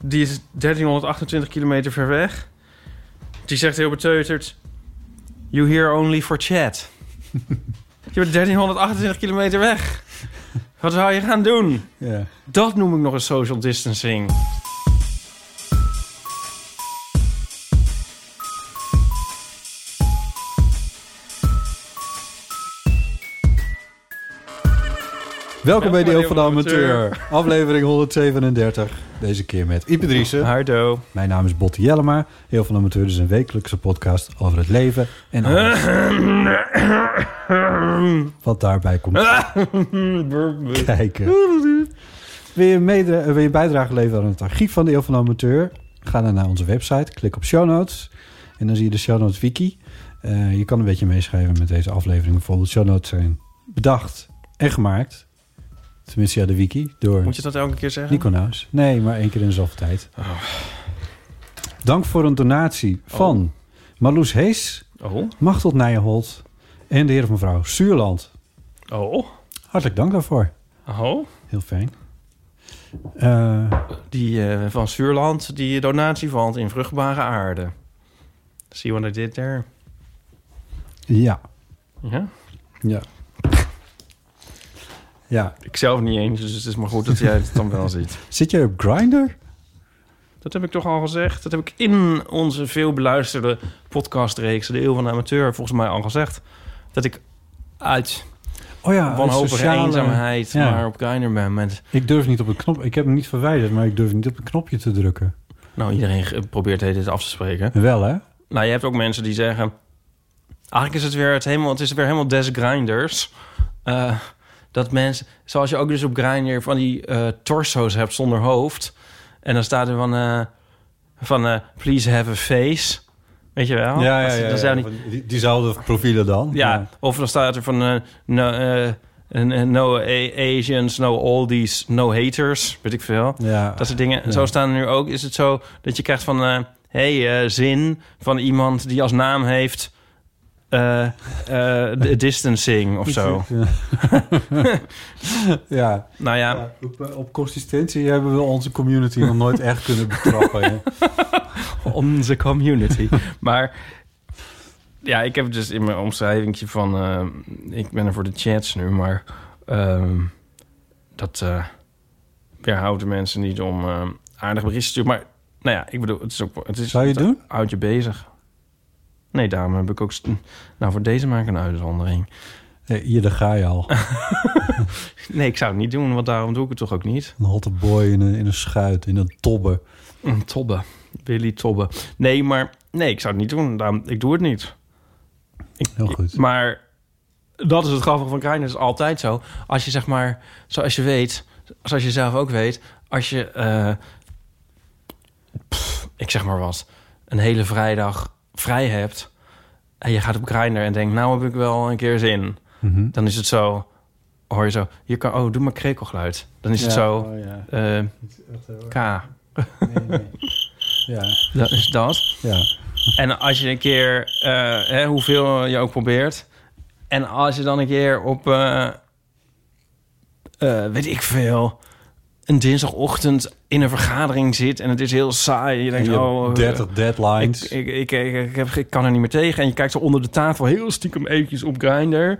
Die is 1328 kilometer ver weg. Die zegt heel beteuterd... You here only for chat. je bent 1328 kilometer weg. Wat zou je gaan doen? Ja. Dat noem ik nog een social distancing. Welkom bij de Heel van de Amateur. Aflevering 137. Deze keer met Ipe Driessen. Hardo. Mijn naam is Botte Jellema. Heel van de Amateur is een wekelijkse podcast over het leven en alles wat daarbij komt kijken. Wil je, meedra- wil je bijdrage leveren aan het archief van de Heel van de Amateur? Ga dan naar onze website, klik op show notes en dan zie je de show notes wiki. Eh, je kan een beetje meeschrijven met deze aflevering. Bijvoorbeeld show notes zijn bedacht en gemaakt. Tenminste, ja, de wiki door Moet je dat elke keer zeggen? Nico Naus. Nee, maar één keer in zoveel tijd. Dank voor een donatie van Marloes Hees, Oh. Machteld Nijenholt en de heer of mevrouw Stuurland. Oh. Hartelijk dank daarvoor. Oh. Heel fijn. Eh, Die eh, van Zuurland, die donatie valt in vruchtbare aarde. See what I did there? ja, Ja? ja. Ja. Ik zelf niet eens, dus het is maar goed dat jij het dan wel ziet. Zit jij op Grindr? Dat heb ik toch al gezegd. Dat heb ik in onze veel beluisterde podcastreeks... De Eeuw van de Amateur, volgens mij al gezegd. Dat ik uit Oh ja, wanhopige sociale- eenzaamheid Ja. maar op Grindr ben. Met, Ik durf niet op een knop. Ik heb hem niet verwijderd, maar ik durf niet op een knopje te drukken. nou, iedereen probeert dit af te spreken. Wel, hè? Nou, je hebt ook mensen die zeggen... Eigenlijk is het weer, het helemaal, het is weer helemaal des grinders. Eh, dat mensen, zoals je ook dus op Grindr van die eh, torso's hebt zonder hoofd. En dan staat er van, eh, van eh, please have a face. Weet je wel? Dat is- dat is niet, Die, diezelfde profielen dan. ja, of dan staat er van... no, no Asians, no oldies, no haters. Weet ik veel. Ja. Dat soort dingen. Ja. Zo staan er nu ook. Is het zo dat je krijgt van... hey, zin van iemand die als naam heeft... eh eh, de distancing of zo. ja. Nou ja, Ja, op, op consistentie hebben we onze community nog nooit echt kunnen betrappen. onze community. maar ja, ik heb dus in mijn omschrijvingje van... eh, ik ben er voor de chats nu, maar... ehm, dat eh weerhoudt de mensen niet om eh, aardig berichten te sturen. Maar nou ja, ik bedoel, het is ook... Het is, Zou je het doen? Houd je bezig. Nee, daarom heb ik ook... Nou, voor deze maak ik een uitzondering. Nee, hier, daar ga je al. Nee, ik zou het niet doen, want daarom doe ik het toch ook niet. Een hotte boy in een, in een schuit, in een tobbe. Een tobbe. Willy Tobbe. Nee, maar... Nee, ik zou het niet doen. Daarom, ik doe het niet. Ik, Heel goed. Maar dat is het grappige van Grindr. is altijd zo. Als je zeg maar... Zoals je weet... Zoals je zelf ook weet... Als je... eh, pff, ik zeg maar wat... Een hele vrijdag vrij hebt... En je gaat op Grindr en denkt... Nou heb ik wel een keer zin. Mhm. Dan is het zo... Hoor je zo... Je kan, oh, doe maar krekelgeluid. Dan is het zo... Oh, ja. eh, K. Nee, nee. Ja, Dat is dat. ja. En als je een keer, eh, hè, hoeveel je ook probeert. En als je dan een keer op, eh, weet ik veel, een dinsdagochtend in een vergadering zit en het is heel saai. Je En denkt, je oh, 30 deadlines. ik, ik, ik, ik, heb, ik kan er niet meer tegen. En je kijkt zo onder de tafel heel stiekem eventjes op Grindr.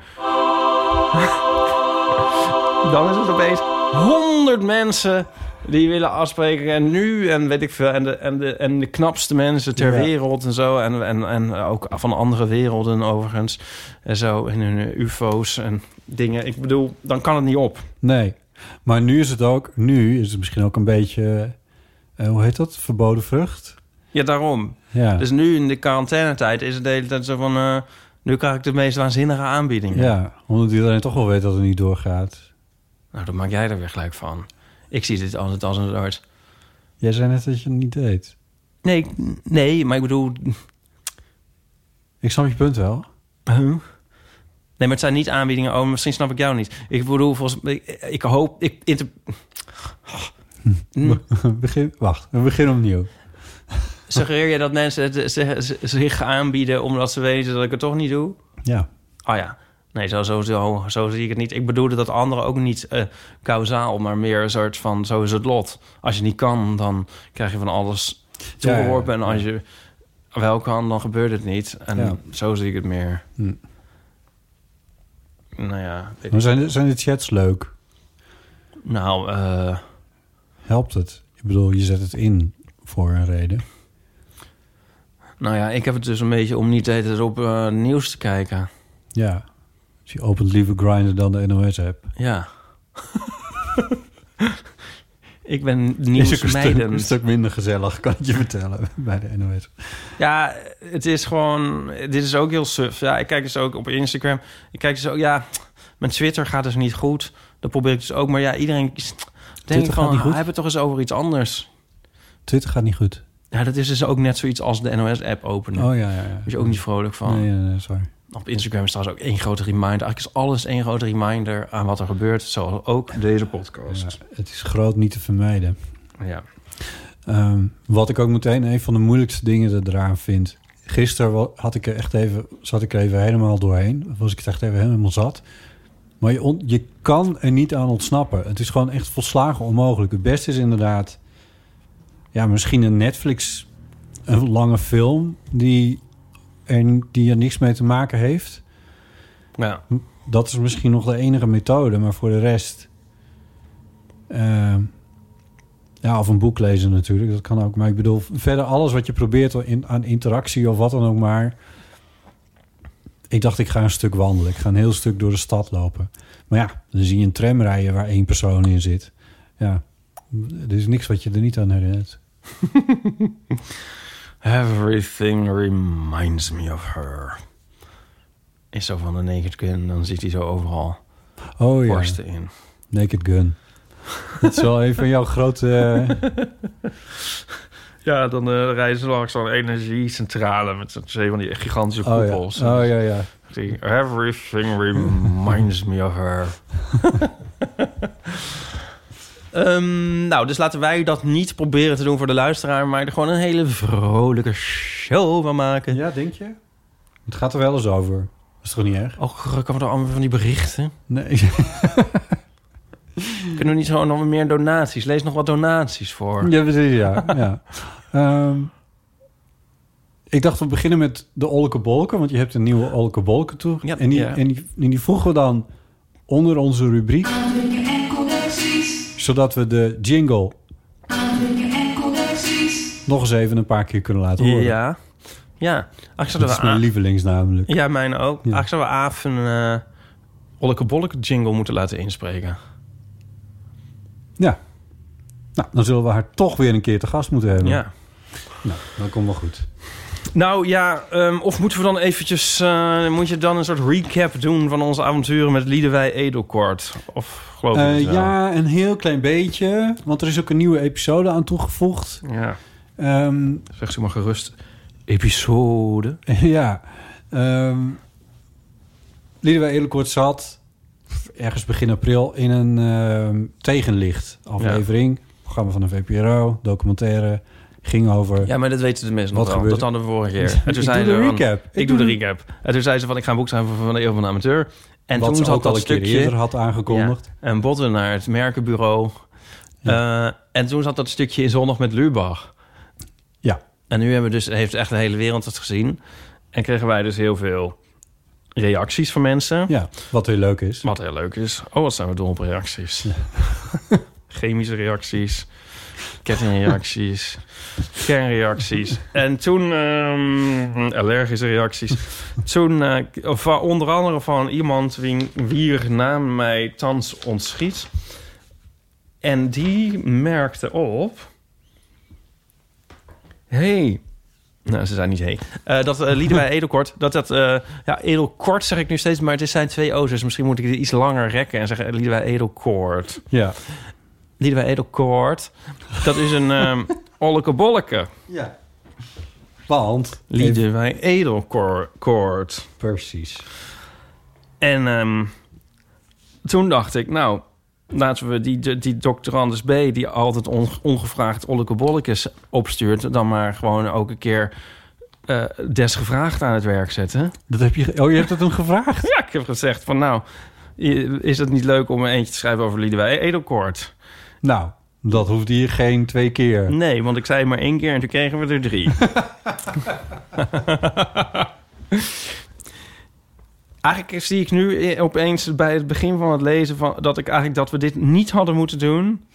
Dan is het opeens honderd mensen Die willen afspreken en nu en weet ik veel. En de, en de, en de knapste mensen ter Ja. wereld en zo. En, en, en ook van andere werelden overigens. En zo. En hun eh, ufo's en dingen. Ik bedoel, dan kan het niet op. Nee. Maar nu is het ook... Nu is het misschien ook een beetje... eh, hoe heet dat? Verboden vrucht? Ja, daarom. Ja. Dus nu in de quarantainetijd is het de hele tijd zo van... eh, nu krijg ik de meest waanzinnige aanbiedingen. ja, omdat iedereen toch wel weet dat het niet doorgaat. Nou, dan maak jij er weer gelijk van. Ik zie dit altijd als een soort... Jij zei net dat je het niet deed. Nee, nee, maar ik bedoel... Ik snap je punt wel. Huh? Nee, maar het zijn niet aanbiedingen. Oh, misschien snap ik jou niet. Ik bedoel, volgens ik, ik hoop... Ik, inter- Begin, wacht, we beginnen opnieuw. suggereer je dat mensen het, ze- ze- zich aanbieden... omdat ze weten dat ik het toch niet doe? Ja. Oh ja. Nee, zo, zo, zo, zo zie ik het niet. Ik bedoelde dat anderen ook niet eh kausaal... maar meer een soort van, zo is het lot. Als je niet kan, dan krijg je van alles Ja, ja, ja. toegeworpen. En als je wel kan, dan gebeurt het niet. En zo zie ik het meer. Hm. Nou ja, Maar zijn, de- zijn de chats leuk? Nou, eh, Helpt het? Ik bedoel, je zet het in voor een reden. nou ja, ik heb het dus een beetje om niet de hele tijd op eh, nieuws te kijken. Ja. Dus je opent liever Grindr dan de NOS-app. Ja. ik ben Is ook een stuk, een stuk minder gezellig, kan ik je vertellen, bij de NOS. Ja, het is gewoon... Dit is ook heel suf. Ja, ik kijk dus ook op Instagram. Ik kijk dus ook... Ja, mijn Twitter gaat dus niet goed. Dat probeer ik dus ook. Maar ja, iedereen... Denk ik gaat van, niet goed? Heb het toch eens over iets anders. Twitter gaat niet goed. Ja, dat is dus ook net zoiets als de NOS-app openen. Oh ja, ja, ja. Daar word je ook niet vrolijk van. Nee, sorry. Op Instagram is trouwens ook één grote reminder. Eigenlijk is alles één grote reminder aan wat er gebeurt. Zoals ook deze podcast. Ja, het is groot niet te vermijden. Ja. Ehm, wat ik ook meteen een van de moeilijkste dingen eraan vind. Gisteren had ik er echt even, zat ik er even helemaal doorheen. Was ik het echt even helemaal zat. Maar je, on- je kan er niet aan ontsnappen. Het is gewoon echt volslagen onmogelijk. Het beste is inderdaad... Ja, misschien een Netflix... Een lange film die er, die er niks mee te maken heeft. ja. Dat is misschien nog de enige methode. Maar voor de rest... ehm, ja, of een boek lezen natuurlijk. Dat kan ook. Maar ik bedoel, verder alles wat je probeert in, aan interactie of wat dan ook maar. Ik dacht, ik ga een stuk wandelen. Ik ga een heel stuk door de stad lopen. Maar ja, dan zie je een tram rijden waar één persoon in zit. Ja, er is niks wat je er niet aan herinnert. Everything reminds me of her. Is zo van de Naked Gun. Dan zit hij zo overal Oh ja, borsten in. Naked Gun. Dat is wel een van jouw grote... eh, Ja, dan eh, rijden ze langs zo'n energiecentrale... met zo'n twee van die gigantische oh ja, koepels. oh ja, ja. Die, Everything reminds me of her. Ehm, nou, dus laten wij dat niet proberen te doen voor de luisteraar... maar er gewoon een hele vrolijke show van maken. Ja, denk je? Het gaat er wel eens over. Dat is toch niet erg? Oh, kan we er allemaal van die berichten? Nee. Kunnen we niet gewoon nog meer donaties? Lees nog wat donaties voor. Ja, precies, ja. ja. Ehm, ik dacht, we beginnen met de Olke Bolken, want je hebt een nieuwe Olke Bolken toe. Ja, en, die, ja. en, die, en die voegen we dan onder onze rubriek, zodat we de jingle nog eens even een paar keer kunnen laten horen. Ja. Ja. Eigenlijk Dat is mijn lievelings namelijk. Ja, mijn ook. Ja. Zouden we Aaf een uh, Olleke Bolleke jingle moeten laten inspreken. Ja. Nou, dan zullen we haar toch weer een keer te gast moeten hebben. Ja. Nou, dat komt wel goed. Nou ja, ehm, of moeten we dan eventjes... eh, moet je dan een soort recap doen van onze avonturen met Liedewij Edelkort? Of geloof ik Eh, ja, een heel klein beetje, want er is ook een nieuwe episode aan toegevoegd. Ja. Ehm, Zeg ze maar gerust. Episode. ja. Um, Liedewij Edekort zat ergens begin april in een ehm, tegenlicht aflevering. Programma van de VPRO, documentaire. Ging over... Ja, maar dat weten de mensen nog wel. gebeurde? Dat hadden we vorige keer. En toen Ik zei doe de van- recap. Ik, doe de recap. En toen zei ze van, ik ga een boek schrijven van de eeuw van de amateur. En wat toen ze zat ook al dat keer stukje... eerder had aangekondigd. En botten naar het merkenbureau. Eh, en toen zat dat stukje in Zondag met Lubach. Ja. En nu hebben we dus, heeft echt de hele wereld het gezien. En kregen wij dus heel veel reacties van mensen. Ja, wat heel leuk is. Wat heel leuk is. Oh, wat zijn we dol op reacties. chemische reacties, kettingreacties, kernreacties. En toen ehm, allergische reacties. Toen, of, uh, onder andere van iemand wie, wier naam mij thans ontschiet. En die merkte op... hey, nou, ze zijn niet hey. Eh, dat uh, Liedewij Edelkort, dat dat... ja, Edelkort zeg ik nu steeds, maar het zijn twee O's. Dus misschien moet ik het iets langer rekken en zeggen Liedewij Edelkort. Ja. Liedewij Edelkort, dat is een um, olleke bolleke. Ja. Want... Liedewij Edelkort. Precies. En ehm, toen dacht ik, nou, laten we die, die, die dokter Anders B... die altijd on, ongevraagd olleke bollekes opstuurt... dan maar gewoon ook een keer uh, desgevraagd aan het werk zetten. Dat heb je... Oh, je hebt het hem gevraagd? Ja, ik heb gezegd van nou... is het niet leuk om een eentje te schrijven over Liedewij Edelkort? Nou, dat hoeft hier geen twee keer. Nee, want ik zei maar één keer en toen kregen we er drie. eigenlijk zie ik nu opeens bij het begin van het lezen van dat ik eigenlijk dat we dit niet hadden moeten doen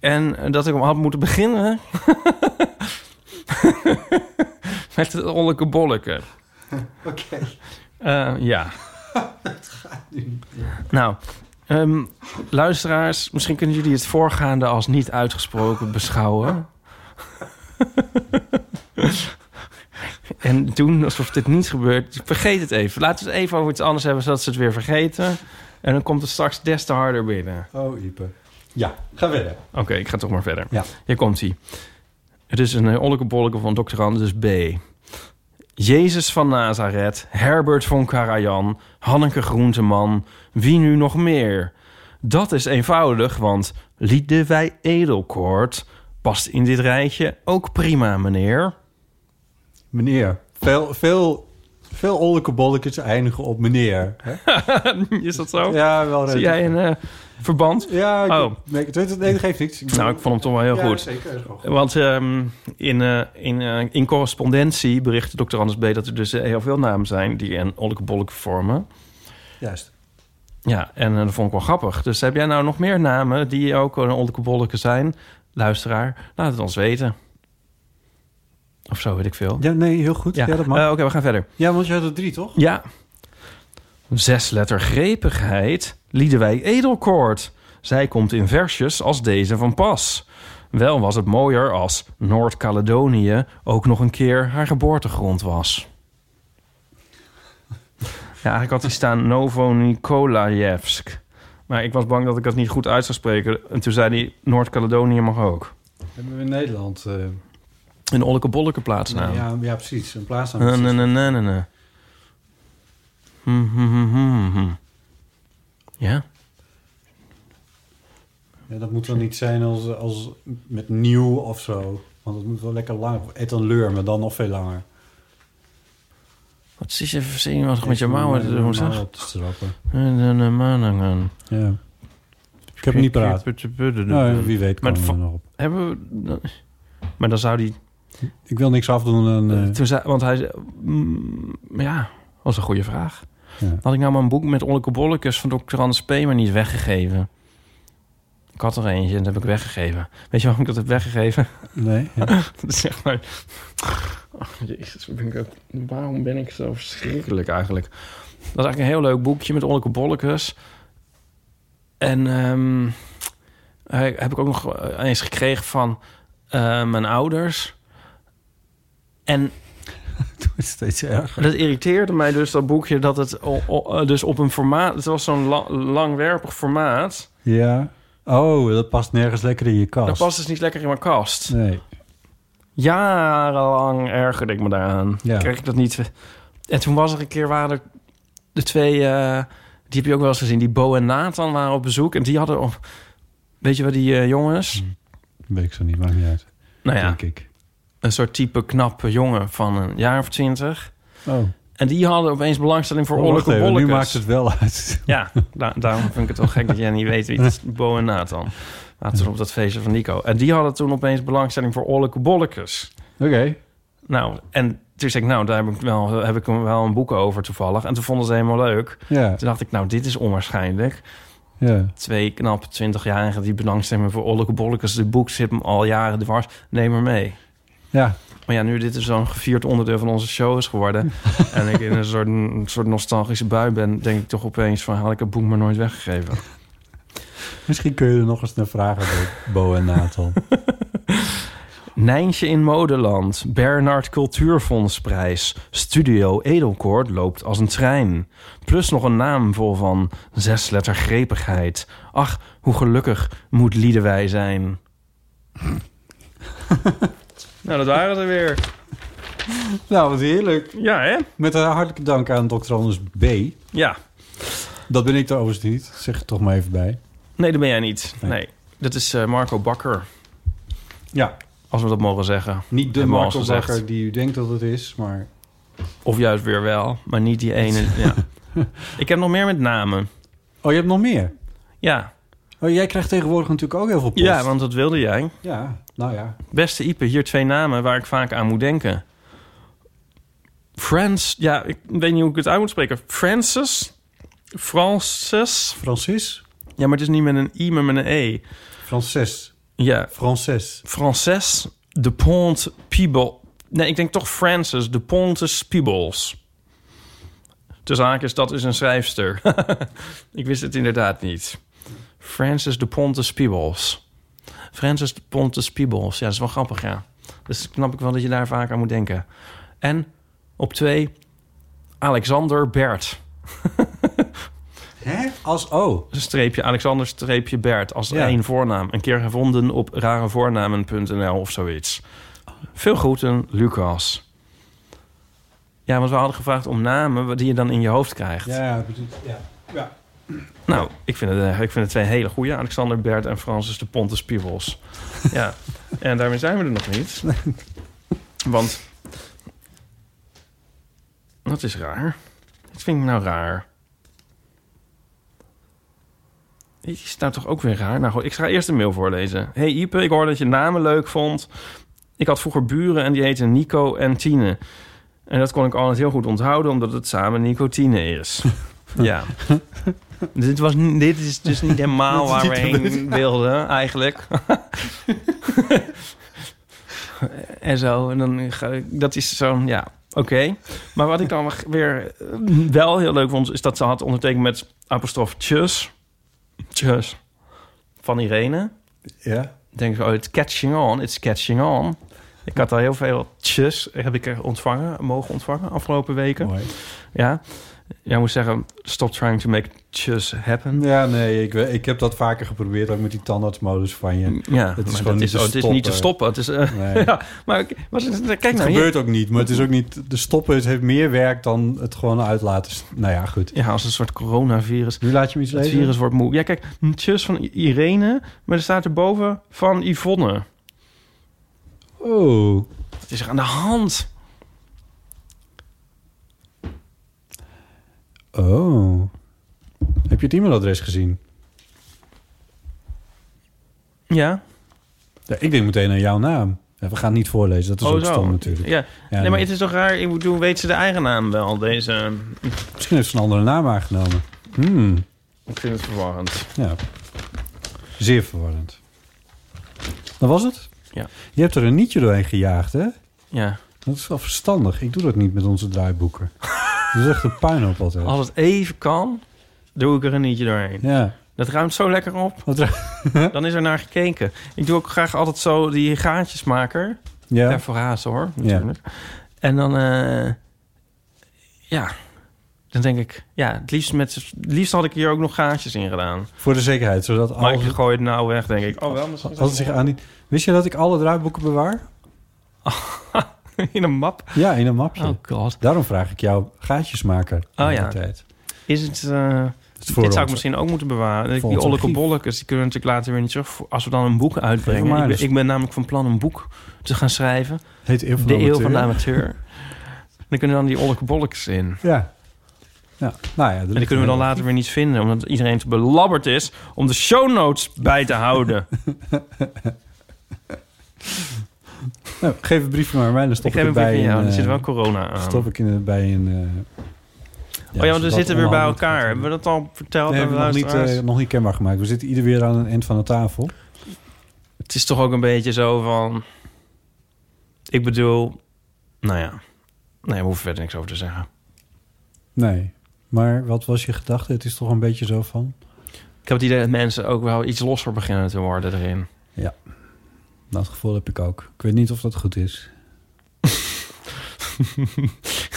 en dat ik hem had moeten beginnen met het olleke bolleke. Oké. Okay. Uh, ja. nou, um, luisteraars, misschien kunnen jullie het voorgaande als niet uitgesproken beschouwen. En doen alsof dit niet gebeurt. Vergeet het even. Laten we het even over iets anders hebben, zodat ze het weer vergeten. En dan komt het straks des te harder binnen. Oh, Ipe. Ja, ga verder. Oké, okay, ik ga toch maar verder. Ja. Hier komt hij. Het is een olleke bolleke van Dr. Anders B. Jezus van Nazareth, Herbert von Karajan, Hanneke Groenteman, wie nu nog meer? Dat is eenvoudig, want Liedewij Edelkoort past in dit rijtje ook prima, meneer. Meneer. Veel, veel, veel eindigen op meneer. Hè? is dat zo? Ja, wel. Zie jij een uh, verband? Ja, ik, oh. nee, nee, dat geeft niks. Ik nou, ik vond hem toch wel heel ja, goed. Zeker, goed. Want um, in, uh, in, uh, in correspondentie berichtte dokter Anders B... dat er dus heel veel namen zijn die een olleke bolleke vormen. Juist. Ja, en dat vond ik wel grappig. Dus heb jij nou nog meer namen die ook een olleke bolleke zijn? Luisteraar, laat het ons weten. Of zo, weet ik veel. Ja, nee, heel goed. Ja, ja dat mag. Uh, Oké, okay, we gaan verder. Ja, want je had er drie, toch? Ja. Zes letter grepigheid. Liedewij Edelkoort. Zij komt in versjes als deze van pas. Wel was het mooier als Noord-Caledonië ook nog een keer haar geboortegrond was. Ja, eigenlijk had hij staan Novo Nikolajevsk. Maar ik was bang dat ik dat niet goed uit zou spreken. En toen zei hij Noord-Caledonië mag ook. Hebben we in Nederland... Uh... Een olleke bolleke plaatsnaam. Ja, ja, precies. Een plaatsnaam. Nee, nee, nee, nee, nee. Ja? ja? Dat moet wel niet zijn als, als met nieuw of zo. Want het moet wel lekker lang. Etanleur, maar dan nog veel langer. Wat is je even wat met je mouwen te doen, zeg? op te strappen. Ja. Ik heb hem niet paraat. Nou, wie weet maar nog op. Hebben we... Maar dan zou die... Ik wil niks afdoen. En, uh... Toen zei, want hij. Mm, ja, was een goede vraag. Ja. Had ik nou mijn boek met olleke bollekes van Dr. Anders P. maar niet weggegeven? Ik had er eentje en dat heb ik weggegeven. Weet je waarom ik dat heb weggegeven? Nee. Ja. zeg maar... Oh, jezus, ben ik waarom ben ik zo verschrikkelijk eigenlijk? Dat is eigenlijk een heel leuk boekje met olleke bollekes. En um, heb ik ook nog eens gekregen van uh, mijn ouders. En steeds erger. Dat irriteerde mij dus, dat boekje, dat het o, o, dus op een formaat... Het was zo'n la, langwerpig formaat. Ja. Oh, dat past nergens lekker in je kast. Dat past dus niet lekker in mijn kast. Nee. Jarenlang ergerde ik me daaraan. Ja. Kreeg ik dat niet... En toen was er een keer, waren er de twee... Uh, die heb je ook wel eens gezien. Die Bo en Nathan waren op bezoek. En die hadden... Op, weet je wat die uh, jongens... Hm. Weet ik zo niet, maakt niet uit. Nou ja, denk ik. Een soort type knappe jongen van een jaar of twintig. Oh. En die hadden opeens belangstelling voor Oh, oorlijke. Nu maakt het wel uit. Ja, da daarom vind ik het wel gek dat jij niet weet wie het is. Bo en Nathan. Laten we op dat feestje van Nico. En die hadden toen opeens belangstelling voor oorlijke bollekes. Oké. Nou, en toen zei ik, nou, daar heb ik, wel, heb ik wel een boek over toevallig. En toen vonden ze helemaal leuk. Ja. Toen dacht ik, nou, dit is onwaarschijnlijk. Ja. Twee knap 20-jarigen die belangstelling voor Olleke Bollekes. De boek zit me al jaren dwars. Neem maar mee. Ja. Maar ja, nu dit is zo'n gevierd onderdeel van onze show is geworden... en ik in een soort, een soort nostalgische bui ben... denk ik toch opeens van... had ik het boek maar nooit weggegeven. Misschien kun je er nog eens naar vragen, Bo, en Nathan. Nijntje in Modeland, Bernard Cultuurfondsprijs, Studio Edelkoord loopt als een trein. Plus nog een naam vol van zesletter grepigheid. Ach, hoe gelukkig moet Liedewij zijn. Nou, dat waren ze weer. nou, wat heerlijk. Ja, hè? Met een hartelijke dank aan Dr. Anders B. Ja. Dat ben ik er overigens niet. Zeg het toch maar even bij. Nee, dat ben jij niet. Nee. Nee. Dat is eh, Marco Bakker, Ja. als we dat mogen zeggen. Niet de Marco. Bakker die u denkt dat het is, maar... Of juist weer wel, maar niet die ene. ja. Ik heb nog meer met namen. Oh, je hebt nog meer? Ja. Oh, jij krijgt tegenwoordig natuurlijk ook heel veel post. ja, want dat wilde jij. Ja, nou ja. Beste Ipe, hier twee namen waar ik vaak aan moet denken. Frans, ja, ik weet niet hoe ik het uit moet spreken. Francis? Francis? Francis? Ja, maar het is niet met een I, maar met een E. Frances. Ja, Frances. Frances de Pont Peebles. Nee, ik denk toch Francis de Pontes Peebles. De zaak is, dat is een schrijfster. ik wist het inderdaad niet. Francis de Pontes Peebles. Francis Pontes Peebles. Ja, dat is wel grappig, ja. Dus snap ik wel dat je daar vaak aan moet denken. En op twee, Alexander Bert. Hè? Als O. Een streepje Alexander streepje Bert als Ja. één voornaam. Een keer gevonden op rarevoornamen.nl of zoiets. Veel groeten, Lucas. Ja, want we hadden gevraagd om namen die je dan in je hoofd krijgt. Ja, bedoel- ja. ja. Nou, ik vind, het, eh, ik vind het twee hele goede. Alexander Bert en Francis de Pontes Pievels. ja, en daarmee zijn we er nog niet. Want... Dat is raar. Dit vind ik nou raar. Is nou toch ook weer raar. Nou goed, ik ga eerst een mail voorlezen. Hey Ipe, ik hoorde dat je namen leuk vond. Ik had vroeger buren en die heten Nico en Tine. En dat kon ik altijd heel goed onthouden, omdat het samen nicotine is. ja. dit, was, dit is dus niet helemaal waar we heen wilden, eigenlijk. en zo. En dan ga ik, dat is zo'n, ja, oké. Maar wat ik dan weer eh, wel heel leuk vond, is dat ze had ondertekend met apostrof tjus. Tjus. Van Irene. Ja. Denk ik, oh, it's catching on, it's catching on. Ik had al heel veel tjus, heb ik er ontvangen, mogen ontvangen afgelopen weken. Mooi. Ja. Jij moet zeggen, stop trying to make tjus happen. Ja, nee, ik, ik heb dat vaker geprobeerd, ook met die tandartsmodus van je. Ja, Het is maar gewoon niet is, te oh, het is niet te stoppen. Het is, eh, Nee. ja, maar is- kijk Het nou, gebeurt ook niet, maar het is ook niet... De stoppen het heeft meer werk dan het gewoon uitlaten. Nou ja, goed. Ja, als een soort coronavirus. Nu laat je me iets Het lezen. virus wordt moe. Ja, kijk, een tjus van Irene, maar er staat erboven van Yvonne. Oh. Wat is er aan de hand? Oh. Heb je het e-mailadres gezien? Ja, Ja, ik denk meteen aan jouw naam. Ja, we gaan het niet voorlezen, dat is ook stom natuurlijk. Oh, Ja. Ja, nee, maar het is toch raar? Ik bedoel, weet ze de eigen naam wel? Deze, Misschien heeft ze een andere naam aangenomen. Hmm. ik vind het verwarrend. Ja. Zeer verwarrend. Dat was het? Ja. Je hebt er een nietje doorheen gejaagd, hè? Ja, Dat is wel verstandig. Ik doe dat niet met onze draaiboeken. Dat is echt een puinhoop altijd. als het even kan, doe ik er een nietje doorheen. Ja. Dat ruimt zo lekker op. Dan is er naar gekeken. Ik doe ook graag altijd zo die gaatjesmaker. ja. Perforator, hoor, natuurlijk. En dan, eh, ja, dan denk ik, ja, het liefst, met, het liefst had ik hier ook nog gaatjes in gedaan. Voor de zekerheid, zodat Maar alles, ik gooi het nou weg, denk ik. Oh, wel, misschien als het zich aan Wist je dat ik alle draaiboeken bewaar? in een map. Ja, in een mapje. Oh god. Daarom vraag ik jou gaatjesmaker. Oh, de ja. Tijd. Is het... eh, Het dit zou ik ons. misschien ook moeten bewaren. Die ons olleke archief. bollekes, die kunnen we natuurlijk later weer niet terug... Als we dan een boek uitbrengen. maar Ik ben, ik ben namelijk van plan een boek te gaan schrijven. Heet Eeuw van De de Eeuw van de Amateur. Dan kunnen dan die olleke bollekes in. Ja. ja. Nou ja, En die kunnen we dan later weer niet vinden, omdat iedereen te belabberd is om de show notes bij te houden. Nou, geef een briefje maar aan mij, dan stop ik een briefje, ja, in, er zit eh, wel corona aan. Stop ik in, bij een... oh ja, want we zodat zitten weer bij elkaar. Hebben we dat al verteld Nee, aan hebben we nog niet, eh, nog niet kenbaar gemaakt. We zitten ieder weer aan een eind van de tafel. Het is toch ook een beetje zo van... Ik bedoel... Nou ja. Nee, we hoeven verder niks over te zeggen. Nee. Maar wat was je gedachte? Het is toch een beetje zo van... Ik heb het idee dat mensen ook wel iets losser beginnen te worden erin. Dat gevoel heb ik ook. Ik weet niet of dat goed is.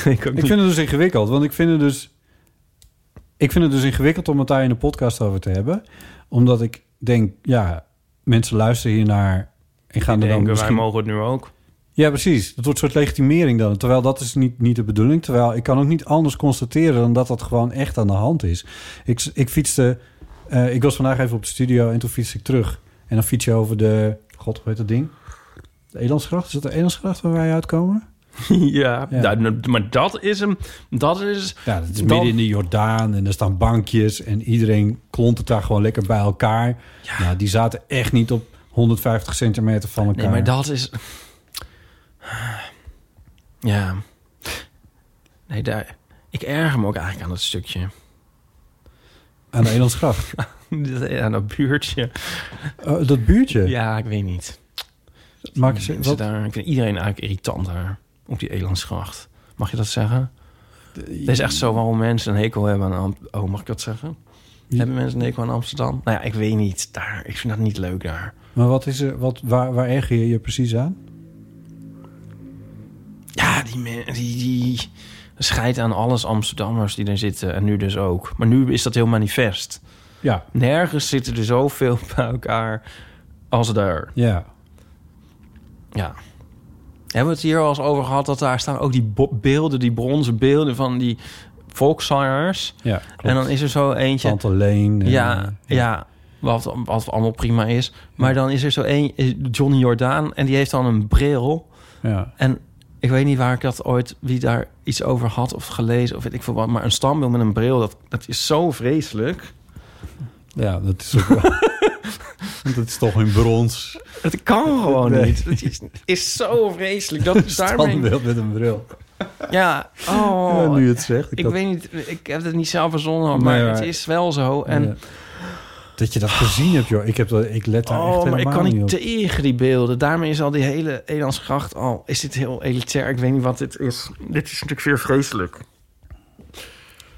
ik vind het dus ingewikkeld, want ik vind het dus... Ik vind het dus ingewikkeld om het daar in de podcast over te hebben. Omdat ik denk, ja, mensen luisteren hiernaar en gaan er dan denken, misschien... wij mogen het nu ook. Ja, precies. Dat wordt een soort legitimering dan. Terwijl dat is niet, niet de bedoeling. Terwijl ik kan ook niet anders constateren dan dat dat gewoon echt aan de hand is. Ik, ik fietste... eh, ik was vandaag even op de studio en toen fietste ik terug. En dan fiets je over de... God, hoe heet dat ding? De Elandsgracht? Is dat de Elandsgracht waar wij uitkomen? ja, Ja. nou, maar dat is hem. Dat is. Ja, dat is Dan- midden in de Jordaan en er staan bankjes en iedereen klontert daar gewoon lekker bij elkaar. Ja. Nou, die zaten echt niet op 150 centimeter van elkaar. Nee, maar dat is. Ja. Nee, daar. Ik erger me ook eigenlijk aan dat stukje. Aan de Elandsgracht. Aan dat buurtje. Oh, dat buurtje? Ja, ik weet niet. Maak Mensen wat, daar, ik vind iedereen eigenlijk irritant daar. Op die Elandsgracht. Mag je dat zeggen? Het is echt zo waarom mensen een hekel hebben aan... Am- Oh, mag ik dat zeggen? Hebben mensen een hekel aan Amsterdam? Nou ja, ik weet niet. Daar, ik vind dat niet leuk daar. Maar wat is er, wat, waar, waar erger je je precies aan? Ja, die, men- die, die scheidt aan alles Amsterdammers die er zitten. En nu dus ook. Maar nu is dat heel manifest. Ja, Nergens zitten er zoveel bij elkaar als daar. ja. Ja. Hebben we het hier al eens over gehad... dat daar staan ook die beelden, die bronzen beelden van die volkszangers. ja klopt. En dan is er zo eentje... Tante Leen. en, ja, eh, ja, wat, wat allemaal prima is. Maar dan is er zo één, Johnny Jordaan... en die heeft dan een bril... ja. En ik weet niet waar ik dat ooit, wie daar iets over had of gelezen of weet ik veel wat. Maar een standbeeld met een bril, dat, dat is zo vreselijk. Ja, dat is ook wel... dat is toch in brons. Het kan gewoon Nee. niet. Het is, is zo vreselijk. Dat is daarmee... Met een bril. Ja, oh. Ja, nu je het zegt. ik had- weet niet, ik heb het niet zelf verzonnen, maar, maar- het is wel zo. En Ja. Dat je dat gezien hebt, joh. Ik, heb dat, ik let daar echt oh, maar ik helemaal kan niet op. tegen die beelden. Daarmee is al die hele Elandsgracht al... Is dit heel elitair? Ik weet niet wat dit is. Dit is natuurlijk weer vreselijk.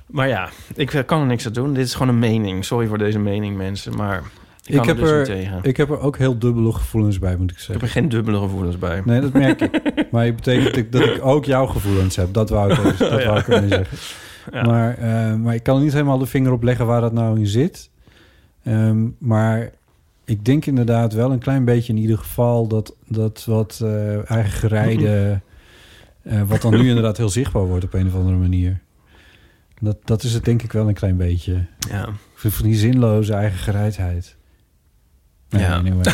Maar ja, ik eh, kan er niks aan doen. Dit is gewoon een mening. Sorry voor deze mening, mensen. Maar ik kan Ik heb, er dus er, tegen. Ik, ik heb er ook heel dubbele gevoelens bij, moet ik heb zeggen. er geen dubbele gevoelens bij. Nee, dat merk ik. Maar het betekent dat ik, ik ook jouw gevoelens heb. Dat wou ik, even- dat Ja. wou ik ermee zeggen. Ja. Maar, eh, maar ik kan er niet helemaal de vinger op leggen waar dat nou in zit. Ehm, maar ik denk inderdaad wel een klein beetje in ieder geval... dat, dat wat eh eigen gerijde... eh, wat dan nu inderdaad heel zichtbaar wordt op een of andere manier. Dat, dat is het denk ik wel een klein beetje. Ja. Van die zinloze eigen gereidheid. Nee, Ja. anyway.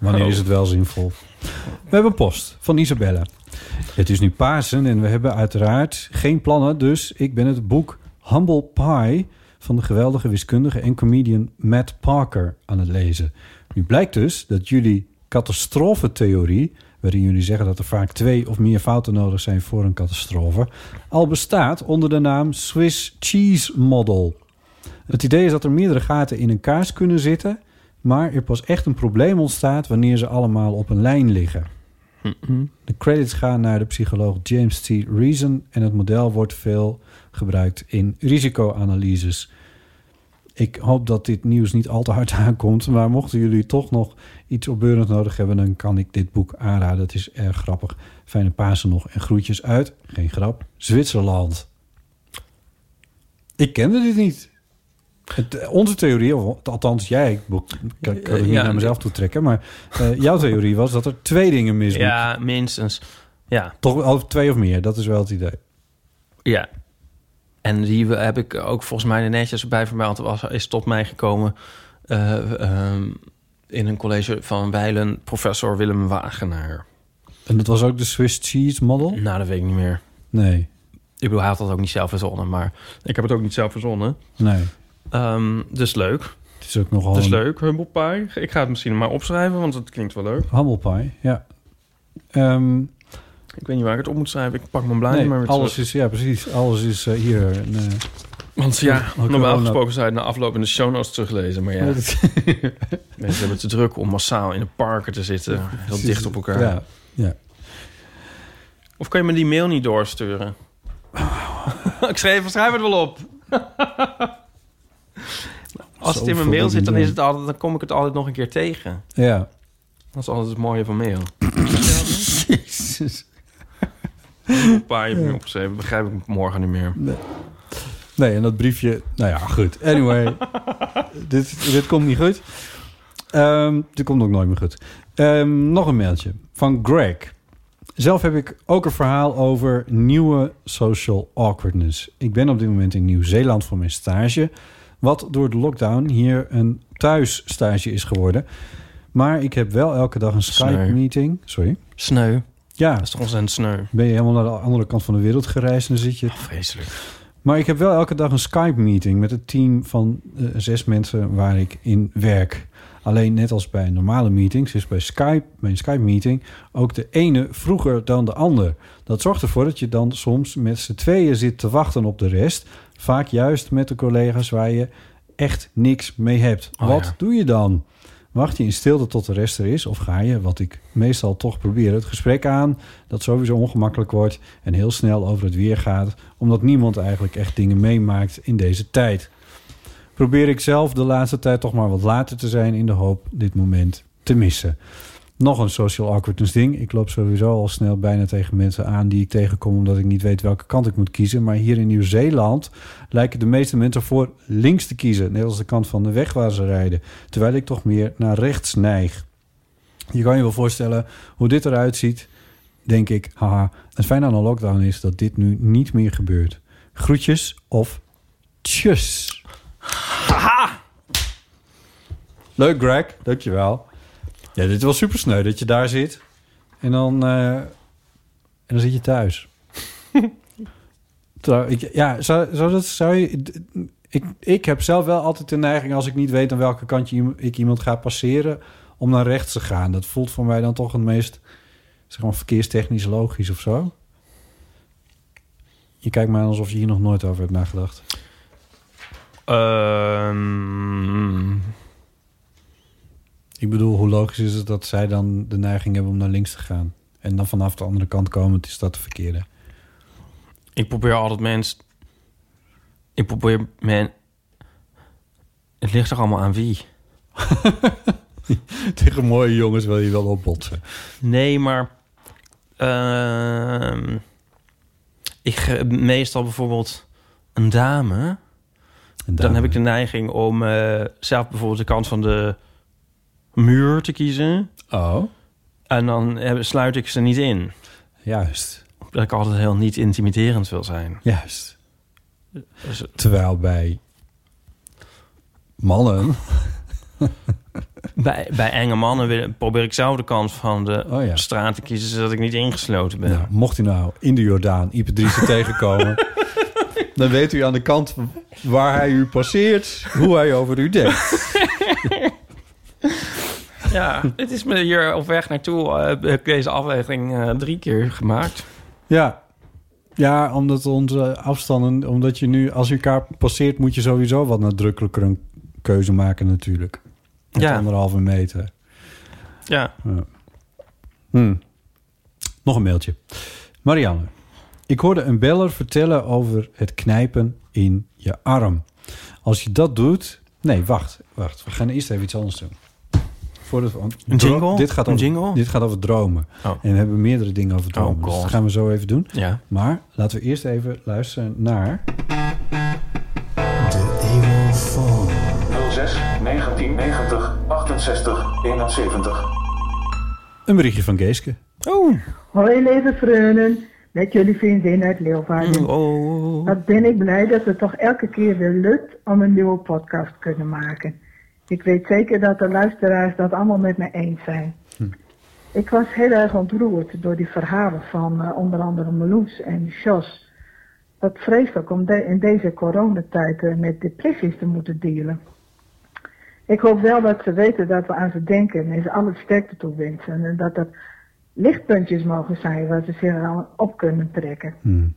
Wanneer is het wel zinvol? We hebben post van Isabelle. Het is nu Pasen en we hebben uiteraard geen plannen. Dus ik ben het boek Humble Pie van de geweldige wiskundige en comedian Matt Parker aan het lezen. Nu blijkt dus dat jullie catastrofetheorie, waarin jullie zeggen dat er vaak twee of meer fouten nodig zijn voor een catastrofe, al bestaat onder de naam Swiss Cheese Model. Het idee is dat er meerdere gaten in een kaas kunnen zitten, maar er pas echt een probleem ontstaat wanneer ze allemaal op een lijn liggen. De credits gaan naar de psycholoog James T. Reason en het model wordt veel gebruikt in risicoanalyses. Ik hoop dat dit nieuws niet al te hard aankomt, maar mochten jullie toch nog iets opbeurend nodig hebben, dan kan ik dit boek aanraden. Het is erg grappig. Fijne Pasen nog en groetjes uit, geen grap, Zwitserland. Ik kende dit niet. Het, eh, onze theorie, of althans jij, ik kan kan het niet Ja, naar mezelf toe trekken, maar eh, jouw theorie was dat er twee dingen mis ja, minstens. Ja, Toch wel twee of meer, dat is wel het idee. ja. En die heb ik ook volgens mij netjes bij vermeld. Was, is tot mij gekomen eh, ehm, in een college van Weilen, professor Willem Wagenaar. En dat was ook de Swiss Cheese Model? Nou, dat weet ik niet meer. Nee, Ik bedoel, hij had dat ook niet zelf verzonnen, maar ik heb het ook niet zelf verzonnen. nee. Ehm, dus leuk. Het is ook nogal Dus een leuk, Humble Pie. Ik ga het misschien maar opschrijven, want het klinkt wel leuk. humble pie, ja. Ehm, Ik weet niet waar ik het op moet schrijven. Ik pak mijn blaadje Nee, maar weer alles terug. is, ja precies. Alles is eh, hier. een, eh, Want ja, normaal gesproken zou je het na afloop in de show notes teruglezen. Maar ja, mensen hebben te druk om massaal in de parken te zitten. Heel dicht op elkaar. Ja, ja. Of kan je me die mail niet doorsturen? ik schreef, schrijf het wel op. Als het in mijn mail zit, dan, is het altijd, dan kom ik het altijd nog een keer tegen. ja. Dat is altijd het mooie van mail. Jezus. Een paar heb ik opgeschreven, begrijp ik morgen niet meer. Nee, en dat briefje... Nou ja, goed. Anyway. dit, dit komt niet goed. Ehm, dit komt ook nooit meer goed. Ehm, nog een mailtje van Greg. Zelf heb ik ook een verhaal over nieuwe social awkwardness. Ik ben op dit moment in Nieuw-Zeeland voor mijn stage... wat door de lockdown hier een thuisstage is geworden. Maar ik heb wel elke dag een. Skype-meeting. Sorry? Sneu. Ja, Dat is toch ontzettend sneu. ben je helemaal naar de andere kant van de wereld gereisd... en dan zit je Vreselijk. maar ik heb wel elke dag een Skype-meeting met een team van eh, zes mensen waar ik in werk. Alleen net als bij normale meetings is bij Skype, bij een Skype-meeting ook de ene vroeger dan de ander. Dat zorgt ervoor dat je dan soms met z'n tweeën zit te wachten op de rest. Vaak juist met de collega's waar je echt niks mee hebt. Oh, Wat ja. doe je dan? Wacht je in stilte tot de rest er is? Of ga je, wat ik meestal toch probeer, het gesprek aan... dat sowieso ongemakkelijk wordt en heel snel over het weer gaat... omdat niemand eigenlijk echt dingen meemaakt in deze tijd. Probeer ik zelf de laatste tijd toch maar wat later te zijn... in de hoop dit moment te missen. Nog een social awkwardness ding. Ik loop sowieso al snel bijna tegen mensen aan die ik tegenkom... omdat ik niet weet welke kant ik moet kiezen. Maar hier in Nieuw-Zeeland lijken de meeste mensen voor links te kiezen. Net als de kant van de weg waar ze rijden. Terwijl ik toch meer naar rechts neig. Je kan je wel voorstellen hoe dit eruit ziet. Denk ik, haha, het fijne aan een lockdown is dat dit nu niet meer gebeurt. Groetjes of tjus. Haha! Leuk Greg, dankjewel. Ja, dit was super sneu dat je daar zit. En dan, eh, en dan zit je thuis. Trouw, ik, ja, zou, zou, dat, zou je... Ik, ik heb zelf wel altijd de neiging... als ik niet weet aan welke kant je, ik iemand ga passeren... om naar rechts te gaan. Dat voelt voor mij dan toch het meest... zeg maar verkeerstechnisch logisch of zo. Je kijkt me aan alsof je hier nog nooit over hebt nagedacht. Ehm, Ik bedoel, hoe logisch is het dat zij dan de neiging hebben om naar links te gaan? En dan vanaf de andere kant komend is dat de verkeerde. ik probeer altijd mensen... Ik probeer men... Het ligt er allemaal aan wie. Tegen mooie jongens wil je wel opbotsen. Nee, maar... ehm, ik meestal bijvoorbeeld een dame... Dan heb ik de neiging om eh, zelf bijvoorbeeld de kant van de muur te kiezen. Oh, En dan sluit ik ze niet in. juist. Dat ik altijd heel niet intimiderend wil zijn. Juist. Dus, Terwijl bij mannen... bij, bij enge mannen wil- probeer ik zelf de kant van de Oh ja. straat te kiezen... zodat ik niet ingesloten ben. Nou, mocht u nou in de Jordaan Ipadrice tegenkomen... dan weet u aan de kant waar hij u passeert... hoe hij over u denkt. Ja, het is me hier op weg naartoe... eh, heb ik deze aflevering eh, drie keer gemaakt. Ja. Ja, omdat onze afstanden... omdat je nu, als je elkaar passeert... moet je sowieso wat nadrukkelijker een keuze maken natuurlijk. Met Ja. anderhalve meter. Ja, Hm. Nog een mailtje. Marianne, ik hoorde een beller vertellen over het knijpen in je arm. Als je dat doet... Nee, wacht, wacht. We gaan eerst even iets anders doen. Voordat we, Een jingle? Dit gaat Een over, jingle? Dit gaat over dromen. Oh. En we hebben meerdere dingen over dromen. Oh, dus dat gaan we zo even doen. ja. Maar laten we eerst even luisteren naar... 06 1990 68 71. Een berichtje van Geeske. Oh. Hoi lieve vrienden, met jullie vriendin uit Leeuwarden. Oh. Wat ben ik blij dat het toch elke keer weer lukt om een nieuwe podcast te kunnen maken. Ik weet zeker dat de luisteraars dat allemaal met me eens zijn. Ik was heel erg ontroerd door die verhalen van eh, onder andere Meloes en Jos. Wat vreselijk om de- in deze coronatijd eh, met depressies te moeten dealen. Ik hoop wel dat ze weten dat we aan ze denken en ze alle sterkte toe wensen. En dat er lichtpuntjes mogen zijn waar ze zich aan op kunnen trekken. Hmm.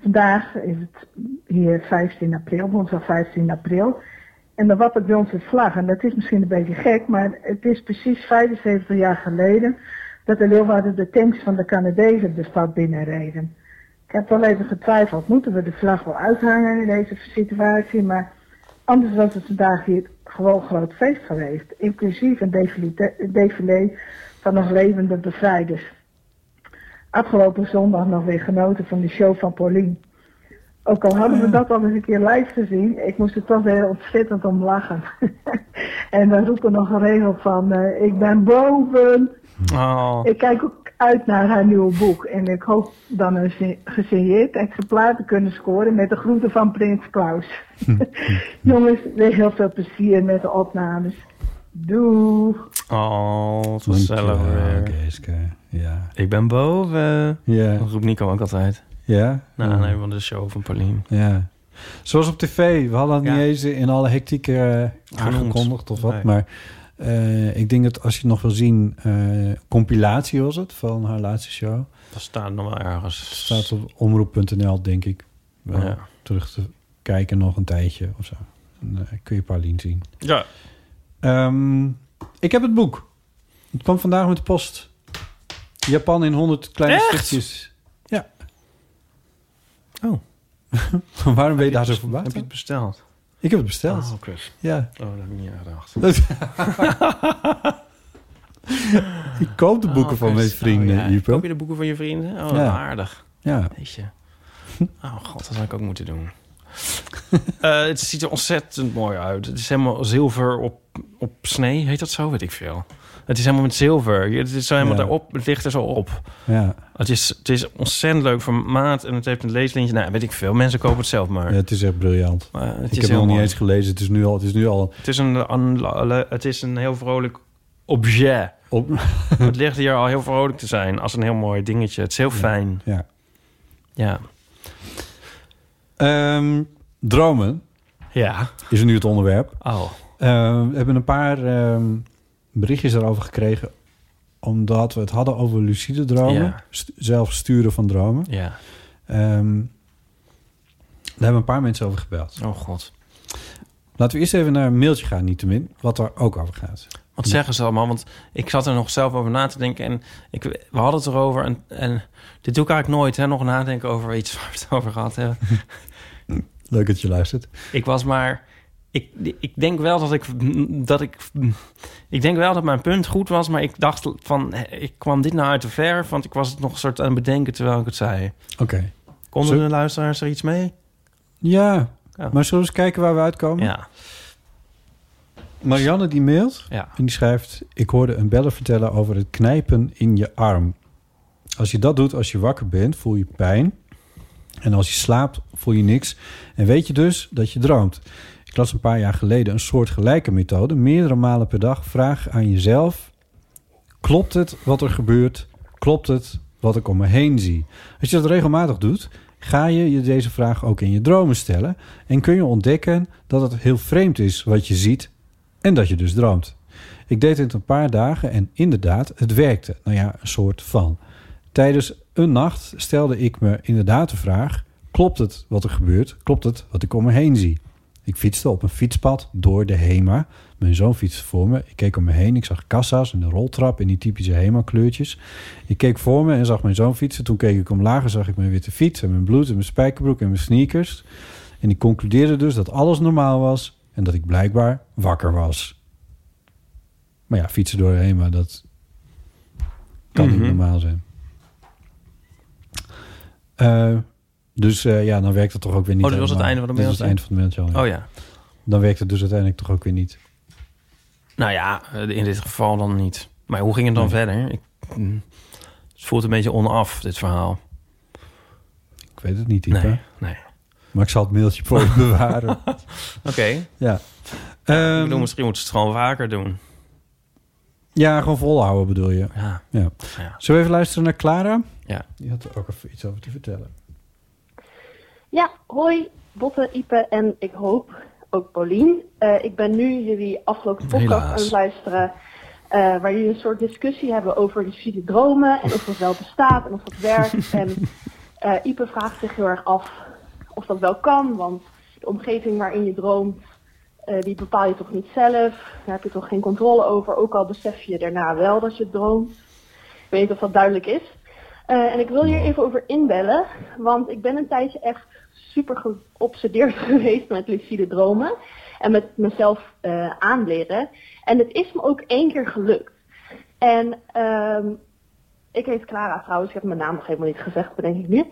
Vandaag is het hier 15 april, woensdag 15 april. En dan wappert bij ons het vlag. En dat is misschien een beetje gek, maar het is precies 75 jaar geleden dat de Leeuwarden de tanks van de Canadezen de stad binnenreden. Ik heb wel even getwijfeld, moeten we de vlag wel uithangen in deze situatie? Maar anders was het vandaag hier gewoon groot feest geweest. Inclusief een défilé van nog levende bevrijders. Afgelopen zondag nog weer genoten van de show van Paulien. Ook al hadden we dat al eens een keer live gezien, ik moest er toch weer ontzettend om lachen. en dan roepen nog een regel van, eh, ik ben boven. Oh, Ik kijk ook uit naar haar nieuwe boek. En ik hoop dan een ge- gesigneerd exemplaar te kunnen scoren met de groeten van Prins Klaus. Jongens, weer heel veel plezier met de opnames. Doei! oh, weer. Geeske. Ja. Ik ben boven. Ja. Dat roept Nico ook altijd. Ja? Nou, nee, van de show van Paulien. Ja. Zoals op tv. We hadden het niet eens in alle hectiek eh, aangekondigd of wat. Nee. Maar eh, ik denk dat als je het nog wil zien... eh, compilatie was het van haar laatste show. Dat staat nog wel ergens. Staat op omroep.nl, denk ik. Wel Ja. terug te kijken nog een tijdje of zo. Dan kun je Paulien zien. Ja. Ehm, ik heb het boek. Het kwam vandaag met de post. Japan in 100 kleine Echt? stukjes. Oh. Waarom ben je daar zo verbaasd? Heb je het besteld? Ik heb het besteld. Oh, kut. Ja. Oh, dat heb ik niet aangedacht. Ik koop de boeken Oh, van mijn vrienden, Oh, ja. Ipe. Koop je de boeken van je vrienden? Oh, Ja. aardig. Ja. Weet je. Oh god, dat zou ik ook moeten doen. Eh, het ziet er ontzettend mooi uit. Het is helemaal zilver op, op snee. Heet dat zo? Weet ik veel. Het is helemaal met zilver. Het is zo helemaal Ja. daarop. Het ligt er zo op. Ja. Het is, het is ontzettend leuk voor maat. En het heeft een leeslintje. Nou, weet ik veel. Mensen kopen het zelf maar. ja, het is echt briljant. Het ik is heb heel nog niet eens gelezen. Het is nu al, het is nu al Het is een, een- het is een heel vrolijk objet. op. het ligt hier al heel vrolijk te zijn. Als een heel mooi dingetje. Het is heel fijn. Ja. Ja. Ehm, dromen Ja. is nu het onderwerp. Oh. Eh, we hebben een paar ehm, berichtjes daarover gekregen. Omdat we het hadden over lucide dromen. Ja. St- zelf sturen van dromen. Ja. Ehm, daar hebben een paar mensen over gebeld. Oh god. Laten we eerst even naar een mailtje gaan, niettemin. Wat er ook over gaat. Wat zeggen ze allemaal? Want ik zat er nog zelf over na te denken. En ik, we hadden het erover. En, en dit doe ik eigenlijk nooit. Hè, nog nadenken over iets waar we het over gehad hebben. Leuk dat je luistert. ik was maar... Ik, ik denk wel dat ik, dat ik... Ik denk wel dat mijn punt goed was. Maar ik dacht van... Ik kwam dit nou uit de ver. Want ik was het nog een soort aan het bedenken terwijl ik het zei. Oké. Konden Zo- de luisteraars er iets mee? Ja, Ja. maar zullen we eens kijken waar we uitkomen? Ja. Marianne die mailt Ja. en die schrijft... Ik hoorde een beller vertellen over het knijpen in je arm. Als je dat doet als je wakker bent, voel je pijn. En als je slaapt, voel je niks. En weet je dus dat je droomt. Ik las een paar jaar geleden een soort gelijke methode. Meerdere malen per dag vraag aan jezelf... Klopt het wat er gebeurt? Klopt het wat ik om me heen zie? Als je dat regelmatig doet, ga je je deze vraag ook in je dromen stellen... en kun je ontdekken dat het heel vreemd is wat je ziet en dat je dus droomt. Ik deed het een paar dagen en inderdaad, het werkte. Nou ja, een soort van. Tijdens een nacht stelde ik me inderdaad de vraag... klopt het wat er gebeurt? Klopt het wat ik om me heen zie? Ik fietste op een fietspad door de HEMA. Mijn zoon fietste voor me. Ik keek om me heen. Ik zag kassa's en de roltrap in die typische HEMA-kleurtjes. Ik keek voor me en zag mijn zoon fietsen. Toen keek ik omlaag en zag ik mijn witte fiets... en mijn bloed en mijn spijkerbroek en mijn sneakers. En ik concludeerde dus dat alles normaal was... en dat ik blijkbaar wakker was. Maar ja, fietsen door de HEMA, dat kan niet Mhm. normaal zijn. Eh, dus eh, ja, dan werkt het toch ook weer niet Oh, dit was het einde van de Dit was het eind van het mailtje ja. Oh ja. Dan werkt het dus uiteindelijk toch ook weer niet. Nou ja, eh, in dit geval dan niet. Maar hoe ging het dan Nee. verder? Ik, mm, het voelt een beetje onaf, dit verhaal. Ik weet het niet, Ipe. Nee, nee. Maar ik zal het mailtje voor je bewaren. Oké. Ja. ik Ehm, bedoel, misschien moeten ze het gewoon vaker doen. ja, gewoon volhouden bedoel je. Ja. Ja. Ja. Zullen we even luisteren naar Clara? Ja. Die had er ook even iets over te vertellen. Ja, hoi, Botte, Ipe en ik hoop ook Paulien. Eh, ik ben nu jullie afgelopen podcast aan het luisteren. eh, waar jullie een soort discussie hebben over lucide dromen en of dat wel bestaat en of dat werkt. en eh Ipe vraagt zich heel erg af of dat wel kan, want de omgeving waarin je droomt, die bepaal je toch niet zelf. Daar heb je toch geen controle over, ook al besef je daarna wel dat je droomt. Ik weet niet of dat duidelijk is. En ik wil hier even over inbellen, want ik ben een tijdje echt super geobsedeerd geweest met lucide dromen. En met mezelf eh, aanleren. En het is me ook één keer gelukt. En ehm ik heet Clara trouwens, ik heb mijn naam nog helemaal niet gezegd, bedenk ik nu.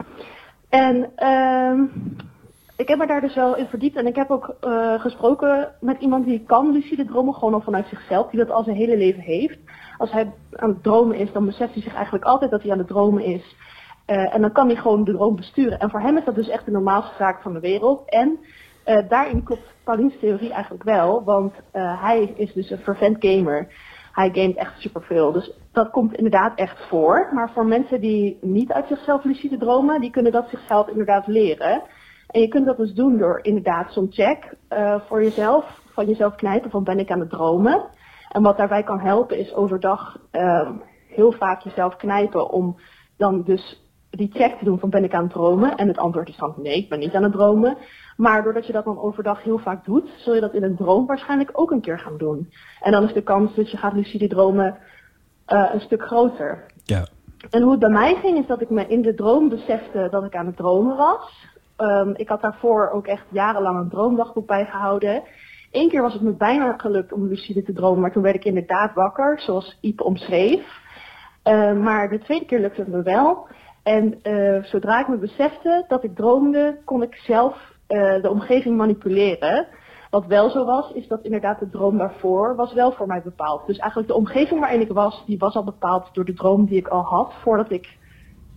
En ehm ik heb me daar dus wel in verdiept en ik heb ook eh, gesproken met iemand die kan lucide dromen, gewoon al vanuit zichzelf, die dat al zijn hele leven heeft. Als hij aan het dromen is, dan beseft hij zich eigenlijk altijd dat hij aan het dromen is. Eh, en dan kan hij gewoon de droom besturen. En voor hem is dat dus echt de normaalste zaak van de wereld. En eh, daarin klopt Paulien's theorie eigenlijk wel, want eh, hij is dus een fervent gamer. Hij gamet echt superveel. Dus dat komt inderdaad echt voor. Maar voor mensen die niet uit zichzelf lucide dromen, die kunnen dat zichzelf inderdaad leren. En je kunt dat dus doen door inderdaad zo'n check voor jezelf, van jezelf knijpen van ben ik aan het dromen. En wat daarbij kan helpen is overdag ehm, heel vaak jezelf knijpen om dan dus die check te doen van ben ik aan het dromen. En het antwoord is dan nee, ik ben niet aan het dromen. Maar doordat je dat dan overdag heel vaak doet, zul je dat in een droom waarschijnlijk ook een keer gaan doen. En dan is de kans dat je gaat lucide dromen eh, een stuk groter. Ja. En hoe het bij mij ging, is dat ik me in de droom besefte dat ik aan het dromen was. Ehm, ik had daarvoor ook echt jarenlang een droomdagboek bijgehouden. Eén keer was het me bijna gelukt om lucide te dromen, maar toen werd ik inderdaad wakker, zoals Iep omschreef. Eh, maar de tweede keer lukte het me wel. En eh, zodra ik me besefte dat ik droomde, kon ik zelf eh, de omgeving manipuleren. Wat wel zo was, is dat inderdaad de droom daarvoor was wel voor mij bepaald. Dus eigenlijk de omgeving waarin ik was, die was al bepaald door de droom die ik al had, voordat ik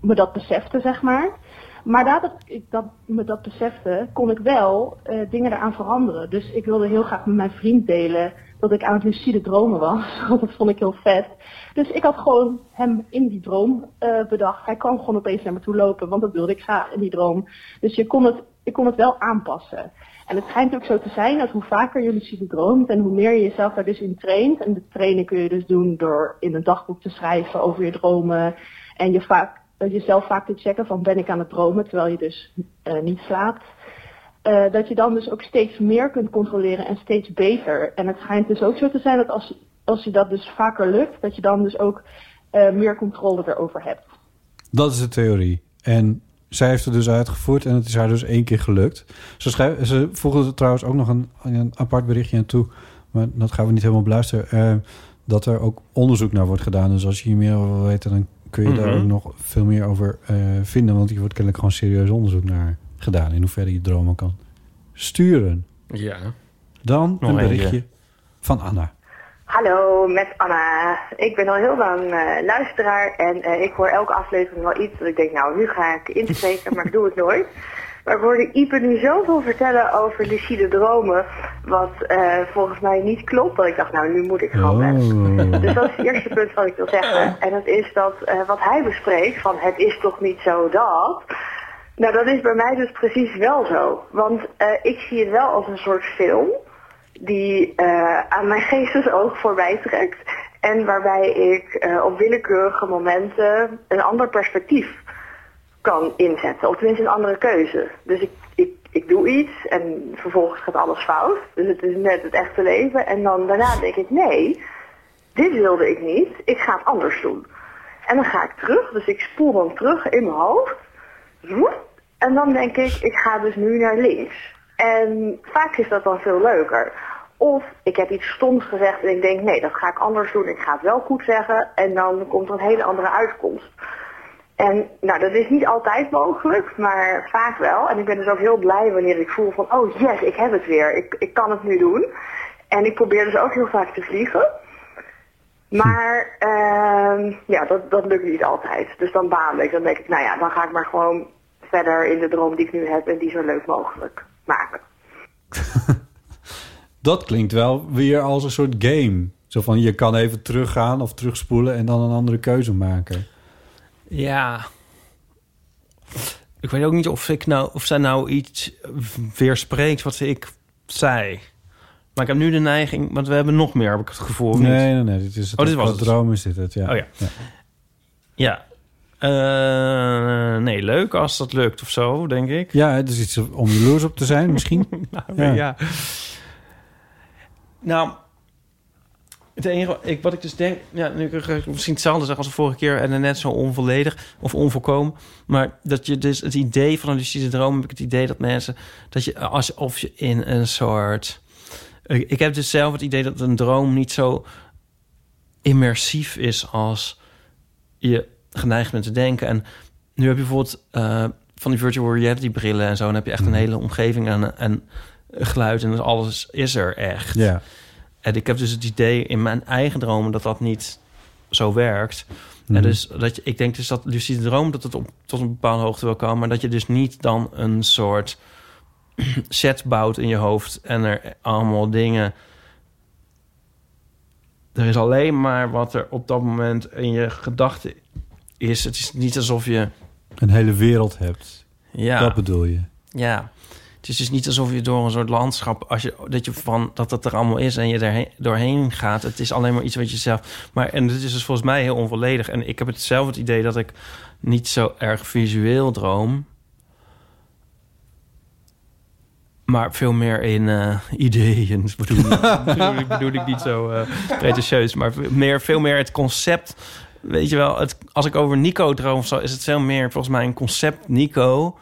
me dat besefte, zeg maar. Maar nadat ik dat, me dat besefte, kon ik wel eh, dingen eraan veranderen. Dus ik wilde heel graag met mijn vriend delen dat ik aan het lucide dromen was. Dat vond ik heel vet. Dus ik had gewoon hem in die droom eh, bedacht. Hij kwam gewoon opeens naar me toe lopen, want dat wilde ik graag in die droom. Dus je kon het, ik kon het wel aanpassen. En het schijnt ook zo te zijn dat hoe vaker je lucide droomt en hoe meer je jezelf daar dus in traint. En de trainen kun je dus doen door in een dagboek te schrijven over je dromen. En je vaak, jezelf vaak te checken van ben ik aan het dromen, terwijl je dus eh, niet slaapt. Eh, dat je dan dus ook steeds meer kunt controleren en steeds beter. En het schijnt dus ook zo te zijn dat als, als je dat dus vaker lukt, dat je dan dus ook eh, meer controle erover hebt. Dat is de theorie. En zij heeft het dus uitgevoerd en het is haar dus één keer gelukt. Ze, schrijf, ze voegde er trouwens ook nog een, een apart berichtje aan toe. Maar dat gaan we niet helemaal beluisteren. eh, dat er ook onderzoek naar wordt gedaan. Dus als je hier meer over wil weten, dan kun je daar Mhm. ook nog veel meer over eh, vinden. Want hier wordt kennelijk gewoon serieus onderzoek naar gedaan. In hoeverre je dromen kan sturen. Ja. Dan Nog een eentje. berichtje van Anna. Hallo, met Anna. Ik ben al heel lang eh, luisteraar en eh, ik hoor elke aflevering wel iets dat ik denk, nou, nu ga ik inspreken, maar ik doe het nooit. Maar ik hoorde Ipe nu zoveel vertellen over lucide dromen, wat eh, volgens mij niet klopt. Dat ik dacht, nou, nu moet ik gewoon best. Dus dat is het eerste punt wat ik wil zeggen. En dat is dat eh, wat hij bespreekt, van het is toch niet zo dat... Nou, dat is bij mij dus precies wel zo. Want eh, ik zie het wel als een soort film die eh, aan mijn geestesoog voorbij trekt. En waarbij ik eh, op willekeurige momenten een ander perspectief kan inzetten. Of tenminste een andere keuze. Dus ik, ik, ik doe iets en vervolgens gaat alles fout. Dus het is net het echte leven. En dan daarna denk ik, nee, dit wilde ik niet. Ik ga het anders doen. En dan ga ik terug. Dus ik spoel dan terug in mijn hoofd. En dan denk ik, ik ga dus nu naar links. En vaak is dat dan veel leuker. Of ik heb iets stoms gezegd en ik denk, nee, dat ga ik anders doen. Ik ga het wel goed zeggen. En dan komt er een hele andere uitkomst. En nou, dat is niet altijd mogelijk, maar vaak wel. En ik ben dus ook heel blij wanneer ik voel van, oh yes, ik heb het weer. Ik, ik kan het nu doen. En ik probeer dus ook heel vaak te vliegen. Maar ehm, ja, dat, dat lukt niet altijd. Dus dan baal ik. Dan denk ik, nou ja, dan ga ik maar gewoon verder in de droom die ik nu heb en die zo leuk mogelijk maken. Dat klinkt wel weer als een soort game. Zo van, je kan even teruggaan of terugspoelen en dan een andere keuze maken. Ja. Ik weet ook niet of, ik nou, of zij nou iets weerspreekt wat ik zei. Maar ik heb nu de neiging, want we hebben nog meer, heb ik het gevoel. of niet? Nee, nee, nee. Dit is het. Oh, dit was het. droom is dit het, ja. Oh ja. Ja. Ja. Eh, nee, leuk als dat lukt of zo, denk ik. Ja, het is iets om jaloers op te zijn, misschien. Nou, Ja. ja. Nou, het enige ik, wat ik dus denk... Ja, nu misschien hetzelfde zeggen als de vorige keer... en net zo onvolledig of onvolkomen. Maar dat je dus het idee van een lucide droom... heb ik het idee dat mensen... dat je alsof je in een soort... Ik ik heb dus zelf het idee dat een droom niet zo immersief is... als je geneigd bent te denken. En nu heb je bijvoorbeeld eh, van die virtual reality brillen en zo... en dan heb je echt een hele omgeving en, en geluid en alles is er echt. Ja. En ik heb dus het idee in mijn eigen dromen dat dat niet zo werkt. Mhm. En dus dat je, ik denk dus dat lucide droom dat het op, tot een bepaalde hoogte wel kan, maar dat je dus niet dan een soort set bouwt in je hoofd en er allemaal dingen. Er is alleen maar wat er op dat moment in je gedachten is. Het is niet alsof je Een hele wereld hebt. ja Dat bedoel je. ja. Het is dus niet alsof je door een soort landschap, als je, dat je van dat het er allemaal is en je er doorheen gaat. Het is alleen maar iets wat je zelf. Maar en dit is dus volgens mij heel onvolledig. En ik heb het zelf het idee dat ik niet zo erg visueel droom. Maar veel meer in eh, ideeën. Bedoel, bedoel, ik- bedoel ik niet zo eh pretentieus. Maar meer, veel meer het concept. Weet je wel, het, als ik over Nico droom of zo... is het veel meer volgens mij een concept Nico...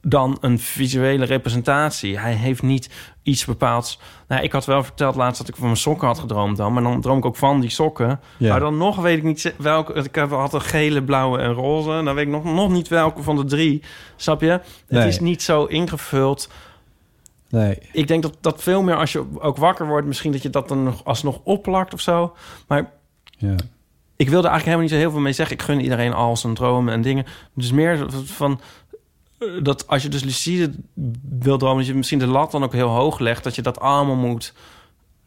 dan een visuele representatie. Hij heeft niet iets bepaalds... Nou, ik had wel verteld laatst dat ik van mijn sokken had gedroomd dan... maar dan droom ik ook van die sokken. Ja. Maar dan nog weet ik niet welke... Ik heb- had een gele, blauwe en roze. Dan weet ik nog, nog niet welke van de drie. Snap je? Het is niet zo ingevuld Nee. ik denk dat dat veel meer als je ook wakker wordt, misschien dat je dat dan nog alsnog opplakt of zo. Maar Ja. Ik wilde eigenlijk helemaal niet zo heel veel mee zeggen. Ik gun iedereen al zijn dromen en dingen. Dus meer van eh, dat als je dus lucide wil dromen, dat je misschien de lat dan ook heel hoog legt, dat je dat allemaal moet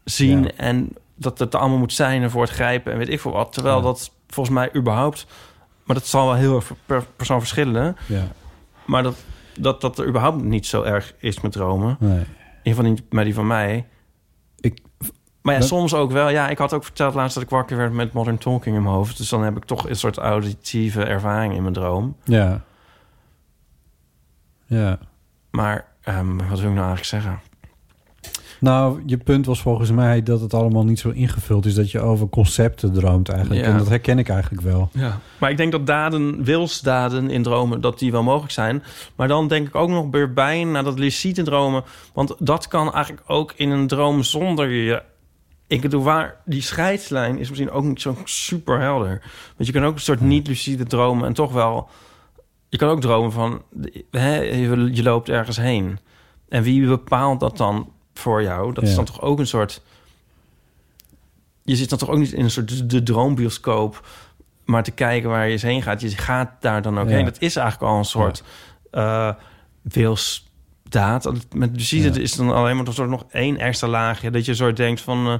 zien Ja. en dat het allemaal moet zijn en voor het grijpen en weet ik veel wat. Terwijl Ja. dat volgens mij überhaupt, maar dat zal wel heel erg per persoon verschillen. Ja. Maar dat, dat dat er überhaupt niet zo erg is met dromen. Nee. In ieder geval niet maar die van mij. Maar ja, Dat- soms ook wel. Ja, ik had ook verteld laatst dat ik wakker werd met modern talking in mijn hoofd. Dus dan heb ik toch een soort auditieve ervaring in mijn droom. ja. Ja. Maar ehm, wat wil ik nou eigenlijk zeggen? Nou, je punt was volgens mij dat het allemaal niet zo ingevuld is... dat je over concepten droomt eigenlijk. Ja. En dat herken ik eigenlijk wel. Ja. Maar ik denk dat daden, wilsdaden in dromen, dat die wel mogelijk zijn. Maar dan denk ik ook nog weer bij naar dat lucide dromen. Want dat kan eigenlijk ook in een droom zonder je... Ik bedoel, waar die scheidslijn is misschien ook niet zo super helder. Want je kan ook een soort niet lucide dromen en toch wel... Je kan ook dromen van, hè, je, loopt ergens heen. En wie bepaalt dat dan voor jou? Dat is Ja. dan toch ook een soort... Je zit dan toch ook niet in een soort de, droombioscoop... maar te kijken waar je eens heen gaat. Je gaat daar dan ook Ja. heen. Dat is eigenlijk al een soort eh wilsdaad. Met lucide Ja. is dan alleen maar soort nog één extra laagje... dat je soort denkt van... eh,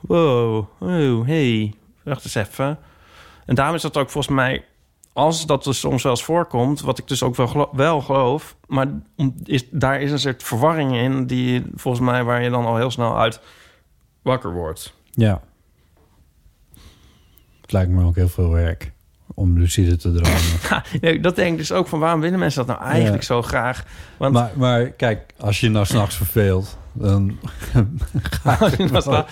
wow, oh, hey, wacht eens even. En daarom is dat ook volgens mij... als dat dus soms wel eens voorkomt... wat ik dus ook wel, gelo- wel geloof... maar om- is, daar is een soort verwarring in... die volgens mij waar je dan al heel snel uit wakker wordt. Ja. Het lijkt me ook heel veel werk om lucide te dromen. Ja, nee, dat denk ik dus ook van... waarom willen mensen dat nou eigenlijk Ja. zo graag? Want maar, maar kijk, als je nou s'nachts verveelt... dan ga je Dat wel- wel-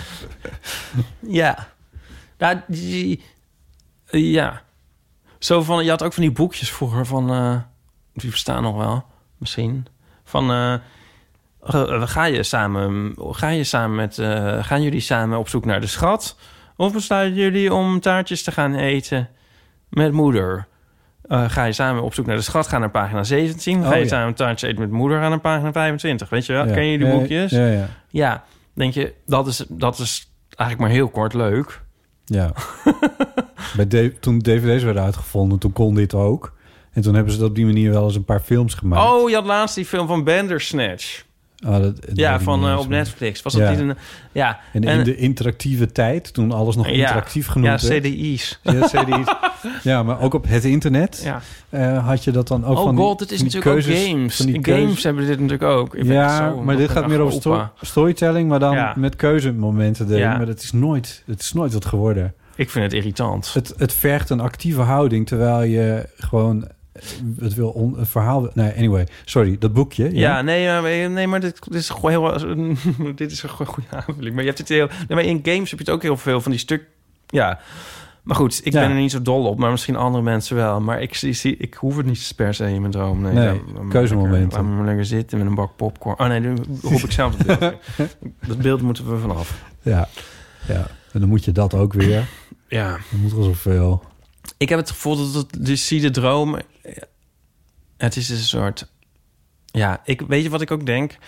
ja. Nou, die, ja. Zo van, je had ook van die boekjes vroeger van, eh, die bestaan nog wel, misschien. Van, eh, eh, ga je samen, ga je samen met, eh, gaan jullie samen op zoek naar de schat? Of besluiten jullie om taartjes te gaan eten met moeder? Eh, ga je samen op zoek naar de schat, ga naar pagina 17. Ga Oh, je ja. samen eten met moeder, ga naar pagina 25. Weet je wel? Ja. Ken je die boekjes? Ja, ja. Ja, denk je, dat is, dat is eigenlijk maar heel kort leuk. ja. Bij D- toen dvd's werden uitgevonden, toen kon dit ook. En toen hebben ze op die manier wel eens een paar films gemaakt. Oh, je had laatst die film van Bandersnatch. Oh, dat, dat weet Ja, van eh, op. Netflix. Was dat Ja. niet een... Ja. En in de interactieve tijd, toen alles nog Ja. interactief genoemd Ja, werd. CDI's. Ja, CDI's. ja, maar ook op het internet Ja. eh, had je dat dan ook oh van god, dit is natuurlijk keuzes, ook games. In keuzes. games hebben dit natuurlijk ook. Ik Ja, zo- maar dit gaat meer over sto- opa. storytelling, maar dan Ja. met keuzemomenten erin. Ja. Maar dat is nooit, het is nooit wat geworden. Ik vind het irritant. Het, het vergt een actieve houding, terwijl je gewoon eh, het wil on, een verhaal. Nee, anyway, sorry, dat boekje. Ja, nee, maar- nee, maar dit, dit is gewoon heel... dit is een goede aanvulling. Maar je hebt het heel... Nee, maar in games heb je het ook heel veel van die stuk... Ja, maar goed, ik Ja. ben er niet zo dol op. Maar misschien andere mensen wel. Maar ik, zie, ik hoef het niet per se in mijn droom. Nee, Nee, keuzemomenten. lekker- Laat me lekker zitten met een bak popcorn. Oh nee, nu roep ik zelf het beeld. dat beeld moeten we vanaf. Ja, ja. En dan moet je dat ook weer. Ja. Er moet wel zoveel. Ik heb het gevoel dat het lucide droom... Het is een soort... Ja, ik, weet je wat ik ook denk?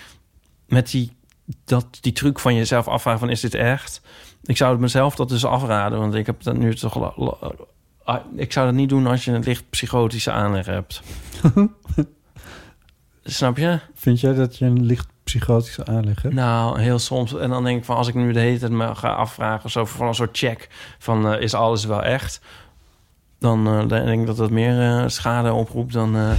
Met die, dat, die truc van jezelf afvragen van is dit echt? Ik zou het mezelf dat dus afraden. Want ik heb dat nu toch... ah, Ik zou dat niet doen als je een licht psychotische aanleg hebt. Snap je? Vind jij dat je een licht psychotische aanleg hebt? Nou, heel soms. En dan denk ik van als ik nu de hele tijd me ga afvragen... zo van een soort check van eh, is alles wel echt... dan eh, denk ik dat dat meer eh, schade oproept dan... eh,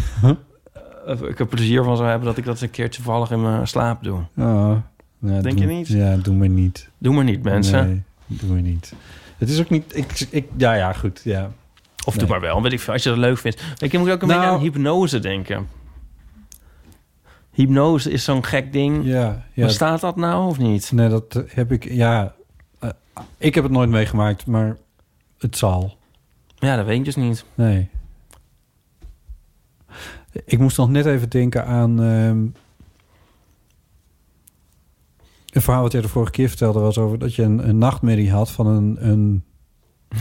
eh, ik er plezier van zou hebben dat ik dat een keer toevallig in mijn slaap doe. Oh, ja, Denk doe- je niet? Ja, doe maar niet. Doe maar niet, mensen. Nee, doe maar niet. Het is ook niet... Ik, ik, ja, ja, goed, ja. Of Nee. doe maar wel, weet ik veel, als je dat leuk vindt. Ik moet ook een beetje Nou- aan hypnose denken. Hypnose is zo'n gek ding. Ja, ja. Bestaat dat nou of niet? Nee, dat heb ik... Ja, ik heb het nooit meegemaakt, maar het zal. Ja, dat weet ik dus niet. Nee. Ik moest nog net even denken aan... ehm, een verhaal wat jij de vorige keer vertelde... was over dat je een, een nachtmerrie had van een, een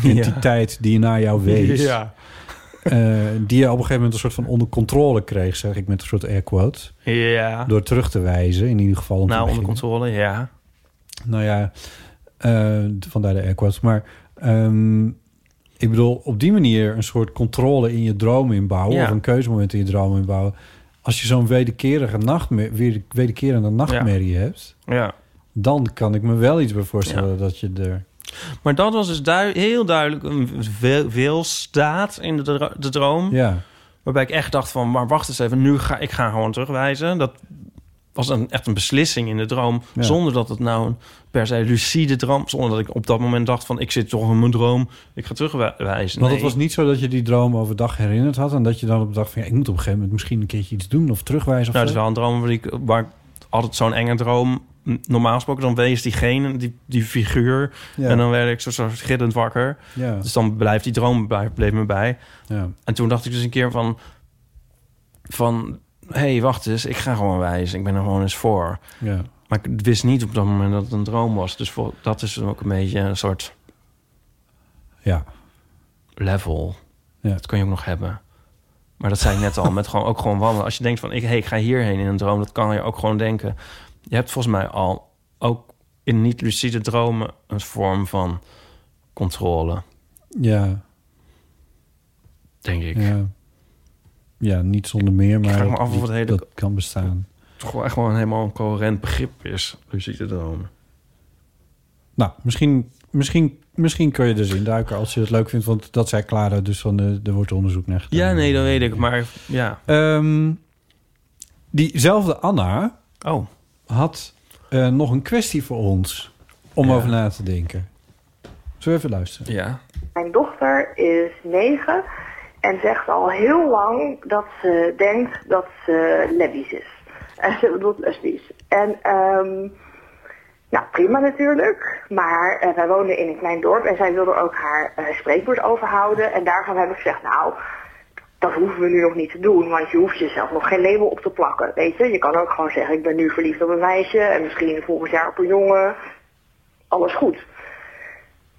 entiteit die naar jou wees. Ja. Eh, die je op een gegeven moment een soort van onder controle kreeg, zeg ik met een soort air quote. Ja. Door terug te wijzen, in ieder geval. om te Nou, onder controle, ja. Nou ja, eh, vandaar de air quotes. Maar ehm, ik bedoel, op die manier een soort controle in je droom inbouwen... Ja. of een keuzemoment in je droom inbouwen. Als je zo'n wederkerige nachtmer weer wederkerende nachtmerrie hebt... Ja. dan kan ik me wel iets bij voorstellen dat je er... Maar dat was dus heel duidelijk een wil- wilstaat in de, dro- de droom. Ja, Waarbij ik echt dacht van, maar wacht eens even, nu ga ik ga gewoon terugwijzen. Dat was een, echt een beslissing in de droom. Ja. Zonder dat het nou een per se lucide droom... zonder dat ik op dat moment dacht van, ik zit toch in mijn droom. Ik ga terugwijzen. want Nee. het was niet zo dat je die droom overdag herinnerd had... en dat je dan op de dag van... Ja, ik moet op een gegeven moment misschien een keertje iets doen... of terugwijzen of Nou, het is wel een droom waar ik, waar ik altijd zo'n enge droom... Normaal gesproken, dan wees diegene, die, die figuur... Ja. En dan werd ik zo, zo gillend wakker. Ja, Dus dan blijft die droom bleef me bij. ja. En toen dacht ik dus een keer van... van hey, wacht eens, ik ga gewoon wijzen. Ik ben er gewoon eens voor. ja. Maar ik wist niet op dat moment dat het een droom was. Dus voor, dat is ook een beetje een soort ja. level. Ja. Dat kun je ook nog hebben. Maar dat zei ik net al, met gewoon, ook gewoon wandelen. Als je denkt van, ik, hey, ik ga hierheen in een droom... dat kan je ook gewoon denken. Je hebt volgens mij al ook in niet-lucide dromen... een vorm van controle, Ja, denk ik. ja. Ja, niet zonder meer, maar vraag me dat, af of het die- hele- dat kan bestaan. Toch wel echt gewoon helemaal een coherent begrip is, lucide dromen. Nou, misschien, misschien, misschien kun je er dus induiken als je het leuk vindt. Want dat zei Clara dus van, de, er wordt onderzoek naar gedaan. Ja, nee, dat weet ik. Maar ja. Ehm, diezelfde Anna Oh, had eh, nog een kwestie voor ons om Ja. over na te denken. Zullen we even luisteren? ja. Mijn dochter is negen en zegt al heel lang dat ze denkt dat ze lesbisch is. En ze bedoelt lesbisch. En ehm, nou, prima natuurlijk. Maar eh, wij woonden in een klein dorp en zij wilde ook haar eh, spreekwoord overhouden. En daarvan heb ik gezegd, nou, dat hoeven we nu nog niet te doen, want je hoeft jezelf nog geen label op te plakken. Weet je, je kan ook gewoon zeggen, ik ben nu verliefd op een meisje en misschien volgend jaar op een jongen. Alles goed.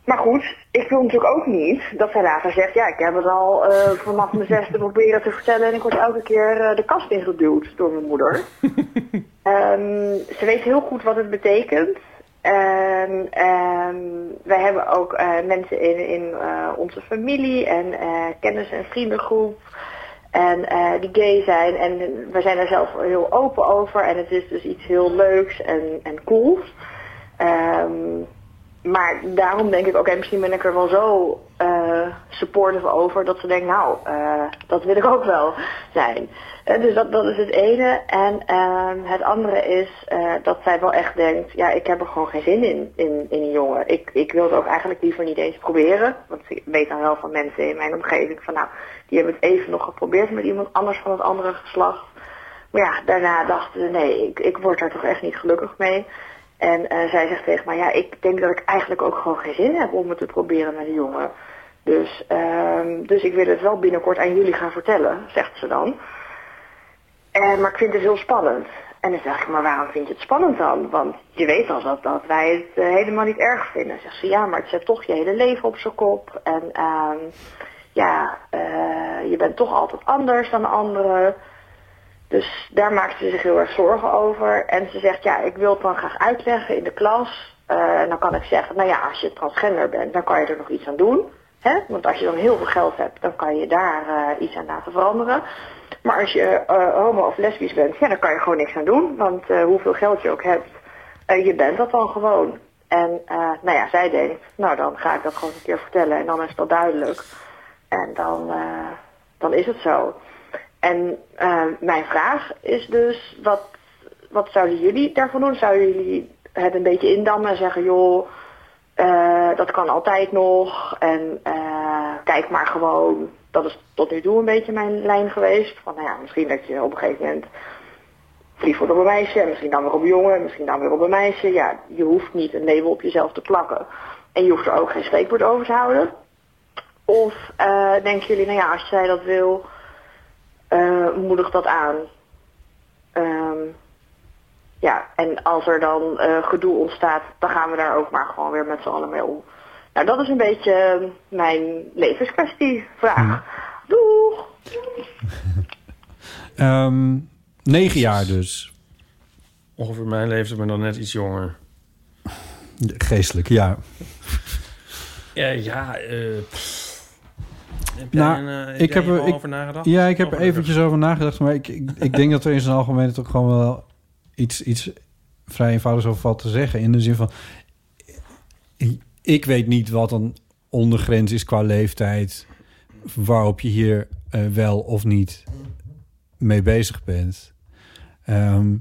Maar goed, ik wil natuurlijk ook niet dat zij later zegt... ja, ik heb het al eh, vanaf mijn zesde proberen te vertellen... en ik word elke keer eh, de kast ingeduwd door mijn moeder. Ehm, ze weet heel goed wat het betekent. En ehm, wij hebben ook eh, mensen in, in onze familie en kennis- en vriendengroep... En die gay zijn. En we zijn er zelf heel open over. En het is dus iets heel leuks en, en cools. Ehm, maar daarom denk ik, oké, misschien ben ik er wel zo eh supportive over dat ze denken, nou, eh, dat wil ik ook wel zijn. Eh, dus dat, is het ene. En ehm, het andere is dat zij wel echt denkt, ja, ik heb er gewoon geen zin in, in, in een jongen. Ik, ik wil het ook eigenlijk liever niet eens proberen. Want ik weet dan wel van mensen in mijn omgeving van, nou, die hebben het even nog geprobeerd met iemand anders van het andere geslacht. Maar ja, daarna dachten ze, nee, ik, ik word er toch echt niet gelukkig mee. En eh, zij zegt tegen mij, ja, ik denk dat ik eigenlijk ook gewoon geen zin heb om het te proberen met een jongen. Dus, ehm, dus ik wil het wel binnenkort aan jullie gaan vertellen, zegt ze dan. En, maar ik vind het heel spannend. En dan zeg ik, maar waarom vind je het spannend dan? Want je weet al dat, dat wij het eh, helemaal niet erg vinden. Zegt ze, ja, maar het zet toch je hele leven op zijn kop. En ehm, ja, eh, je bent toch altijd anders dan anderen. Dus daar maakt ze zich heel erg zorgen over. En ze zegt, ja, ik wil het dan graag uitleggen in de klas. Eh, en dan kan ik zeggen, nou ja, als je transgender bent, dan kan je er nog iets aan doen. Hè? Want als je dan heel veel geld hebt, dan kan je daar eh, iets aan laten veranderen. Maar als je eh, homo of lesbisch bent, ja, dan kan je gewoon niks aan doen. Want hoeveel geld je ook hebt, je bent dat dan gewoon. En nou ja, zij denkt, nou dan ga ik dat gewoon een keer vertellen en dan is dat duidelijk. En dan, dan is het zo. En eh, mijn vraag is dus, wat, wat zouden jullie daarvan doen? Zouden jullie het een beetje indammen en zeggen, joh, eh, dat kan altijd nog. En eh, kijk maar gewoon, dat is tot nu toe een beetje mijn lijn geweest. Van nou ja, misschien dat je op een gegeven moment verliefd wordt op een meisje, en misschien dan weer op een jongen, misschien dan weer op een meisje. Ja, je hoeft niet een label op jezelf te plakken. En je hoeft er ook geen spreekwoord over te houden. Of eh, denken jullie, nou ja, als zij dat wil, eh moedig dat aan. Ehm, ja, en als er dan eh, gedoe ontstaat, dan gaan we daar ook maar gewoon weer met z'n allen mee om. Nou, dat is een beetje eh, mijn levenskwestie vraag. Doeg! Ehm, negen jaar dus. Ongeveer mijn leeftijd, maar dan net iets jonger. Geestelijk, ja. Ja, ja eh. Heb Nou, jij een, eh, ik heb er ik- over nagedacht? Ja, ik heb er eventjes over nagedacht. Maar ik, ik, ik denk dat er in zijn algemeenheid ook gewoon wel iets, iets vrij eenvoudigs over valt te zeggen. In de zin van, ik- weet niet wat een ondergrens is qua leeftijd... waarop je hier eh, wel of niet mee bezig bent. Ehm,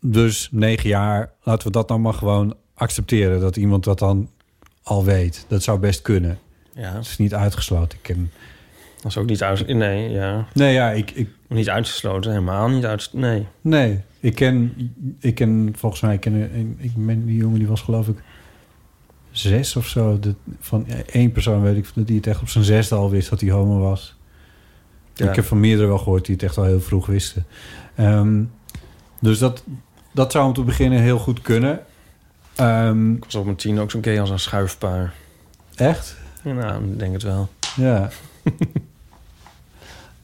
dus negen jaar, laten we dat nou maar gewoon accepteren... dat iemand dat dan al weet. Dat zou best kunnen. Ja, Het is niet uitgesloten. Ik ken... dat is ook niet uit... Nee, ja. Nee, ja, ik, ik, Niet uitgesloten, helemaal niet uit... Nee. Nee, ik ken, ik ken volgens mij, ik, ken, een- ik ben die jongen die was geloof ik zes of zo. De, van één persoon weet ik die het echt op zijn zesde al wist dat hij homo was. Ja. Ik heb van meerdere wel gehoord die het echt al heel vroeg wisten. Ehm, dus dat, dat zou om te beginnen heel goed kunnen. Ehm, Ik was op mijn tien ook zo'n gay als een schuifpaar. echt? Nou, ik denk het wel. Ja.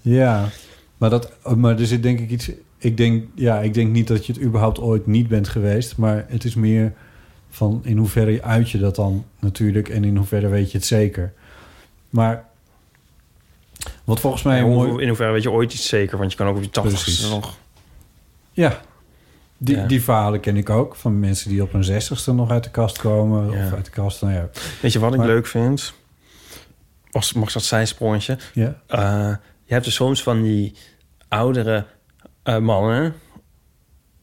ja. Maar, dat, maar er zit denk ik iets... Ik denk, ja, ik denk niet dat je het überhaupt ooit niet bent geweest. Maar het is meer van in hoeverre uit je dat dan natuurlijk... en in hoeverre weet je het zeker. Maar wat volgens mij... Ja, mooi, In hoeverre weet je ooit iets zeker? Want je kan ook op je tachtigste nog... ja, die, Ja. die verhalen ken ik ook. Van mensen die op hun zestigste nog uit de kast komen. Ja. Of uit de kast, nou ja. Weet je wat ik leuk vind? Als, mag dat zijsprongetje? ja. Eh, je hebt dus soms van die oudere eh, mannen...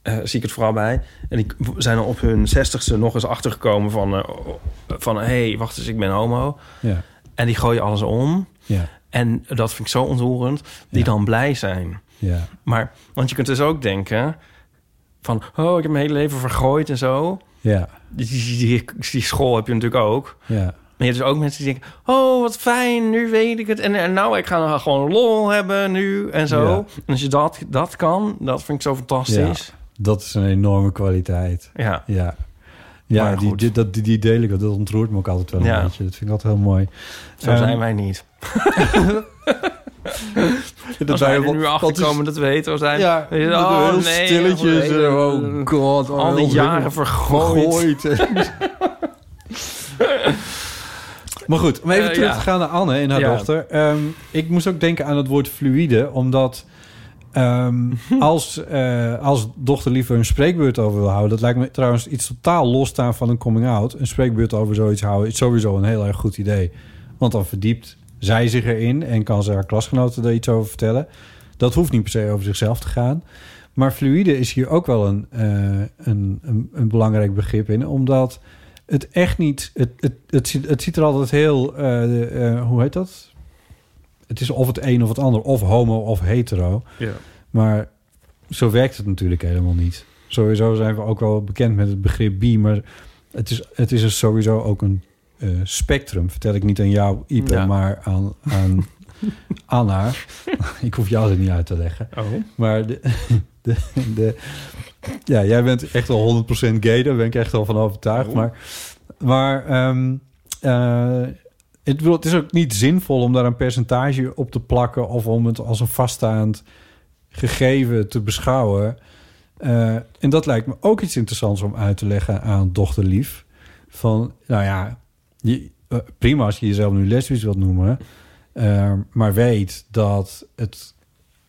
eh, zie ik het vooral bij. En die zijn er op hun zestigste nog eens achtergekomen van... van hey, wacht eens, ik ben homo. Ja. En die gooien alles om. Ja. En dat vind ik zo ontroerend. Die Ja. dan blij zijn. Ja. Maar, want je kunt dus ook denken... van, oh, ik heb mijn hele leven vergooid en zo. Ja. Die, die school heb je natuurlijk ook. Ja. Maar je hebt dus ook mensen die denken... oh, wat fijn, nu weet ik het. En, en nou, ik ga gewoon lol hebben nu en zo. Ja. En als je dat, dat kan, dat vind ik zo fantastisch. Dat is een enorme kwaliteit. Ja. Ja, ja die, die, dat, die, die deel ik. Dat ontroert me ook altijd wel een Ja. beetje. Dat vind ik altijd heel mooi. Zo Ehm, zijn wij niet. dat Als wij er nu achter komen dat we hetero zijn. Ja, oh, heel nee, stilletjes. oh, eh, Oh god. oh, al die jaren vergooid. Maar goed, om even Eh, terug te gaan naar Anne en haar Ja. dochter. Ehm, ik moest ook denken aan het woord fluïde, omdat ehm, als, eh, als dochter liever een spreekbeurt over wil houden, dat lijkt me trouwens iets totaal losstaan van een coming-out. Een spreekbeurt over zoiets houden is sowieso een heel erg goed idee. Want dan verdiept zij zich erin en kan ze haar klasgenoten er iets over vertellen. Dat hoeft niet per se over zichzelf te gaan. Maar fluïde is hier ook wel een, eh, een, een, een belangrijk begrip in, omdat het echt niet. Het, het, het, ziet, het ziet er altijd heel. eh, eh, hoe heet dat? Het is of het een of het ander, of homo of hetero. Ja. Maar zo werkt het natuurlijk helemaal niet. Sowieso zijn we ook wel bekend met het begrip bi, maar het is, het is dus sowieso ook een eh, spectrum. Vertel ik niet aan jou, Ipe, Ja. maar aan, aan Anna. ik hoef jou er niet uit te leggen. Oh. Maar de, de, de, ja, jij bent echt al 100% gay, daar ben ik echt al van overtuigd. Oh. Maar, maar ehm, eh, het, bedoel, het is ook niet zinvol om daar een percentage op te plakken of om het als een vaststaand gegeven te beschouwen. Eh, en dat lijkt me ook iets interessants om uit te leggen aan dochterlief. Van, nou ja, je, eh, prima als je jezelf nu lesbisch wilt noemen. maar weet dat, het,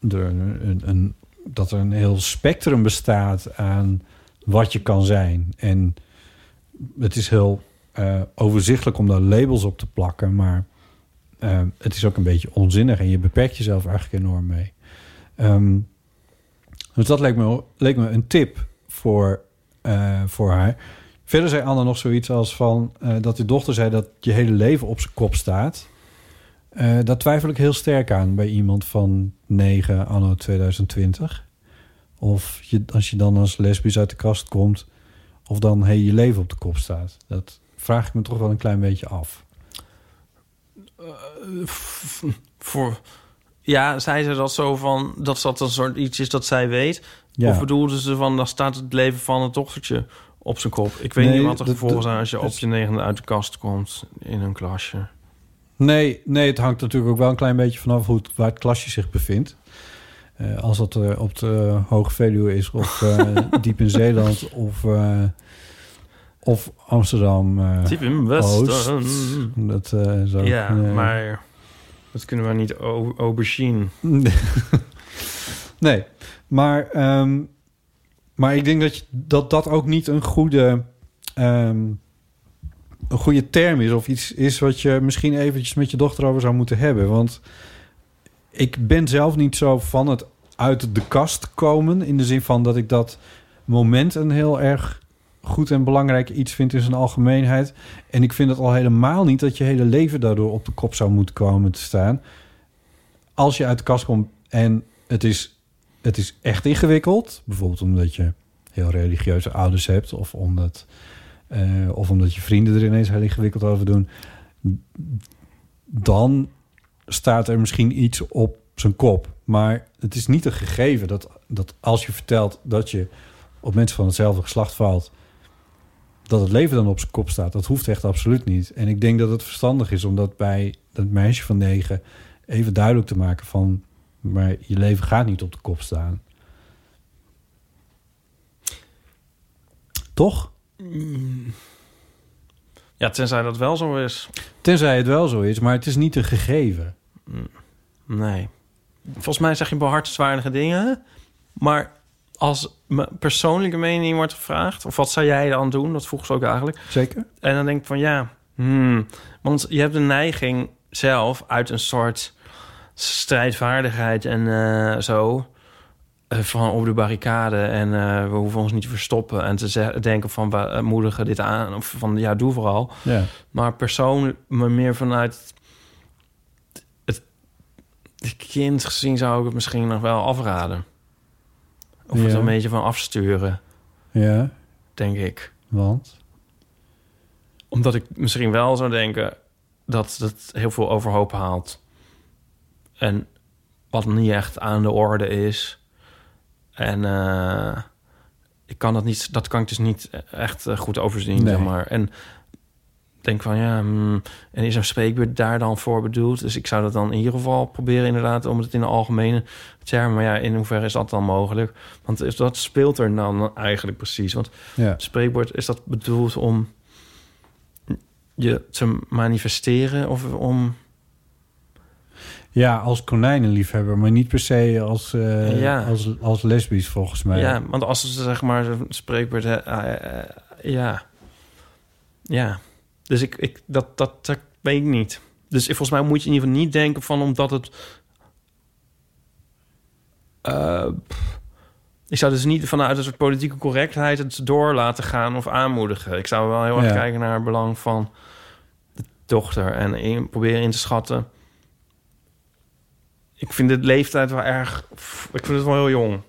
er een, een- dat er een heel spectrum bestaat aan wat je kan zijn. En het is heel eh, overzichtelijk om daar labels op te plakken. Maar eh, het is ook een beetje onzinnig en je beperkt jezelf eigenlijk enorm mee. Ehm, dus dat leek me, leek me een tip voor, eh, voor haar. Verder zei Anne nog zoiets als van dat die dochter zei dat je hele leven op zijn kop staat. Daar twijfel ik heel sterk aan bij iemand van 9 anno 2020. Of je, als je dan als lesbisch uit de kast komt, of dan hey, je leven op de kop staat. Dat vraag ik me toch wel een klein beetje af. Voor, ja, zei ze dat zo van... dat dat een soort iets is dat zij weet? Ja. Of bedoelde ze van... dan staat het leven van het dochtertje op zijn kop? Ik weet Nee, niet wat dat- gevolgen zijn... als je op je negende uit de kast komt in een klasje. Nee, nee, het hangt natuurlijk ook wel een klein beetje vanaf hoe het, waar het klasje zich bevindt. Eh, als dat eh, op de Hoge Veluwe is, of eh, diep in Zeeland, of, of Amsterdam. Diep in. Westen. Dat, zo. Ja, maar dat kunnen we niet o- aubergine. nee, maar, ehm, maar ik denk dat, je, dat dat ook niet een goede, ehm, een goede term is. Of iets is wat je misschien eventjes met je dochter over zou moeten hebben. Want ik ben zelf niet zo van het uit de kast komen. In de zin van dat ik dat moment een heel erg goed en belangrijk iets vind in zijn algemeenheid. En ik vind het al helemaal niet dat je hele leven daardoor op de kop zou moeten komen te staan. Als je uit de kast komt en het is, het is echt ingewikkeld. Bijvoorbeeld omdat je heel religieuze ouders hebt. Of omdat, eh, of omdat je vrienden er ineens heel ingewikkeld over doen. Dan staat er misschien iets op zijn kop. Maar het is niet een gegeven dat, dat als je vertelt dat je op mensen van hetzelfde geslacht valt, dat het leven dan op zijn kop staat. Dat hoeft echt absoluut niet. En ik denk dat het verstandig is om dat bij dat meisje van negen even duidelijk te maken van, maar je leven gaat niet op de kop staan. Toch? Ja, tenzij dat wel zo is. Tenzij het wel zo is, maar het is niet een gegeven. Nee. Volgens mij zeg je behartenswaardige dingen. Maar als mijn persoonlijke mening wordt gevraagd... of wat zou jij dan doen? Dat vroeg ze ook eigenlijk. Zeker. En dan denk ik van ja... hmm, want je hebt de neiging zelf uit een soort strijdvaardigheid en eh, zo... eh, van op de barricade en eh, we hoeven ons niet te verstoppen... en te denken van we eh, moedigen dit aan... of van ja, doe vooral. Ja. Maar persoonlijk, maar meer vanuit het, het kind gezien zou ik het misschien nog wel afraden. Of het Ja. een beetje van afsturen, Ja, denk ik. want? Omdat ik misschien wel zou denken dat het heel veel overhoop haalt. En wat niet echt aan de orde is. En eh, ik kan dat niet, dat kan ik dus niet echt eh, goed overzien, Nee. zeg maar. En denk van ja, hmm, en is een spreekbeurt daar dan voor bedoeld? Dus ik zou dat dan in ieder geval proberen, inderdaad, om het in de algemene termen. Maar ja, in hoeverre is dat dan mogelijk? Want is dat speelt er dan eigenlijk precies? Want Ja. spreekwoord is dat bedoeld om je te manifesteren of om... Ja, als konijnenliefhebber, maar niet per se als, eh, Ja. als, als lesbisch volgens mij. Ja, want als ze zeg maar spreekwoord... hè, eh, eh, ja. Ja. Dus ik, ik, dat, dat, dat weet ik niet. Dus volgens mij moet je in ieder geval niet denken van omdat het... ik zou dus niet vanuit een soort politieke correctheid het door laten gaan of aanmoedigen. Ik zou wel heel erg Ja. kijken naar het belang van de dochter en in, proberen in te schatten. Ik vind de leeftijd wel erg... Ik vind het wel heel jong.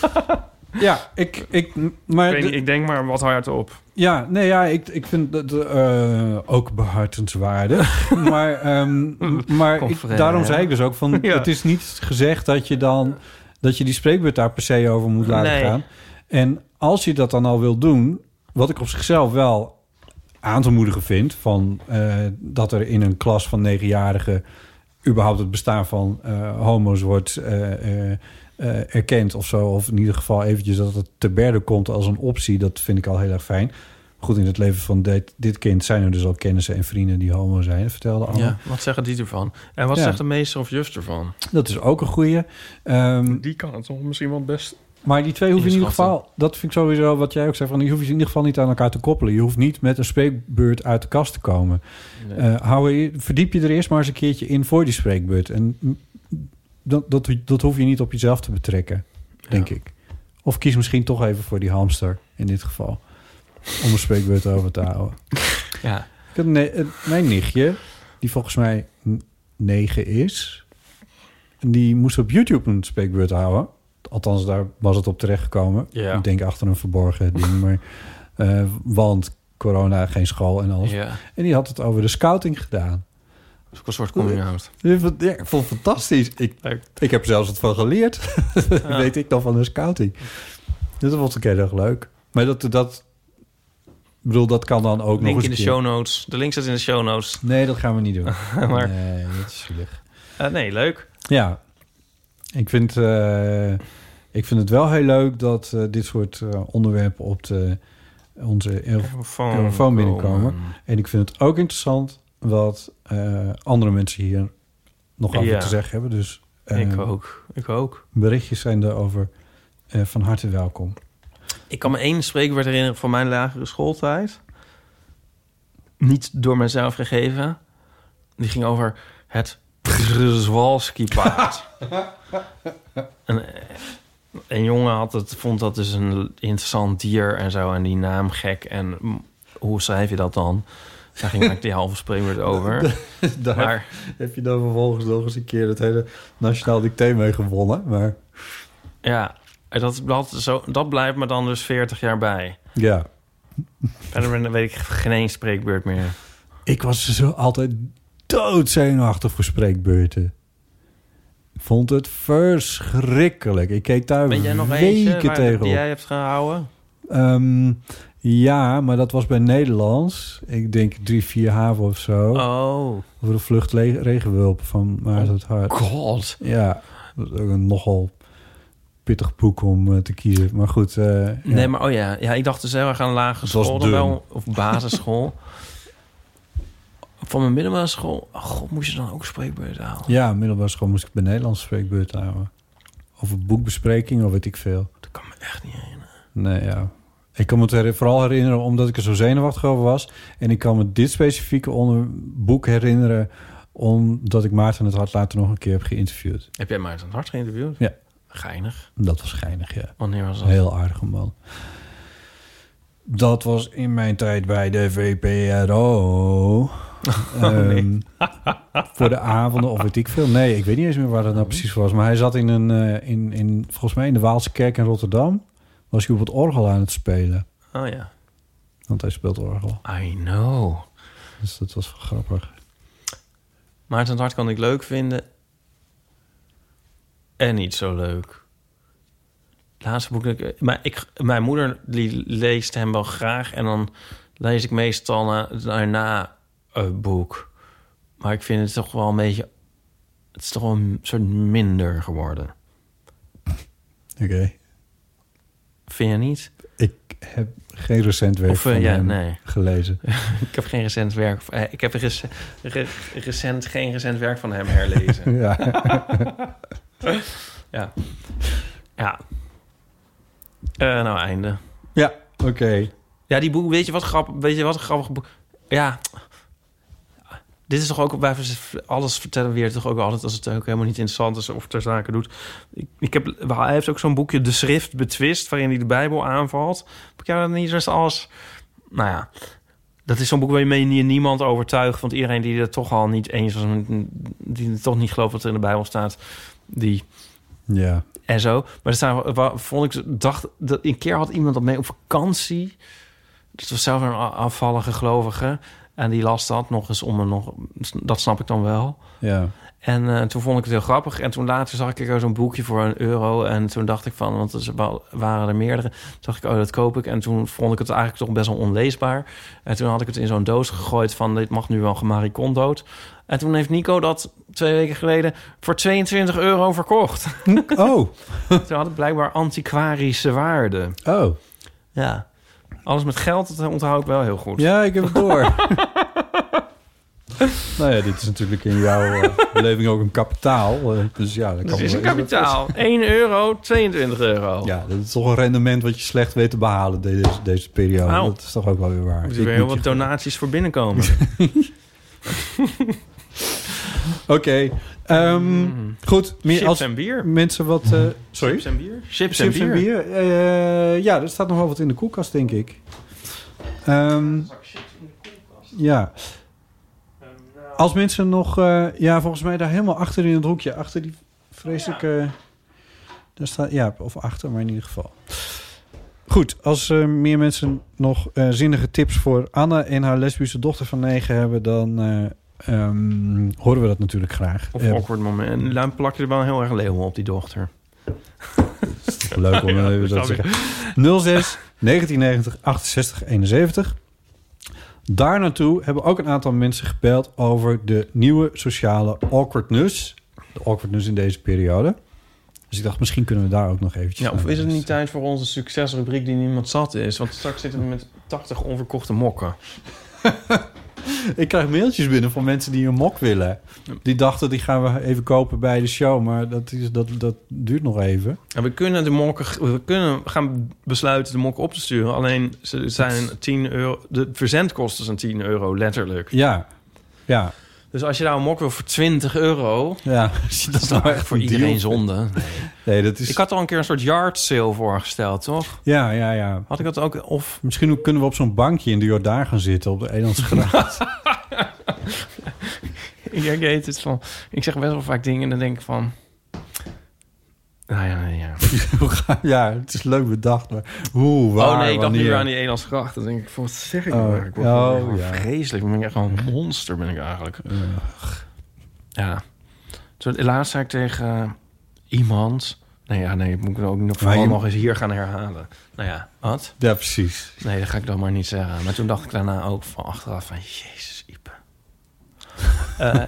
Ja, ik, ik, maar Ik, weet de- niet, ik denk maar wat hard op. Ja, nee, ja, ik, ik vind dat eh, ook behartenswaardig. maar ehm, maar ik, daarom zei ik dus ook van... Ja. het is niet gezegd dat je dan... dat je die spreekbeurt daar per se over moet laten Nee. gaan. En als je dat dan al wil doen... wat ik op zichzelf wel aan te moedigen vind... van eh, dat er in een klas van negenjarigen... überhaupt het bestaan van eh, homo's wordt... eh, eh, eh, erkend of zo. Of in ieder geval eventjes dat het te berde komt als een optie. Dat vind ik al heel erg fijn. Goed, in het leven van dit, dit kind zijn er dus al kennissen en vrienden die homo zijn. Vertelde Anne. Ja, wat zeggen die ervan? En wat Ja. zegt de meester of juf ervan? Dat is ook een goeie. Ehm, Die kan het toch misschien wel best... maar die twee hoef je in ieder geval... Dat vind ik sowieso wat jij ook zegt. Van, die hoef je in ieder geval niet aan elkaar te koppelen. Je hoeft niet met een spreekbeurt uit de kast te komen. Nee. Eh, hou je, verdiep je er eerst maar eens een keertje in voor die spreekbeurt. En dat, dat, dat hoef je niet op jezelf te betrekken, denk Ja. ik. Of kies misschien toch even voor die hamster in dit geval. Om een spreekbeurt over te houden. Ja. Ik had ne- eh, mijn nichtje, die volgens mij negen is... en die moest op YouTube een spreekbeurt houden. Althans, daar was het op terechtgekomen. Ja. Ik denk achter een verborgen ding. Maar, eh, want corona, geen school en alles. ja. En die had het over de scouting gedaan. Dat is ook een soort coming out. Ik vond, ja, ik vond het fantastisch. Ik, ik heb zelfs wat van geleerd. Ja. Weet ik dan van de scouting. Dus dat vond ik heel erg leuk. Maar dat, dat, ik bedoel, dat kan dan ook nog Link eens in de keer- show notes. De link staat in de show notes. Nee, dat gaan we niet doen. Maar- Nee, dat is zielig. Eh, nee, leuk. Ja, ik vind, eh, ik vind het wel heel leuk dat eh, dit soort eh, onderwerpen op de, onze Telefoon, binnenkomen. En ik vind het ook interessant wat andere mensen hier nog over Ja. te zeggen hebben. Dus Ik ook. Ik ook. berichtjes zijn daarover eh van harte welkom. Ik kan me één spreekwoord herinneren van mijn lagere schooltijd. Niet door mezelf gegeven. Die ging over het Przewalski-paard. een, een jongen had het, vond dat dus een interessant dier en zo. En die naam gek. En hoe schrijf je dat dan? Daar ging eigenlijk die halve spreekwoord over. Daar Maar heb je dan vervolgens nog eens een keer het hele Nationaal Dicté mee gewonnen. Maar ja, dat, dat, zo, dat blijft me dan dus 40 jaar bij. ja, En dan weet ik geen één spreekbeurt meer. ik was zo altijd doodzenuwachtig voor spreekbeurten. Vond het verschrikkelijk. Ik keek daar Ben jij nog weken tegen die jij hebt gehouden? Ehm, ja, maar dat was bij Nederlands. Ik denk drie, vier haven of zo. Oh, Over de vlucht regenwulpen van Maarten het Hart. god. Ja, dat is ook een nogal pittig boek om eh, te kiezen. Maar goed. eh, ja. Nee, maar oh ja. ja, ik dacht dus heel erg aan lagere was school dan wel, of basisschool. Van mijn middelbare school, oh god, moest je dan ook spreekbeurt halen? Ja, middelbare school moest ik bij Nederlands spreekbeurt houden. Of een boekbespreking, of weet ik veel. Dat kan me echt niet herinneren. Nee, ja. Ik kan me het vooral herinneren omdat ik er zo zenuwachtig over was. En ik kan me dit specifieke onder boek herinneren... omdat ik Maarten het Hart later nog een keer heb geïnterviewd. Heb jij Maarten het Hart geïnterviewd? Ja. Geinig. Dat was geinig, ja. Wanneer was dat? heel aardige man. Dat was in mijn tijd bij de VPRO. Ehm, voor de avonden of weet ik veel. Nee, ik weet niet eens meer waar dat nou precies was. Maar hij zat in een, eh, in, in, volgens mij in de Waalse Kerk in Rotterdam. Was hij op het orgel aan het spelen. Oh ja. Want hij speelt orgel. I know. Dus dat was wel grappig. Maarten het Hart kan ik leuk vinden. En niet zo leuk. Laatste boek... dat ik- Maar ik, mijn moeder die leest hem wel graag. En dan lees ik meestal na, daarna een boek. Maar ik vind het toch wel een beetje... Het is toch wel een soort minder geworden. Oké. Vind je niet? Ik, heb geen recent werk Of, eh, van ja, hem nee. gelezen. ik heb geen recent werk... eh, ik heb rec- re- recent, geen recent werk van hem herlezen. ja. ja. Ja. Nou, einde. ja, oké. Ja, die boek, weet je wat grappig, weet je wat een grappig boek? Ja. Dit is toch ook bij alles vertellen weer toch ook altijd als het ook helemaal niet interessant is of ter zake doet. Ik, ik heb, hij heeft ook zo'n boekje De Schrift Betwist waarin hij de Bijbel aanvalt. Heb ik jou dat niet eens als nou ja, dat is zo'n boek waarmee je niemand overtuigt, want iedereen die er toch al niet eens was, die toch niet gelooft wat er in de Bijbel staat, die Ja. en zo. Maar staan, vond ik, dacht, dat een keer had iemand dat mee op vakantie. Dat was zelf een afvallige gelovige. En die las dat nog eens om er nog... Dat snap ik dan wel. Ja. En eh, toen vond ik het heel grappig. En toen later zag ik er zo'n boekje voor een euro. En toen dacht ik van, want er wa- waren er meerdere. Toen dacht ik, oh, dat koop ik. En toen vond ik het eigenlijk toch best wel onleesbaar. En toen had ik het in zo'n doos gegooid van, dit mag nu wel gemaricondood. En toen heeft Nico dat twee weken geleden voor 22 euro verkocht. Oh. Toen had het blijkbaar antiquarische waarde. Oh. Ja. Alles met geld, dat onthoud ik wel heel goed. Ja, ik heb het door. nou ja, dit is natuurlijk in jouw eh, beleving ook een kapitaal. eh, dus ja, dat kan is een kapitaal. 1 euro, 22 euro. Ja, dat is toch een rendement wat je slecht weet te behalen deze, deze periode. Nou. dat is toch ook wel weer waar. Er weer heel wat donaties voor binnenkomen. Oké. Ehm, Goed. Meer Chips als en bier. mensen wat... eh, sorry? Chips en bier? Chips, Chips en bier. Eh, ja, er staat nog wel wat in de koelkast, denk ik. Ehm, ja. Als mensen nog... eh, ja, volgens mij daar helemaal achter in het hoekje. Achter die vreselijke... Daar staat, ja, of achter, maar in ieder geval. Goed, als meer mensen nog eh, zinnige tips voor Anne en haar lesbische dochter van negen hebben... dan eh, ehm, horen we dat natuurlijk graag. Of Eh, awkward moment. En dan plak je er wel heel erg leeuw op die dochter. Leuk om Ja, even dat te zeggen. 06 1990 68 71. Daar naartoe hebben ook een aantal mensen gebeld over de nieuwe sociale awkwardness. De awkwardness in deze periode. Dus ik dacht, misschien kunnen we daar ook nog eventjes Ja, of is het niet tijd voor onze succesrubriek die niemand zat is? Want straks zitten we met 80 onverkochte mokken. Ik krijg mailtjes binnen van mensen die een mok willen. Die dachten, die gaan we even kopen bij de show. Maar dat, is, dat, dat duurt nog even. En we kunnen de mokken, we kunnen gaan besluiten de mokken op te sturen. Alleen ze zijn 10 euro. De verzendkosten zijn 10 euro, letterlijk. Ja, ja, Dus als je nou een mok wil voor 20 euro, ja. dat is nou echt voor een iedereen deal? zonde. Nee, dat is... Ik had al een keer een soort yard sale voorgesteld, toch? Ja, ja, ja. Had ik dat ook? Of Misschien kunnen we op zo'n bankje in de Jordaan gaan zitten op de Elandsgracht. ik, ik weet het van. Ik zeg best wel vaak dingen en dan denk ik van. Nou ja, ja. ja, het is leuk bedacht, maar hoe, waar, oh nee, ik dacht nu aan die Elandsgracht. Dan denk ik wat zeg ik Oh, nou? Ik word oh, ja. vreselijk. Ik ben echt gewoon een monster, ben ik eigenlijk. Ja. Toen, laatst zei ik tegen eh, iemand... Nee, ja, nee, moet ik ook nog, vooral je- nog eens hier gaan herhalen. Nou ja, wat? Ja, precies. Nee, dat ga ik dan maar niet zeggen. Maar toen dacht ik daarna ook van achteraf van... Jezus, Ipe. Eh,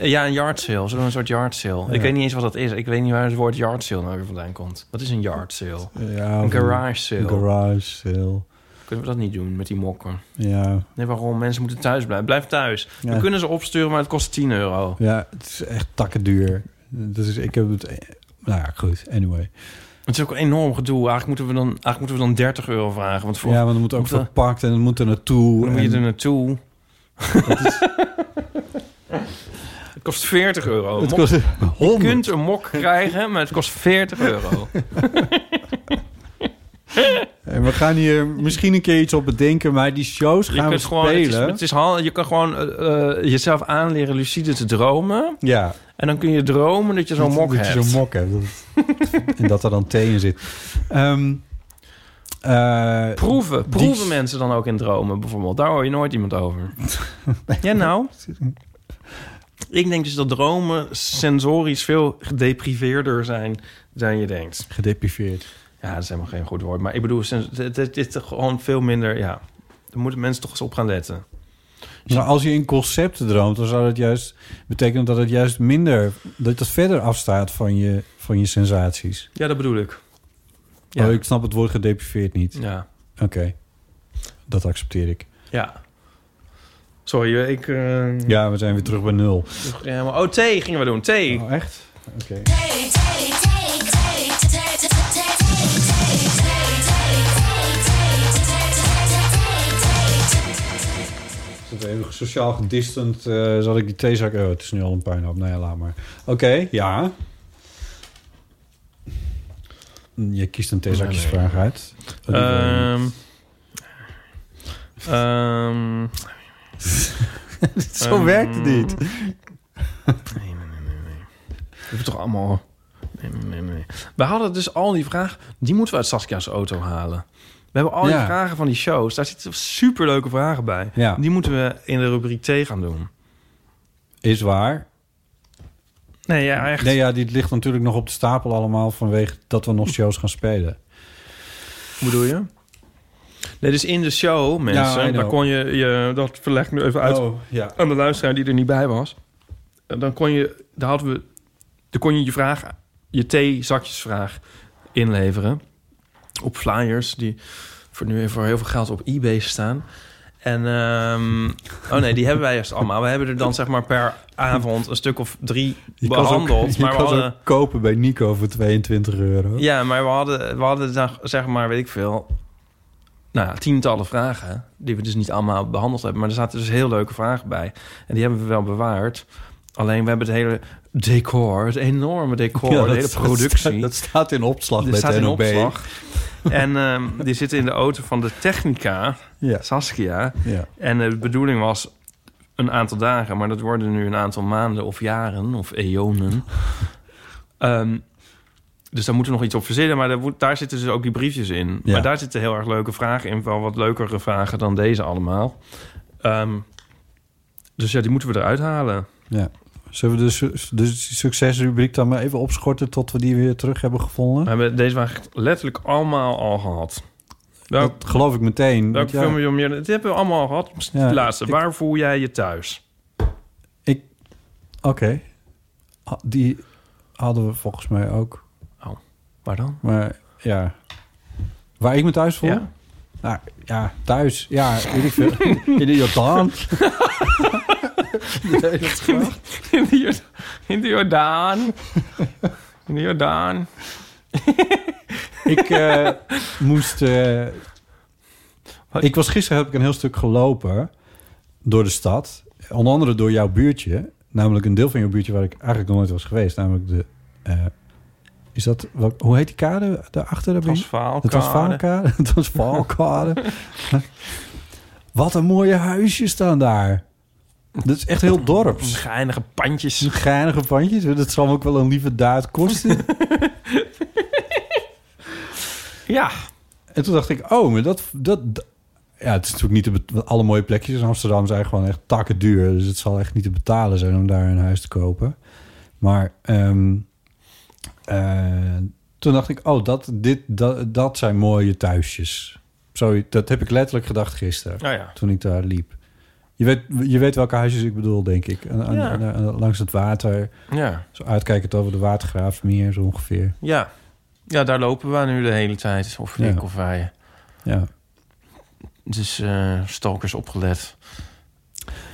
ja, een yard sale. Een soort yard sale? Ja. Ik weet niet eens wat dat is. Ik weet niet waar het woord yard sale nou weer vandaan komt. Wat is een yard sale? Ja, Een garage sale. Een garage sale. Kunnen we dat niet doen met die mokken? Ja, Nee, waarom? Mensen moeten thuis blijven. Blijf thuis. Ja. We kunnen ze opsturen, maar het kost 10 euro. ja, het is echt takken duur. Dus ik heb het... Nou ja, goed. Anyway. Het is ook een enorm gedoe. Eigenlijk moeten we dan, eigenlijk moeten we dan 30 euro vragen. Want voor, Ja, want het moet ook Moet, eh, verpakt en het moet er naartoe. dan moet je er naartoe. het kost 40 euro. Het Mok- kost Je 100. kunt een mok krijgen, maar het kost 40 euro. En we gaan hier misschien een keer iets op bedenken, maar die shows Je gaan we het is, spelen. het is hand- je kan gewoon eh, eh, jezelf aanleren lucide te dromen. Ja, En dan kun je dromen dat je zo'n dat- mok dat je hebt. zo'n mok hebt. En dat er dan thee in zit. Ehm, eh, Proeven. die- Proeven mensen dan ook in dromen bijvoorbeeld? Daar hoor je nooit iemand over. ja, nou? Ik denk dus dat dromen sensorisch veel gedepriveerder zijn dan je denkt. Gedepriveerd. Ja, dat is helemaal geen goed woord. Maar ik bedoel, het, is gewoon veel minder... Ja, daar moeten mensen toch eens op gaan letten. Maar als je in concepten droomt, dan zou dat juist betekenen dat het juist minder, dat het verder afstaat van je, van je sensaties. Ja, dat bedoel ik. Ja. Oh, ik snap het woord gedepriveerd niet. Ja. Oké, dat accepteer ik. Ja. Sorry, ik... eh, Ja, we zijn weer terug bij nul. ja, maar- oh, thee gingen we doen. Thee. Oh, echt? Oké. Is het even sociaal gedistant? eh zal ik die theezak... Oh, het is nu al een puinhoop. Nou ja, laat maar. Oké, ja. Je kiest een theezakjesvraag uit. Oh, die wil je niet. Ehm Zo werkt het niet. We hebben toch allemaal... Nee, nee, nee, nee. We hadden dus al die vragen... Die moeten we uit Saskia's auto halen. We hebben al die Ja. vragen van die shows. Daar zitten superleuke vragen bij. Ja. Die moeten we in de rubriek T gaan doen. Is waar. Nee, ja, echt. Nee, ja, die ligt natuurlijk nog op de stapel allemaal... vanwege dat we nog shows gaan spelen. Hoe bedoel je? Nee, dus in de show, mensen, dan kon je, je... Dat verleg ik nu even uit Oh, ja. aan de luisteraar die er niet bij was. En Dan kon je... Daar hadden we... Dan kon je je vraag... Je thee-zakjesvraag inleveren. Op flyers die voor nu even voor heel veel geld op eBay staan. En... ehm, oh nee, die hebben wij eerst allemaal. We hebben er dan zeg maar per avond een stuk of drie Je behandeld. ook, je maar we hadden... kopen bij Nico voor 22 euro. Ja, maar we hadden, we hadden dan, zeg maar, weet ik veel... Nou ja, tientallen vragen... die we dus niet allemaal behandeld hebben. Maar er zaten dus heel leuke vragen bij. En die hebben we wel bewaard. Alleen we hebben het hele decor, het enorme decor... Ja, de dat- hele dat productie... Dat staat in opslag bij staat in opslag. en ehm, die zit in de auto van de Technica, Ja, Saskia. ja. En de bedoeling was een aantal dagen... maar dat worden nu een aantal maanden of jaren of eonen... Ehm, dus daar moeten we nog iets op verzinnen. Maar daar, zitten dus ook die briefjes in. Ja. Maar daar zitten heel erg leuke vragen in. Wel wat leukere vragen dan deze allemaal. Ehm, dus ja, die moeten we eruit halen. ja. Zullen we de, de succesrubriek dan maar even opschorten... tot we die weer terug hebben gevonden? We hebben deze vraag letterlijk allemaal al gehad. Welk, Dat geloof ik meteen. welke ja, film je meer? Dit hebben we allemaal al gehad. Ja, de laatste. ik- Waar voel jij je thuis? Oké. Ah, Die hadden we volgens mij ook. Waar dan? Maar ja... Waar ik me thuis voel? Ja. Nou, ja, thuis. Ja, weet ik veel. In de Jordaan. In de, Jord- in de Jordaan. In de Jordaan. Ik eh, moest... eh, ik was gisteren heb ik een heel stuk gelopen door de stad. Onder andere door jouw buurtje. Namelijk een deel van jouw buurtje waar ik eigenlijk nog nooit was geweest. Namelijk de... eh, is dat... Wat, hoe heet die kade daarachter? Transvaalkade. Het was Vaalkade. Het was Vaalkade. Wat een mooie huisjes staan daar. Dat is echt heel dorps. Geinige pandjes. Geinige pandjes. Dat zal ook wel een lieve daad kosten. Ja. En toen dacht ik, oh, maar dat... dat, ja, het is natuurlijk niet bet- alle mooie plekjes in Amsterdam zijn gewoon echt takken duur. Dus het zal echt niet te betalen zijn om daar een huis te kopen. Maar ehm, eh, toen dacht ik, oh, dat, dit, dat, dat zijn mooie thuisjes. Zo, dat heb ik letterlijk gedacht gisteren, Nou ja. toen ik daar liep. Je weet, je weet welke huisjes ik bedoel, denk ik. Aan- Ja. aan- aan- langs het water, Ja. zo uitkijkend over de watergraafmeer, zo ongeveer. Ja. Ja, daar lopen we nu de hele tijd. Of Ja. ik of wij. Ja, Dus eh stalkers opgelet.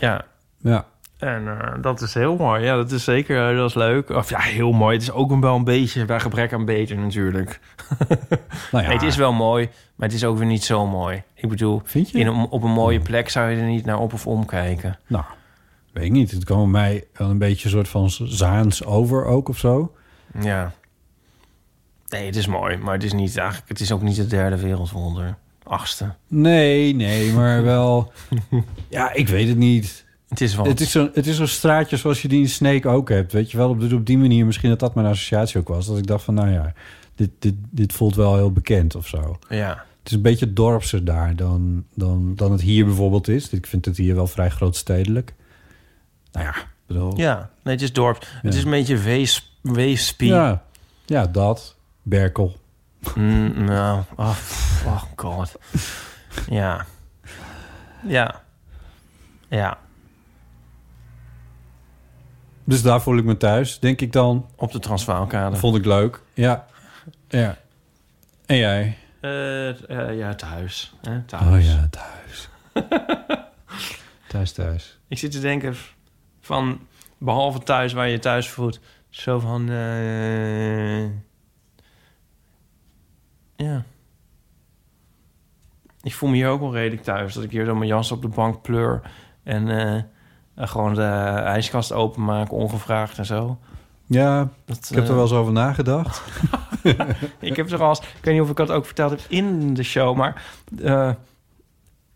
Ja. ja. En eh, dat is heel mooi. Ja, dat is zeker, eh, dat is leuk. Of ja, heel mooi. Het is ook wel een beetje bij gebrek aan beter natuurlijk. Nou ja, Nee, het is wel mooi, maar het is ook weer niet zo mooi. Ik bedoel, Vind je? in een, op een mooie plek zou je er niet naar op of om kijken. Nou, weet ik niet. Het kwam bij mij wel een beetje een soort van Zaans over ook of zo. Ja. Nee, het is mooi, maar het is niet eigenlijk. Het is ook niet het derde wereldwonder. Achtste. Nee, nee, maar wel... ja, ik weet het niet. Het is wat. Het is zo'n het is zo'n straatje zoals je die in Snake ook hebt. Weet je wel, op, op die manier misschien dat dat mijn associatie ook was. Dat ik dacht van, nou ja, dit, dit, dit voelt wel heel bekend of zo. Ja. Het is een beetje dorpser daar dan, dan, dan het hier bijvoorbeeld is. Ik vind het hier wel vrij grootstedelijk. Nou ja, bedoel... Ja, nee, het is dorp. Het is een beetje wees, weespie. ja, ja, dat. Berkel. Mm, nou, oh, oh god. Ja. Ja. Ja. Dus daar voel ik me thuis, denk ik dan. Op de Transvaalkade. Vond ik leuk. Ja. Ja. En jij? Eh, eh, ja, thuis. Thuis. Oh ja, thuis. thuis, thuis. Ik zit te denken van, behalve thuis waar je thuis voelt, zo van, eh, ja. Ik voel me hier ook wel redelijk thuis. Dat ik hier zo mijn jas op de bank pleur en eh, gewoon de ijskast openmaak, ongevraagd en zo. Ja, Dat, ik heb er eh, wel eens over nagedacht. ik heb er al eens, ik weet niet of ik dat ook verteld heb in de show, maar eh,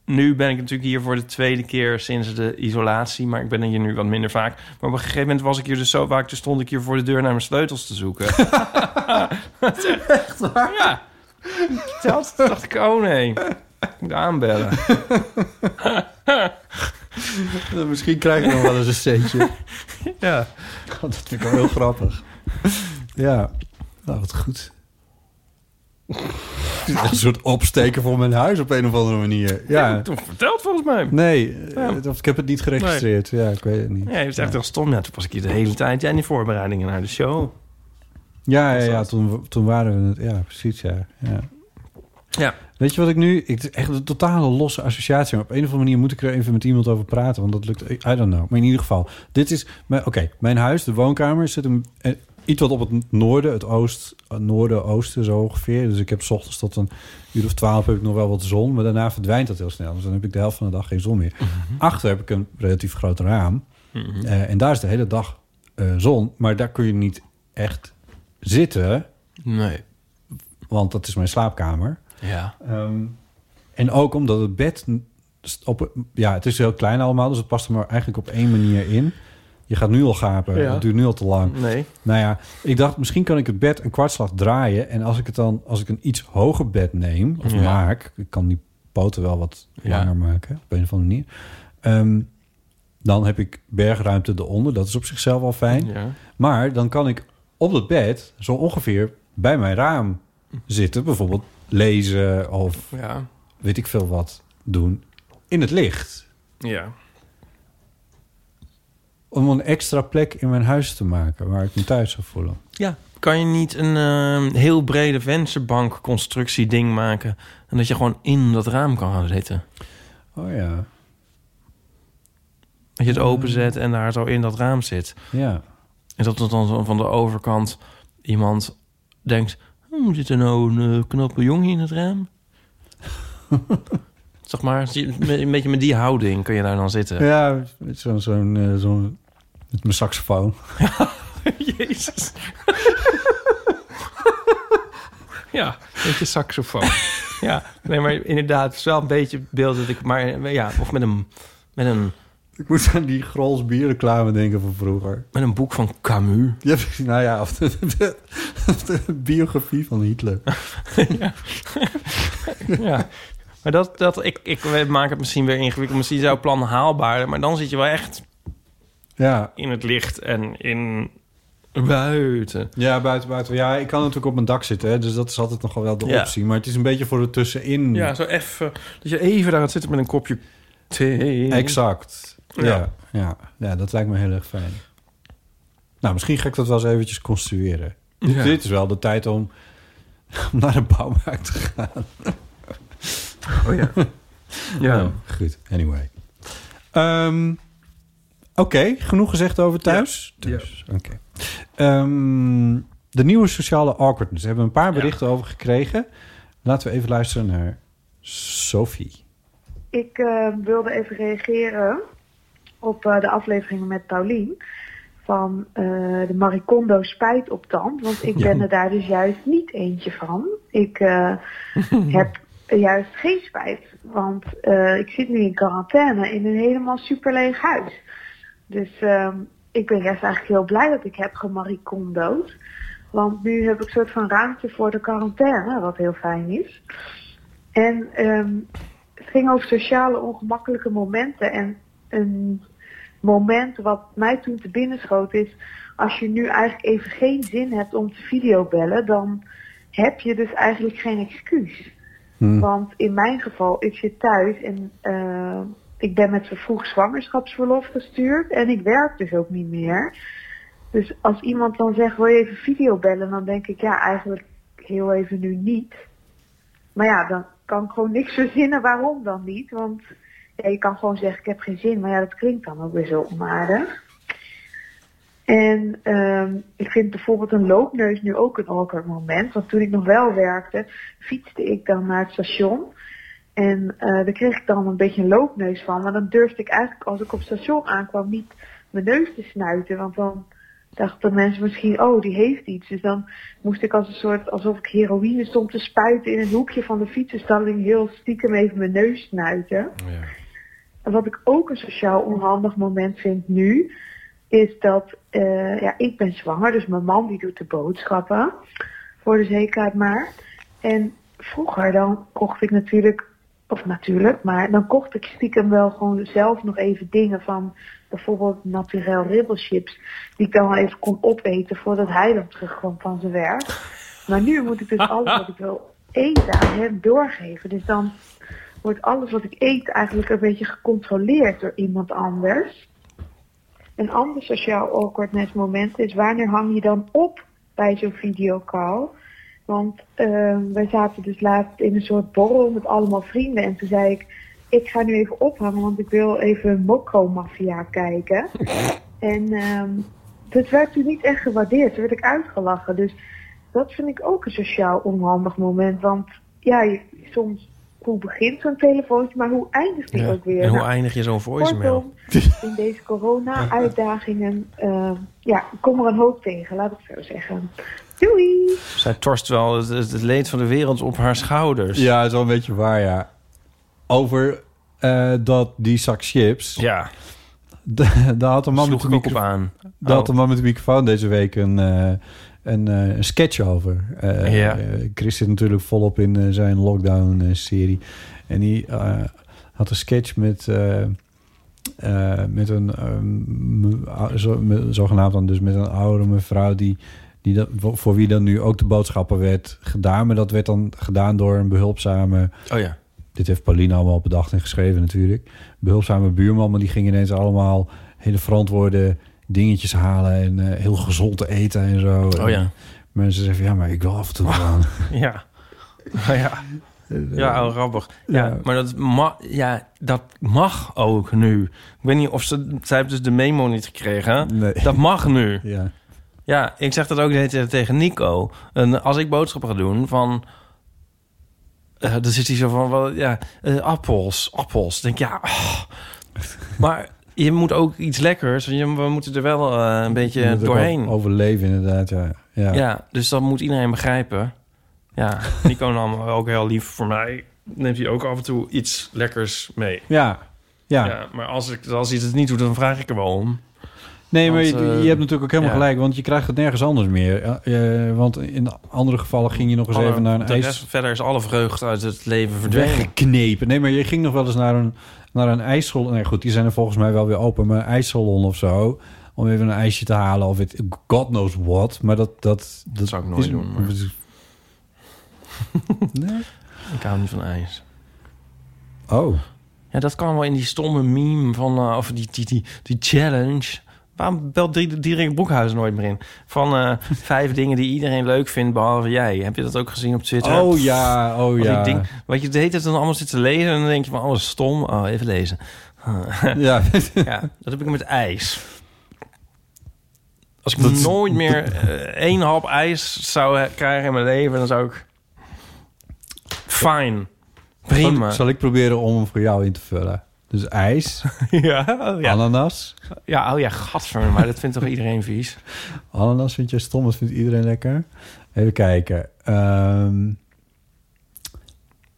nu ben ik natuurlijk hier voor de tweede keer sinds de isolatie, maar ik ben hier nu wat minder vaak. Maar op een gegeven moment was ik hier dus zo vaak, toen stond ik hier voor de deur naar mijn sleutels te zoeken. Echt waar? Ja. Dat dacht ik, oh nee, ik moet aanbellen. Misschien krijg ik nog wel eens een centje. Ja. dat vind ik wel heel grappig. Ja, nou wat goed. een soort opsteken voor mijn huis op een of andere manier. Ja, Ja, toen verteld volgens mij. nee, eh, Ja. of ik heb het niet geregistreerd. Ja, ik weet het niet. Ja, je is echt heel stom. Ja, toen was ik hier de hele tijd. Ja, in die voorbereidingen naar de show. Ja, ja, ja toen, toen waren we het. Ja, precies, ja. ja. Ja. Weet je wat ik nu... Ik, het is echt een totale losse associatie. Maar op een of andere manier moet ik er even met iemand over praten. Want dat lukt... I don't know. Maar in ieder geval. Dit is... mijn- Oké, mijn huis, de woonkamer, zit een, eh, iets wat op het noorden. Het oost, het noorden, oosten zo ongeveer. Dus ik heb 's ochtends tot een uur of twaalf heb ik nog wel wat zon. Maar daarna verdwijnt dat heel snel. Dus dan heb ik de helft van de dag geen zon meer. Achter heb ik een relatief groot raam. Eh, en daar is de hele dag eh, zon. Maar daar kun je niet echt zitten. Nee. Want dat is mijn slaapkamer. Ja. Ehm, en ook omdat het bed op, ja, het is heel klein allemaal, dus het past er maar eigenlijk op één manier in. Je gaat nu al gapen, Ja. het duurt nu al te lang. Nee. Nou ja, ik dacht misschien kan ik het bed een kwartslag draaien en als ik het dan, als ik een iets hoger bed neem of Ja. maak, ik kan die poten wel wat Ja. langer maken op een of andere manier. Ehm, dan heb ik bergruimte eronder, dat is op zichzelf al fijn. Ja. Maar dan kan ik op het bed zo ongeveer bij mijn raam zitten, bijvoorbeeld lezen of Ja. weet ik veel wat doen in het licht. Ja. Om een extra plek in mijn huis te maken waar ik me thuis zou voelen. Ja. Kan je niet een eh, heel brede vensterbankconstructie ding maken... en dat je gewoon in dat raam kan gaan zitten? Oh ja, Dat je het openzet en daar zo in dat raam zit. ja. En dat er dan zo van de overkant iemand denkt... Hm, zit er nou een eh, knappe jongen in het raam? zeg maar, een beetje met die houding kun je daar dan zitten. Ja, met zo'n zo'n eh, zo'n met mijn saxofoon. Jezus. ja, met je saxofoon. ja, nee, maar inderdaad, het is wel een beetje beeld dat ik... Maar ja, of met een, met een, Ik moet aan die Grols bierreclame denken van vroeger. met een boek van Camus. Ja, nou ja, of de, de- de biografie van Hitler. ja. Maar dat, dat ik, ik maak het misschien weer ingewikkeld. Misschien is jouw plan haalbaarder. Maar dan zit je wel echt Ja, in het licht en in buiten. ja, buiten, buiten. Ja, ik kan natuurlijk op mijn dak zitten, hè, dus dat is altijd nog wel de Ja. optie. Maar het is een beetje voor het tussenin. Ja, zo even... Dat je even daar gaat zitten met een kopje thee. Exact. Ja. Ja. Ja, ja. dat lijkt me heel erg fijn. Nou, misschien ga ik dat wel eens eventjes construeren. Ja. Dit is wel de tijd om, om naar de bouwmarkt te gaan. Oh ja. ja. Nou, goed, anyway. Ehm, Oké, genoeg gezegd over thuis? Ja. Thuis, oké. Ehm, de nieuwe sociale awkwardness. Daar hebben we een paar berichten over gekregen. Laten we even luisteren naar Sophie. Ik eh, wilde even reageren op eh, de aflevering met Paulien van eh, de Maricondo spijt op tand. Want ik ben er daar dus juist niet eentje van. Ik eh, heb juist geen spijt. Want ik zit nu in quarantaine in een helemaal super leeg huis. Dus ehm, ik ben juist eigenlijk heel blij dat ik heb gemaricondo'd. Want nu heb ik een soort van ruimte voor de quarantaine, wat heel fijn is. En ehm, het ging over sociale ongemakkelijke momenten. En een moment wat mij toen te binnen schoot is... als je nu eigenlijk even geen zin hebt om te videobellen... dan heb je dus eigenlijk geen excuus. Want in mijn geval, ik zit thuis en eh, ik ben met vervroegd zwangerschapsverlof gestuurd... en ik werk dus ook niet meer. Dus als iemand dan zegt, wil je even videobellen... dan denk ik, ja, eigenlijk heel even nu niet... Maar ja, dan kan ik gewoon niks verzinnen waarom dan niet. Want ja, je kan gewoon zeggen, ik heb geen zin. Maar ja, dat klinkt dan ook weer zo onaardig. En ehm, ik vind bijvoorbeeld een loopneus nu ook een awkward moment. Want toen ik nog wel werkte, fietste ik dan naar het station. En eh daar kreeg ik dan een beetje een loopneus van. Maar dan durfde ik eigenlijk als ik op het station aankwam niet mijn neus te snuiten. Want dan dachten mensen misschien, oh die heeft iets. Dus dan moest ik als een soort, alsof ik heroïne stond te spuiten in een hoekje van de fietsenstalling heel stiekem even mijn neus snuiten. En wat ik ook een sociaal onhandig moment vind nu, is dat eh, ja, ik ben zwanger, dus mijn man die doet de boodschappen. Voor de zekerheid maar. En vroeger dan kocht ik natuurlijk, of natuurlijk, maar dan kocht ik stiekem wel gewoon zelf nog even dingen van bijvoorbeeld naturel ribbelchips. Die ik dan even kon opeten voordat hij dan terugkwam van zijn werk. Maar nu moet ik dus alles wat ik wil eten aan hem doorgeven. Dus dan wordt alles wat ik eet eigenlijk een beetje gecontroleerd door iemand anders. Een ander sociaal awkwardness moment is wanneer hang je dan op bij zo'n videocall? Want eh, wij zaten dus laatst in een soort borrel met allemaal vrienden. En toen zei ik, ik ga nu even ophangen, want ik wil even Mokko Mafia kijken. en ehm, dat werd toen niet echt gewaardeerd. Toen werd ik uitgelachen. Dus dat vind ik ook een sociaal onhandig moment. Want ja, je- soms, hoe begint zo'n telefoontje, maar hoe eindigt die Ja. ook weer? En hoe Nou, eindig je zo'n voicemail? Kortom, in deze corona-uitdagingen, eh, ja, kom er een hoop tegen, laat ik zo zeggen. Doei! Zij torst wel het, het, het leed van de wereld op haar schouders. Ja, dat is wel een beetje waar, ja. Over eh, dat die zak chips. Ja. Da- Daar had een man met de microfoon aan. Had Oh. een man met de microfoon deze week een, eh, een, eh, een sketch over. Eh, Ja. eh, Chris zit natuurlijk volop in zijn lockdown-serie. en die had een sketch met, met een ehm, zo, met- zogenaamd dan dus met een oude mevrouw die, die dat, voor- voor wie dan nu ook de boodschappen werd gedaan. Maar dat werd dan gedaan door een behulpzame Oh ja. dit heeft Pauline allemaal bedacht en geschreven natuurlijk. Behulpzame buurman, maar die ging ineens allemaal hele verantwoorde dingetjes halen en eh, heel gezond te eten en zo. Oh ja. En mensen zeggen, ja, maar ik wil af en toe gewoon. Ja. Ja. Ja, oh, grappig. Ja, Ja. maar dat, ma ja, dat mag ook nu. Ik weet niet of ze... Zij heeft dus de memo niet gekregen. Nee. Dat mag nu. Ja. Ja, ik zeg dat ook de hele tijd tegen Nico. En als ik boodschappen ga doen van... eh dan zit hij zo van, wel, ja, eh, appels, appels. Dan denk ik, ja, oh. maar je moet ook iets lekkers. Je, we moeten er wel eh, een Je beetje doorheen. Overleven inderdaad, ja. Ja. Ja. dus dat moet iedereen begrijpen. Ja, Nico nam ook heel lief voor mij. Neemt hij ook af en toe iets lekkers mee. Ja. Ja. Ja, maar als, ik, als hij het niet doet, dan vraag ik er wel om. Nee, maar Want, je, eh, je hebt natuurlijk ook helemaal ja. gelijk, want je krijgt het nergens anders meer. Eh, want in andere gevallen ging je nog eens Alle- even naar een de ijs... rest- verder is alle vreugde uit het leven verdwenen. weggeknepen. Nee, maar je ging nog wel eens naar een, naar een ijssalon. Nee, goed, die zijn er volgens mij wel weer open. Maar een ijssalon of zo. Om even een ijsje te halen of het, God knows what. Maar dat... Dat, dat zou ik nooit is- doen, maar- Nee? Ik hou niet van ijs. Oh. Ja, dat kan wel in die stomme meme van... eh, of die, die, die, die challenge. Waarom belt die, Diederik Boekhuis nooit meer in? Van eh, vijf dingen die iedereen leuk vindt, behalve jij. Heb je dat ook gezien op Twitter? Oh ja, oh ja. ding- wat je de hele tijd dan allemaal zit te lezen... en dan denk je van, alles stom. Oh, even lezen. Ja. ja, dat heb ik met ijs. Als ik nooit meer eh, één hap ijs zou krijgen in mijn leven... dan zou ik... Fijn. Prima. Zal, zal ik proberen om voor jou in te vullen? Dus ijs, ja, oh ja. ananas. Ja, oh ja, gadver, maar dat vindt toch iedereen vies? Ananas vind je stom, dat vindt iedereen lekker. Even kijken. Ehm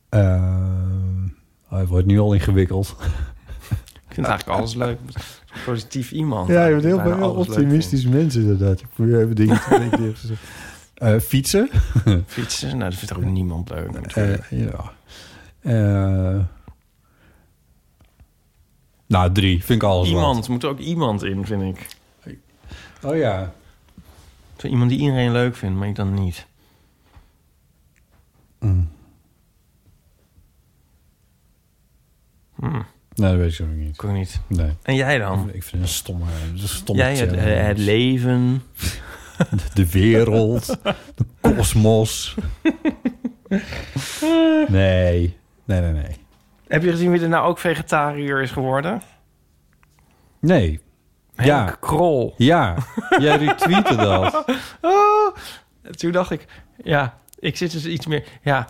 ehm, oh, het wordt nu al ingewikkeld. Ik vind eigenlijk alles leuk. Positief iemand. Ja, je bent heel, leuk optimistisch mens inderdaad. Ik probeer even dingen te denken. Eh, fietsen. Fietsen, nou, dat vindt ook niemand leuk. Eh, ja. Eh, nou, drie. Vind ik alles wat. iemand, moet er ook iemand in, vind ik. Oh ja. Zo Iemand die iedereen leuk vindt, maar ik dan niet. Mm. Hm, Nee, dat weet ik zo nog niet. ik ook niet. Nee. En jij dan? Ik vind het een stomme, een stomme Jij, het leven. De wereld. de kosmos. Nee, nee, nee, nee. Heb je gezien wie er nou ook vegetariër is geworden? Nee. Henk Ja. Krol. Ja, jij retweette dat. Oh, toen dacht ik, ja, ik zit dus iets meer... Ja,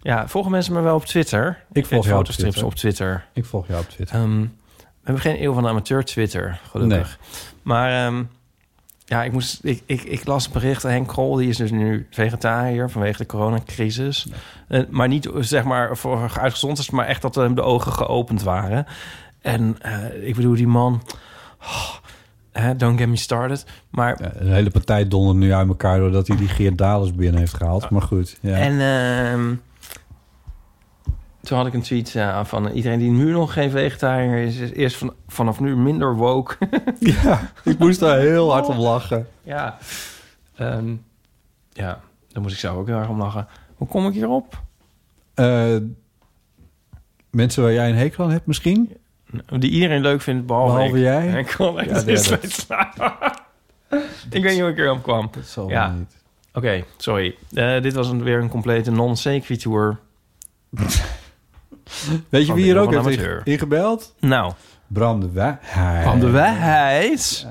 ja volgen mensen me wel op Twitter? Ik volg jou op fotostrips Twitter. op Twitter. Ik volg jou op Twitter. Ehm, we hebben geen eeuw van amateur Twitter, gelukkig. Maar ehm, ja, ik, moest, ik, ik, ik las een bericht. Henk Krol, die is dus nu vegetariër vanwege de coronacrisis. Eh, maar niet zeg maar voor uitgezond is, maar echt dat hem de ogen geopend waren. En eh, ik bedoel, die man... oh, hè, don't get me started. Maar Ja, een hele partij dondert nu uit elkaar doordat hij die Geert Dalers binnen heeft gehaald. Maar goed, ja. En ehm, toen had ik een tweet ja, van iedereen die nu nog geen vegetariër is, is eerst van, vanaf nu minder woke. ja, ik moest daar heel hard om lachen. ja. Ehm, ja, daar moest ik zelf ook heel erg om lachen. Hoe kom ik hierop? Eh, mensen waar jij een hekel aan hebt misschien? Die iedereen leuk vindt, behalve, Behalve ik. jij? Ik echt Ja, Ik weet niet hoe ik erop kwam. Dat zal Ja. niet. Oké, sorry. Eh, dit was een, weer een complete non-sequitur. Weet je wie hier ook heeft Amateur. ingebeld? Nou, Bram de Wij. van de wijs.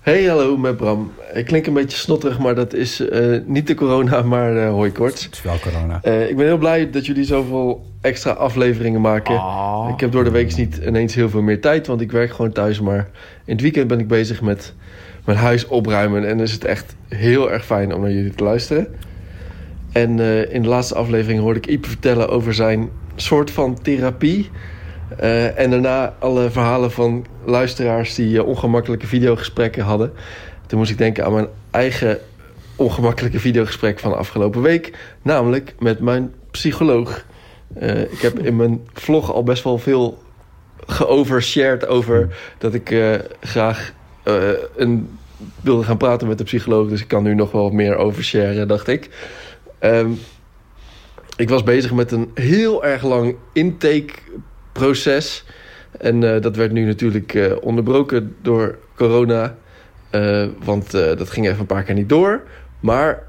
Hey, hallo met Bram. Ik klink een beetje snotterig, maar dat is eh, niet de corona, maar de hooikoorts. Het is wel corona. Eh, ik ben heel blij dat jullie zoveel extra afleveringen maken. Oh. Ik heb door de week niet ineens heel veel meer tijd, want ik werk gewoon thuis. Maar in het weekend ben ik bezig met mijn huis opruimen. En dan is het echt heel erg fijn om naar jullie te luisteren. En eh, in de laatste aflevering hoorde ik Ipe vertellen over zijn soort van therapie. Eh, en daarna alle verhalen van luisteraars die eh, ongemakkelijke videogesprekken hadden. Toen moest ik denken aan mijn eigen ongemakkelijke videogesprek van afgelopen week. Namelijk met mijn psycholoog. Ik heb in mijn vlog al best wel veel geovershared over dat ik graag een, wilde gaan praten met de psycholoog. Dus ik kan nu nog wel meer oversharen, dacht ik. Ehm, ik was bezig met een heel erg lang intakeproces. En eh, dat werd nu natuurlijk eh, onderbroken door corona. Eh, want dat ging even een paar keer niet door. Maar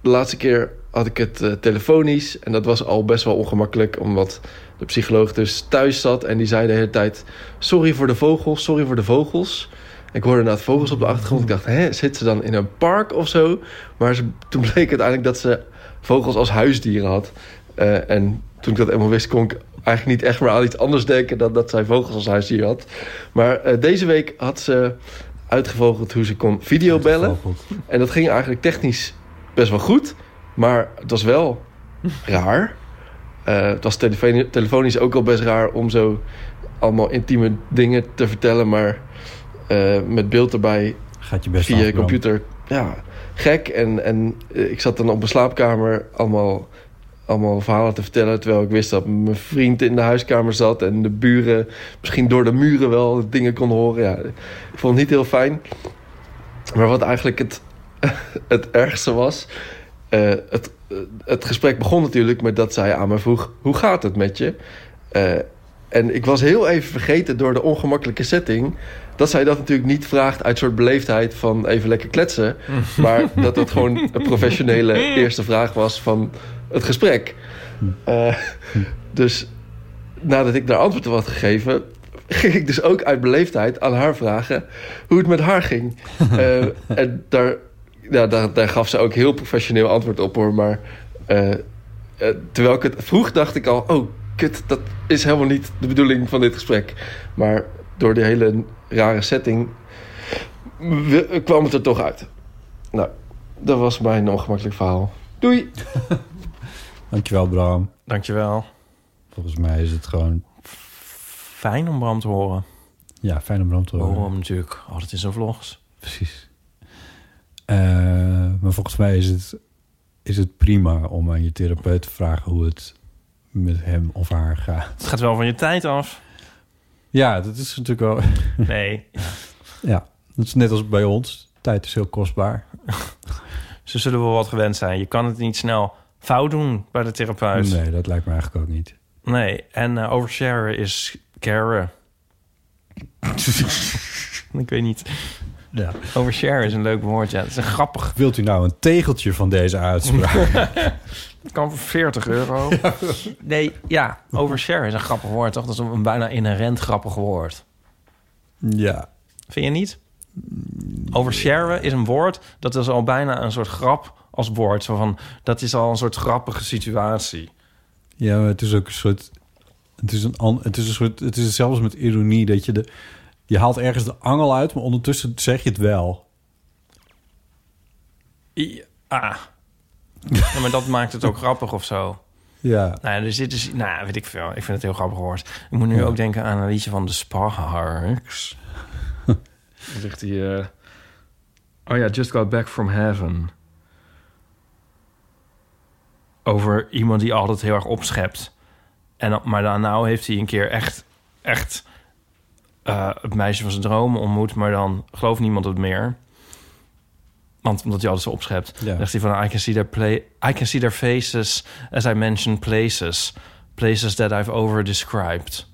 de laatste keer had ik het telefonisch. En dat was al best wel ongemakkelijk. Omdat de psycholoog dus thuis zat. En die zei de hele tijd... Sorry voor de vogels, sorry voor de vogels. Ik hoorde inderdaad vogels op de achtergrond. Ik dacht, hè, zit ze dan in een park of zo? Maar toen bleek uiteindelijk dat ze vogels als huisdieren had. Eh, en toen ik dat eenmaal wist, kon ik eigenlijk niet echt meer aan iets anders denken... dan dat zij vogels als huisdier had. Maar eh, deze week had ze uitgevogeld hoe ze kon videobellen. En dat ging eigenlijk technisch best wel goed. Maar het was wel raar. Eh, het was telefoni- telefonisch ook al best raar om zo allemaal intieme dingen te vertellen. Maar met beeld erbij Gaat je best via je computer. Ja, gek. En, en eh, ik zat dan op mijn slaapkamer allemaal, allemaal verhalen te vertellen. Terwijl ik wist dat mijn vriend in de huiskamer zat. En de buren misschien door de muren wel dingen kon horen. Ja, ik vond het niet heel fijn. Maar wat eigenlijk het, het ergste was... eh, het, het gesprek begon natuurlijk met dat zij aan me vroeg... hoe gaat het met je? Eh, en ik was heel even vergeten door de ongemakkelijke setting... dat zij dat natuurlijk niet vraagt uit soort beleefdheid van even lekker kletsen... maar dat het gewoon een professionele eerste vraag was van het gesprek. Eh, dus nadat ik daar antwoord op had gegeven... ging ik dus ook uit beleefdheid aan haar vragen hoe het met haar ging. Eh, en daar, ja, daar, daar gaf ze ook heel professioneel antwoord op hoor. Maar eh, terwijl ik het vroeg, dacht ik al: oh, kut, dat is helemaal niet de bedoeling van dit gesprek. Maar door die hele rare setting we- kwam het er toch uit. Nou, dat was mijn ongemakkelijk verhaal. Doei! Dankjewel, Bram. Dankjewel. Volgens mij is het gewoon... Fijn om Bram te horen. Ja, fijn om Bram te horen. hem natuurlijk altijd in zijn vlogs. Precies. Eh, maar volgens mij is het, is het prima om aan je therapeut te vragen hoe het met hem of haar gaat. Het gaat wel van je tijd af. Ja, dat is natuurlijk wel... Nee. ja, dat is net als bij ons. Tijd is heel kostbaar. Ze zullen wel wat gewend zijn. Je kan het niet snel fout doen bij de therapeut. Nee, dat lijkt me eigenlijk ook niet. Nee, en eh, oversharen is caren. ik weet niet. Ja. Overshare is een leuk woord, ja. Het is een grappig... Wilt u nou een tegeltje van deze uitspraak? Het kan voor 40 euro. Nee, ja, overshare is een grappig woord, toch? Dat is een bijna inherent grappig woord. ja. Vind je niet? Oversharen is een woord, dat is al bijna een soort grap als woord. Zo van, dat is al een soort grappige situatie. Ja, maar het is ook een soort... Het is een, het is een soort... Het is zelfs met ironie dat je de... Je haalt ergens de angel uit, maar ondertussen zeg je het wel. I- ah. Ja, maar dat maakt het ook grappig of zo. Ja. Nou, dus dit is, nou, ja, weet ik veel. Ik vind het heel grappig woord. Ik moet nu Ja. ook denken aan een liedje van de Sparks. Dan zegt hij... eh, oh ja, Just Got Back From Heaven. Over iemand die altijd heel erg opschept. En, maar dan nou heeft hij een keer echt, echt eh, het meisje van zijn dromen ontmoet. Maar dan gelooft niemand het meer. Want omdat altijd zo opschept. Ja. Zegt hij van, I can, see their play, I can see their faces as I mention places. Places that I've over-described.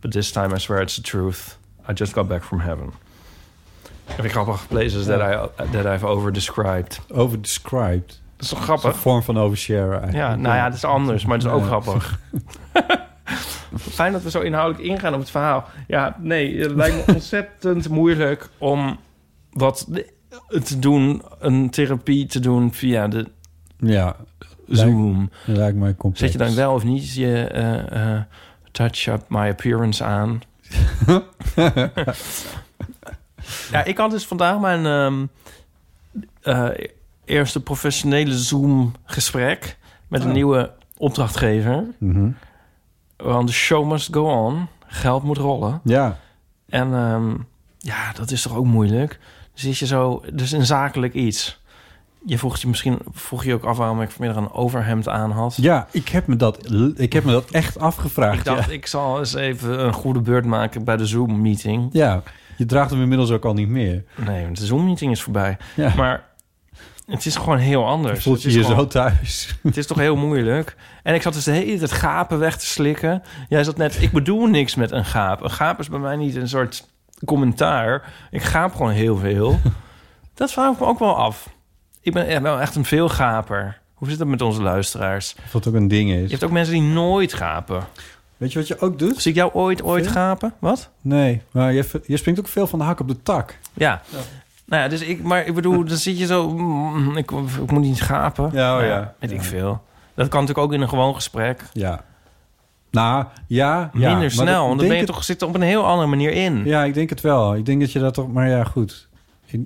But this time I swear it's the truth. I just got back from heaven. Vind ik grappig. Places that, I, that I've over-described. Overdescribed. Dat is toch Dat is een grappig? vorm van overshare eigenlijk. Ja, nou ja, dat is anders, maar het is ook Ja. grappig. Fijn dat we zo inhoudelijk ingaan op het verhaal. Ja, nee, het lijkt me ontzettend moeilijk om wat te doen, een therapie te doen via de Ja. Zoom. Lijkt mij complex. Zet je dan wel of niet je eh, eh, touch up my appearance aan? ja, ik had dus vandaag mijn ehm, eh, eerste professionele Zoom-gesprek met een Oh. nieuwe opdrachtgever. Mhm. Want de show must go on. Geld moet rollen. Ja. En ehm, ja, dat is toch ook moeilijk. Zit je zo, dus een zakelijk iets. Je vroeg je misschien vroeg je ook af waarom ik vanmiddag een overhemd aan had. Ja, ik heb me dat, ik heb me dat echt afgevraagd. Ik dacht, ja. ik zal eens even een goede beurt maken bij de Zoom-meeting. ja, je draagt hem inmiddels ook al niet meer. Nee, want de Zoom-meeting is voorbij. Ja. Maar het is gewoon heel anders. Voelt Het je is je gewoon- zo thuis? Het is toch heel moeilijk. En ik zat dus de hele tijd gapen weg te slikken. Jij zat net, ik bedoel niks met een gaap. Een gaap is bij mij niet een soort commentaar. Ik gaap gewoon heel veel. Dat vraag ik me ook wel af. Ik ben echt wel echt een veelgaper. Hoe zit het met onze luisteraars? Of dat ook een ding Je is. hebt ook mensen die nooit gapen. Weet je wat je ook doet? Zie ik jou ooit, ooit Veel? gapen? Wat? Nee, maar je, je springt ook veel van de hak op de tak. Ja. Nou ja, dus ik, maar ik bedoel, dan zit je zo, mm, ik, ik moet niet gapen. Ja, oh Nou. Weet Ja. ik veel. Dat kan natuurlijk ook in een gewoon gesprek. Ja. Nou, ja. Minder snel, want dan ben je het- toch zit er op een heel andere manier in. Ja, ik denk het wel. Ik denk dat je dat toch... Maar ja, goed.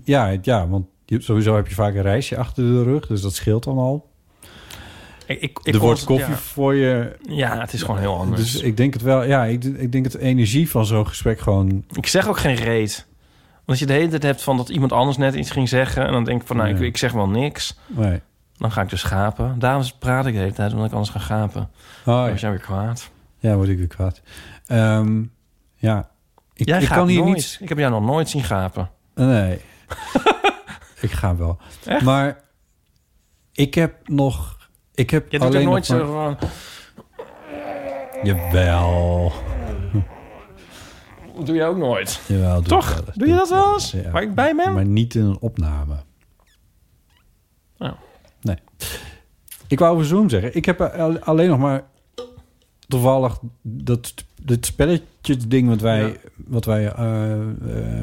Ja, het- ja want sowieso heb je vaak een reisje achter de rug. Dus dat scheelt dan al. Ik, ik, ik er wordt koffie ja. voor je... Ja, het is gewoon heel anders. Dus ik denk het wel. Ja, ik, ik denk de energie van zo'n gesprek gewoon... Ik zeg ook geen reet. Want als je de hele tijd hebt van dat iemand anders net iets ging zeggen... en dan denk ik van, nou, ik, Nee. ik zeg wel niks. Nee. Dan ga ik dus gapen. Daarom praat ik de hele tijd, omdat ik anders ga gapen. Oh, Dan ja. jij weer kwaad. Ja, word ik weer kwaad. Ehm, ja. Ik, jij ik kan hier nooit. niet... Ik heb jou nog nooit zien gapen. Nee. ik ga wel. Echt? Maar ik heb nog... Ik heb Je alleen nooit nog zo maar- van... Jawel. Dat doe je ook nooit. Jawel doe Toch? Doe je dat wel eens? Ja. Waar ik bij ben? Maar niet in een opname. Oh. Nee. Ik wou over Zoom zeggen. Ik heb al- alleen nog maar toevallig dat dit spelletje ding wat wij, Ja. wat wij eh, eh,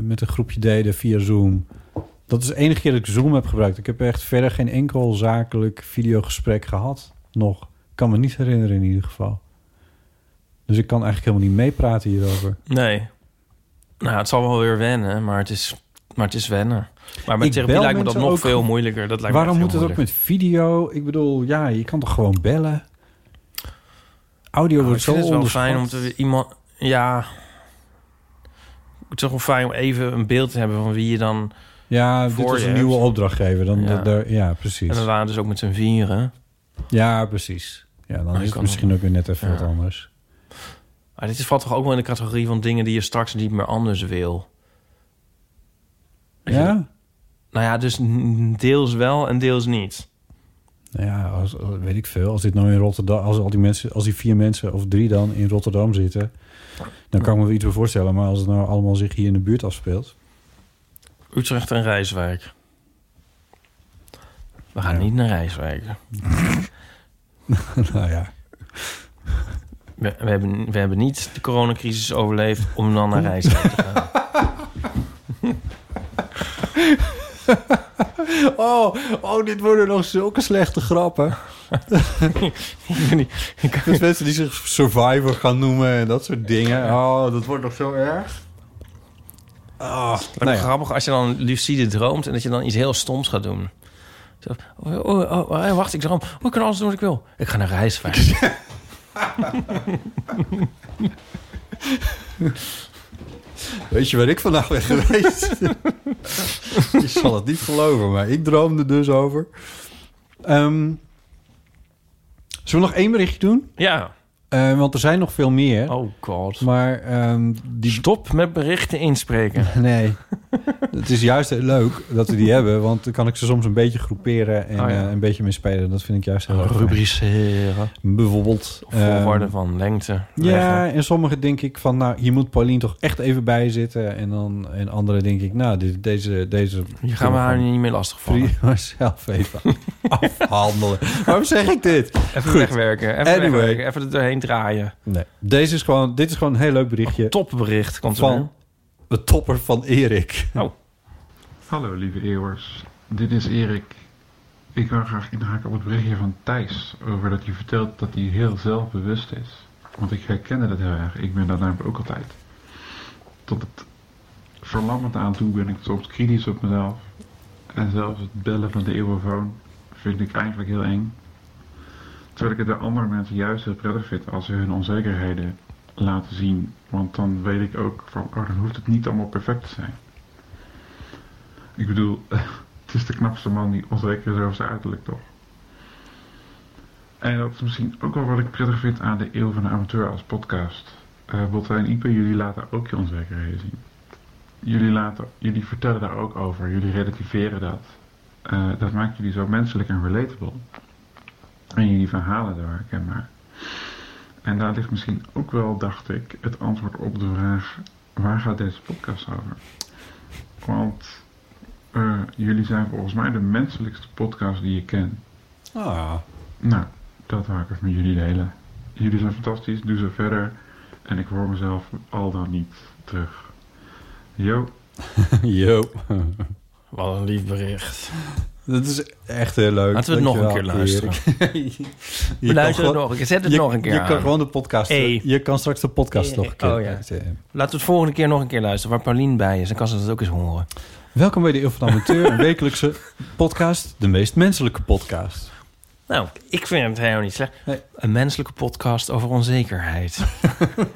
met een groepje deden via Zoom. Dat is de enige keer dat ik Zoom heb gebruikt. Ik heb echt verder geen enkel zakelijk videogesprek gehad. Nog. Ik kan me niet herinneren in ieder geval. Dus ik kan eigenlijk helemaal niet meepraten hierover. Nee. Nou, het zal wel weer wennen, maar het is, maar het is wennen. Maar met Ik therapie lijkt me dat nog veel moeilijker. Dat lijkt me Waarom moet het ook met video? Ik bedoel, ja, je kan toch gewoon bellen? Audio Oh, wordt zo het wel onderschat. fijn om te iemand... Ja... Het is toch wel fijn om even een beeld te hebben van wie je dan... Ja, dit is een nieuwe opdrachtgever. Dan, Ja. ja. Precies. En we waren dus ook met z'n vieren. Ja, precies. Ja, dan je is het misschien nog- ook weer net even Ja. wat anders. Maar dit is- valt toch ook wel in de categorie van dingen die je straks niet meer anders wil. Je Ja? Nou ja, dus deels wel en deels niet. Nou ja, als, als- weet ik veel. Als dit nou in Rotterdam, als al die mensen, als die vier mensen of drie dan in Rotterdam zitten, dan kan ik me wel iets bij voorstellen. Maar als het nou allemaal zich hier in de buurt afspeelt, Utrecht en Rijswijk. We gaan niet naar Rijswijk. nou ja. We, we, hebben, we hebben niet de coronacrisis overleefd om dan naar Rijswijk te gaan. Oh, oh, dit worden nog zulke slechte grappen. Dus mensen die zich Survivor gaan noemen en dat soort dingen. Oh, dat wordt nog zo erg. Oh, nou ja. grappig als je dan lucide droomt... en dat je dan iets heel stoms gaat doen. Zo, oh, oh, oh, oh, wacht, ik droom. Ik kan alles doen wat ik wil. Ik ga naar Rijswijk. Weet je waar ik vandaag ben geweest? je zal het niet geloven, maar ik droomde dus over. Ehm, zullen we nog één berichtje doen? ja. Eh, want er zijn nog veel meer. Oh god. Maar ehm, die... Stop met berichten inspreken. Nee. het is juist heel leuk dat we die hebben. Want dan kan ik ze soms een beetje groeperen en Oh ja. eh, een beetje mee spelen. Dat vind ik juist heel erg fijn. Rubriceren. Bijvoorbeeld. Volgorde ehm, van lengte. Ja, en sommige denk ik van, nou, hier moet Paulien toch echt even bij zitten. En dan en andere denk ik, nou, dit, deze, deze... Je gaat me haar niet meer lastigvallen. prima zelf even afhandelen. Waarom zeg ik dit? Even Goed. wegwerken. Even Anyway. wegwerken. Even er doorheen draaien. Nee, deze is gewoon, dit is gewoon een heel leuk berichtje Topbericht komt van de topper van Erik. Oh. Hallo lieve eeuwers, dit is Erik. Ik wil graag inhaken op het berichtje van Thijs over dat hij vertelt dat hij heel zelfbewust is. Want ik herkende dat heel erg, ik ben dat namelijk ook altijd. Tot het verlammend aan toe ben ik soms kritisch op mezelf. En zelfs het bellen van de eeuwenfoon vind ik eigenlijk heel eng. Terwijl ik het bij andere mensen juist heel prettig vind als ze hun onzekerheden laten zien. Want dan weet ik ook van, oh dan hoeft het niet allemaal perfect te zijn. Ik bedoel, het is de knapste man die onzeker is over zijn uiterlijk, toch? En dat is misschien ook wel wat ik prettig vind aan de Eeuw van de Amateur als podcast. Eh Botte en Ipe, jullie laten ook je onzekerheden zien. Jullie, laten, jullie vertellen daar ook over, jullie relativeren dat. Eh, dat maakt jullie zo menselijk en relatable. En jullie verhalen daar herkenbaar. En daar ligt misschien ook wel, dacht ik, het antwoord op de vraag: waar gaat deze podcast over? Want eh, jullie zijn volgens mij de menselijkste podcast die ik ken. Ah, Nou, dat wou ik even met jullie delen. Jullie zijn fantastisch, doe zo verder. En ik hoor mezelf al dan niet terug. Yo. yo. Wat een lief bericht. Dat is echt heel leuk. Laten we het nog een keer luisteren. We luisteren het nog een keer. Zet het je, nog een keer Je aan. kan gewoon de podcast... Hey. Je kan straks de podcast nog een keer... Oh ja. Laten we het volgende keer nog een keer luisteren... waar Paulien bij is. Dan kan ze dat ook eens horen. Welkom bij de Eeuw van de Amateur, een wekelijkse podcast. De meest menselijke podcast. Nou, ik vind het helemaal niet slecht. Nee. Een menselijke podcast over onzekerheid.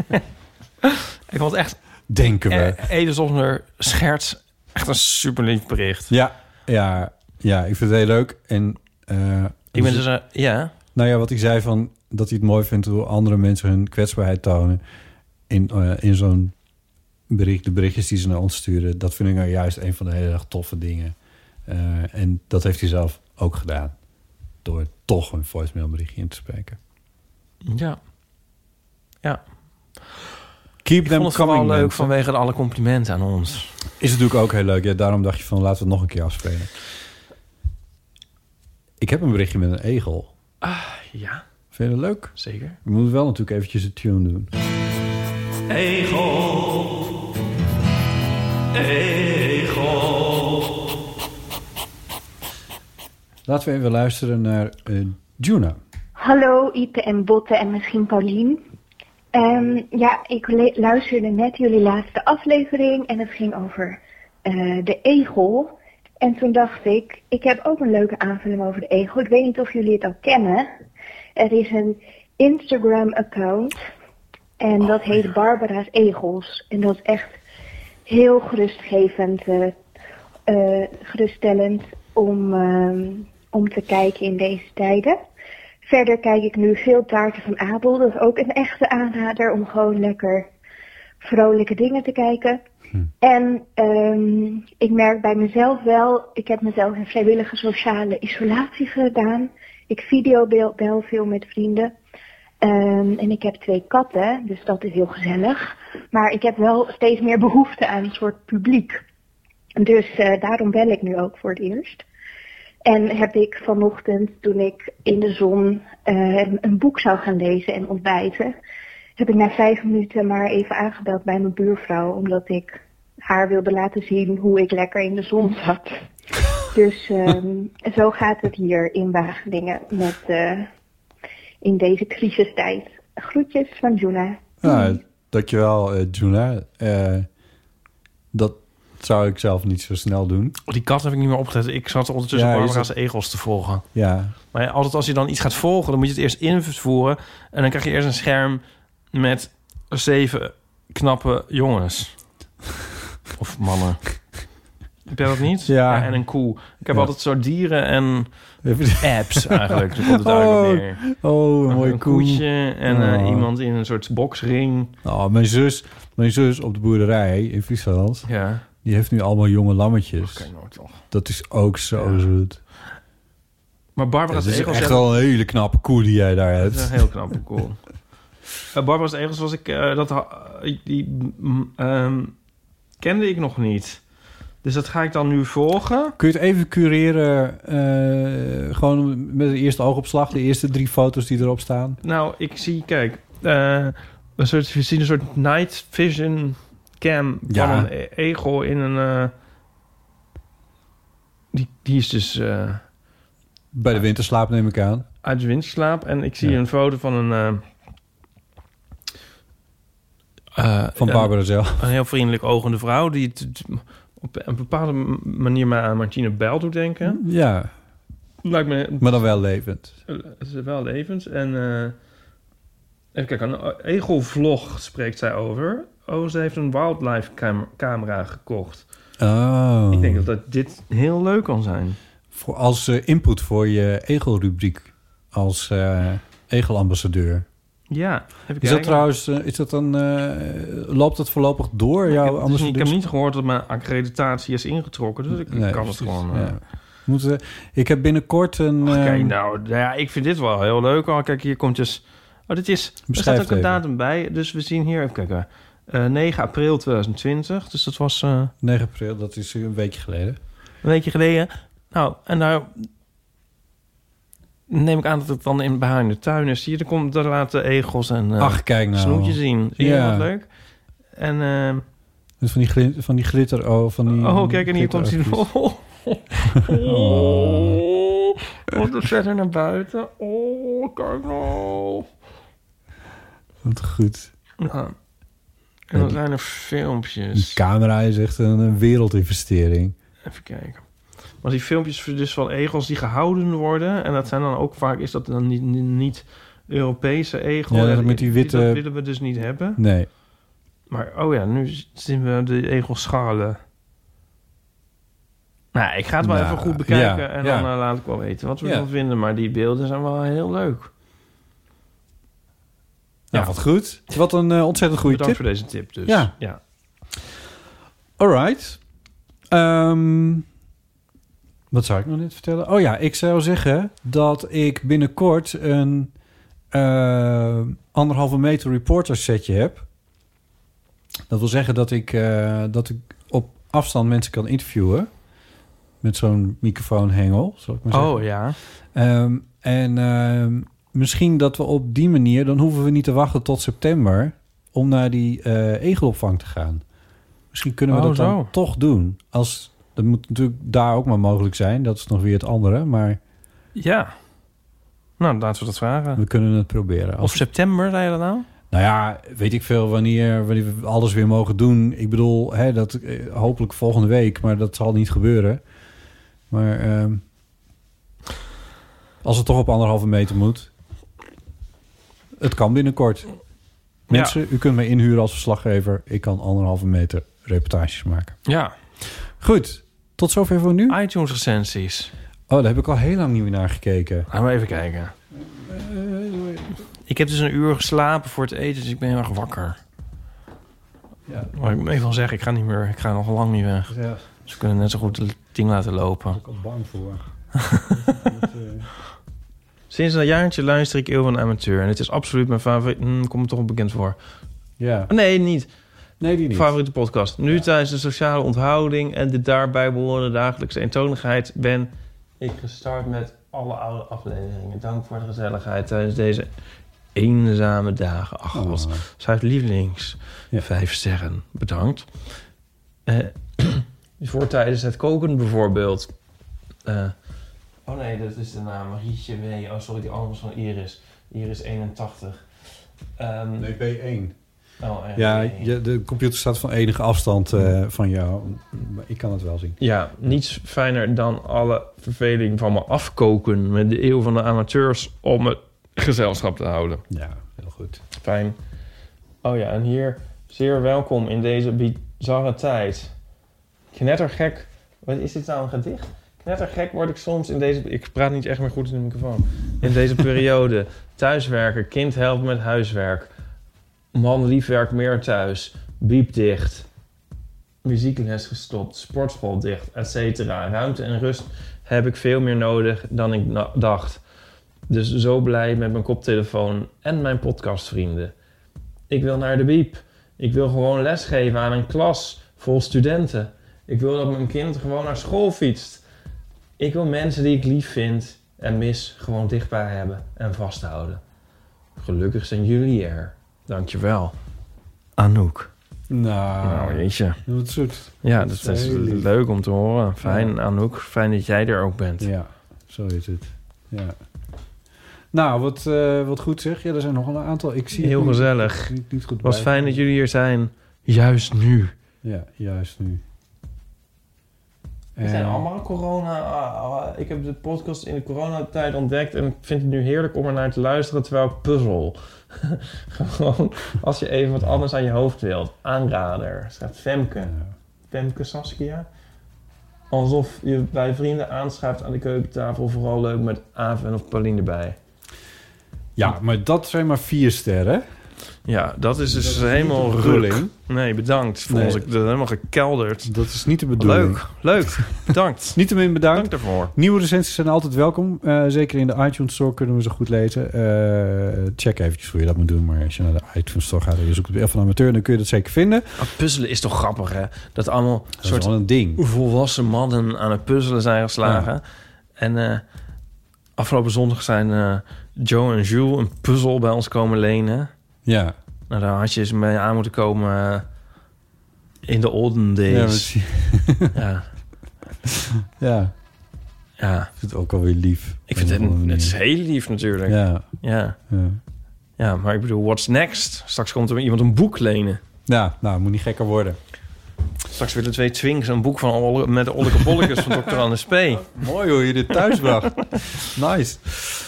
ik vond het echt... Denken we. Ede zonder scherts. Echt een super lief bericht. Ja, ja, ja, ik vind het heel leuk. En, eh, Ik ben dus... eh, ja. Nou ja, wat ik zei van dat hij het mooi vindt hoe andere mensen hun kwetsbaarheid tonen in, eh, in zo'n bericht, de berichtjes die ze naar ons sturen, dat vind ik nou juist een van de hele erg toffe dingen. En dat heeft hij zelf ook gedaan door toch een voicemail berichtje in te spreken. Ja. Ja. Keep Ik them vond het coming, leuk mensen. vanwege alle complimenten aan ons. Is natuurlijk ook heel leuk. Ja, daarom dacht je van laten we het nog een keer afspelen. Ik heb een berichtje met een egel. Ah, ja. Vind je dat leuk? Zeker. We moeten wel natuurlijk eventjes een tune doen. Egel. Egel. Laten we even luisteren naar eh Juna. Hallo Ipe en Botte en misschien Paulien. Ehm, ja, ik luisterde net jullie laatste aflevering en het ging over eh, de egel. En toen dacht ik, ik heb ook een leuke aanvulling over de egel. Ik weet niet of jullie het al kennen. Er is een Instagram-account en dat heet Barbara's Egels. En dat is echt heel gerustgevend, eh, eh, geruststellend om, ehm, om te kijken in deze tijden. Verder kijk ik nu veel taarten van Abel. Dat is ook een echte aanrader om gewoon lekker vrolijke dingen te kijken. En ehm, ik merk bij mezelf wel, ik heb mezelf in vrijwillige sociale isolatie gedaan. Ik videobel bel veel met vrienden. Ehm, en ik heb twee katten, dus dat is heel gezellig. Maar ik heb wel steeds meer behoefte aan een soort publiek. Dus eh, daarom bel ik nu ook voor het eerst. En heb ik vanochtend, toen ik in de zon eh, een boek zou gaan lezen en ontbijten, heb ik na vijf minuten maar even aangebeld bij mijn buurvrouw, omdat ik haar wilde laten zien hoe ik lekker in de zon zat. Dus ehm, zo gaat het hier in Wageningen met, eh, in deze crisistijd. Groetjes van Juna. Ja, dankjewel, eh Juna. Eh, dat zou ik zelf niet zo snel doen. Die kat heb ik niet meer opgezet. Ik zat ondertussen Ja, Barbara's dat- egels te volgen. Ja, Maar ja, altijd als je dan iets gaat volgen, dan moet je het eerst invoeren. En dan krijg je eerst een scherm met zeven knappe jongens. Of mannen. Heb jij dat niet? Ja. en een koe. Ik heb Ja. altijd zo dieren en apps eigenlijk. Daar komt het op neer. oh, een mooie een koe. en eh, Oh. iemand in een soort boksring. Oh, mijn, zus, mijn zus op de boerderij in Friesland, Ja. die heeft nu allemaal jonge lammetjes. Oké, nooit toch. Dat is ook zo zoet. Maar Barbara's Het is echt wel een hele knappe koe die jij daar Dat is hebt. een heel knappe cool. Uh, Barbara's Egels was ik... eh, dat, ha- die mm, ehm, kende ik nog niet. Dus dat ga ik dan nu volgen. Kun je het even cureren, eh, gewoon met de eerste oogopslag, de eerste drie foto's die erop staan? Nou, ik zie, kijk... eh, een soort, we zien een soort night vision cam Ja. van een e- egel in een... eh, die, die is dus eh, Bij de winterslaap neem ik aan. uit de winterslaap. En ik zie Ja. een foto van een... eh, Van Barbara zelf. Een heel vriendelijk ogende vrouw... die het op een bepaalde manier mij aan Martine Bijl doet denken. Ja, Lijkt me maar dan wel levend. eh, het is wel levend. En eh, even kijken, een egelvlog spreekt zij over. Oh, ze heeft een wildlife cam- camera gekocht. Oh. Ik denk dat, dat dit heel leuk kan zijn. Voor, als input voor je egelrubriek als eh egelambassadeur. Ja, even Is dat trouwens, eh, is dat dan, eh, loopt dat voorlopig door, Ik heb, dus niet, ik heb niet gehoord dat mijn accreditatie is ingetrokken. Dus ik Nee, kan het gewoon... eh. Moeten, ik heb binnenkort een... Och, kijk, eh, nou, nou ja, ik vind dit wel heel leuk. Oh, kijk, hier komt dus... Oh, dit is... Er staat ook een datum bij. Dus we zien hier... Even kijken. eh 9 april 2020. Dus dat was eh, 9 april, dat is een weekje geleden. een weekje geleden. Nou, en nou... Neem ik aan dat het dan in, in de tuin is. Je, er, komt, daar laten egels en eh Ach, kijk nou. snoetjes zien. Zie je Ja. wat leuk? En... Dus van die, glit, van die glitter, oh, van die... oh, kijk, en hier komt hij. Oh, wat een verder naar buiten. Oh, kijk nou. Wat goed. Ja. En dan zijn er filmpjes. Camera is echt een, een wereldinvestering. Even kijken. Maar die filmpjes dus van egels die gehouden worden... en dat zijn dan ook vaak... is dat dan niet, niet Europese egel? Ja, dat met die witte- Dat willen we dus niet hebben. Nee. Maar, oh ja, nu zien we de egelschalen. Nou, ik ga het wel Nou, even goed bekijken... ja, en dan eh, laat ik wel weten wat we Ja. ervan vinden. Maar die beelden zijn wel heel leuk. Ja, wat goed. Wat een eh, ontzettend goede Bedankt tip. voor deze tip dus. Ja. ja. Alright. Ehm, wat zou ik nog net vertellen? Oh ja, ik zou zeggen dat ik binnenkort een eh, anderhalve meter reporter setje heb. Dat wil zeggen dat ik, eh, dat ik op afstand mensen kan interviewen. Met zo'n microfoonhengel, zal ik maar zeggen. Oh ja. Ehm, en ehm, misschien dat we op die manier... dan hoeven we niet te wachten tot september... om naar die eh, egelopvang te gaan. Misschien kunnen we Oh, dat dan zo. toch doen. Als, dat moet natuurlijk daar ook maar mogelijk zijn. Dat is nog weer het andere. Maar Ja. Nou, laten we dat vragen. we kunnen het proberen. Of september, zei je dat nou? nou ja, weet ik veel wanneer, wanneer we alles weer mogen doen. Ik bedoel, hè, dat, eh, hopelijk volgende week. Maar dat zal niet gebeuren. Maar ehm, als het toch op anderhalve meter moet... Het kan binnenkort. Mensen, u kunt mij inhuren als verslaggever. Ik kan anderhalve meter reportages maken. Ja. Goed, tot zover voor nu. iTunes recensies. Oh, daar heb ik al heel lang niet meer naar gekeken. Laten we even kijken. Ik heb dus een uur geslapen voor het eten, dus ik ben heel erg wakker. Ja. Maar ik moet even wel zeggen, ik ga niet meer, ik ga nog lang niet weg. Ja. Dus we kunnen net zo goed het ding laten lopen. Ik al bang voor. Sinds een jaartje luister ik Eeuw van Amateur. En het is absoluut mijn favoriet. Hm, komt me toch wel bekend voor. Ja. Oh, nee, niet. Nee, die niet. Favoriete podcast. Nu tijdens de sociale onthouding en de daarbij behorende dagelijkse eentonigheid ben ik gestart met alle oude afleveringen. Dank voor de gezelligheid tijdens deze eenzame dagen. Ach, Oh. wat zijn lievelings. Vijf sterren. Bedankt. Eh, voor tijdens het koken bijvoorbeeld. Eh, oh nee, dat is de naam. Marietje W. Oh, sorry, die andere was van Iris. Iris 81. Ehm, Nee, B1. Oh? Ja, je, de computer staat van enige afstand eh, van jou. Maar ik kan het wel zien. Ja, niets fijner dan alle verveling van me afkoken met de eeuw van de amateurs om het gezelschap te houden. Ja, heel goed. Fijn. Oh ja, en hier zeer welkom in deze bizarre tijd. Knettergek. Wat is dit nou een gedicht? Knettergek word ik soms in deze... Ik praat niet echt meer goed in de microfoon. In deze periode. Thuiswerken, kind helpt met huiswerk. Man lief werkt meer thuis. Biep dicht. Muziekles gestopt. Sportschool dicht, et cetera. Ruimte en rust heb ik veel meer nodig dan ik dacht. Dus zo blij met mijn koptelefoon en mijn podcastvrienden. Ik wil naar de biep. Ik wil gewoon lesgeven aan een klas vol studenten. Ik wil dat mijn kind gewoon naar school fietst. Ik wil mensen die ik lief vind en mis gewoon dichtbij hebben en vasthouden. Gelukkig zijn jullie er. Dankjewel. Anouk. Nou, Nou, jeetje. Wat zoet. Ja, Dat dat is leuk om te horen. Fijn, Ja. Anouk. Fijn dat jij er ook bent. Ja, zo is het. Ja. Nou, wat, eh, wat goed zeg. Ja, er zijn nog een aantal. Ik zie het Heel niet- gezellig. Niet, niet goed Was bij. fijn dat jullie hier zijn. Juist nu. Ja, juist nu. We zijn Eh, allemaal corona. ah, ah, ik heb de podcast in de coronatijd ontdekt en ik vind het nu heerlijk om er naar te luisteren terwijl ik puzzel. Gewoon als je even wat anders aan je hoofd wilt. Aanrader. Schrijft Femke. Femke Saskia. Alsof je bij vrienden aanschuift aan de keukentafel. Vooral leuk met Aaf en of Pauline erbij. Ja, maar dat zijn maar vier sterren. Ja, dat is dus Dat is helemaal ruk. Nee, bedankt. Voor Nee. ons. Ik ben helemaal gekelderd. Dat is niet de bedoeling. Leuk, leuk. Bedankt. Niettemin bedankt. Dank daarvoor. Nieuwe recensies zijn altijd welkom. Eh, zeker in de iTunes Store kunnen we ze goed lezen. Eh, check eventjes hoe je dat moet doen. Maar als je naar de iTunes Store gaat en je zoekt op Elf van Amateur... dan kun je dat zeker vinden. Maar puzzelen is toch grappig, hè? Dat allemaal soort een ding. volwassen mannen aan het puzzelen zijn geslagen. En eh, afgelopen zondag zijn Joe en Jules een puzzel bij ons komen lenen. Ja. Nou, daar had je eens mee aan moeten komen eh, in de olden days. Ja, Ja, ja. ja. Ik vind het ook alweer lief. Ik vind het, het is heel lief natuurlijk. Ja. Ja. Ja. ja, maar ik bedoel, what's next? Straks komt er iemand een boek lenen. Ja, nou, moet niet gekker worden. Straks willen twee twinks een boek van Olle- met de Olleke Bollekes van Dr. Anne P. Mooi hoe je dit thuis bracht. nice.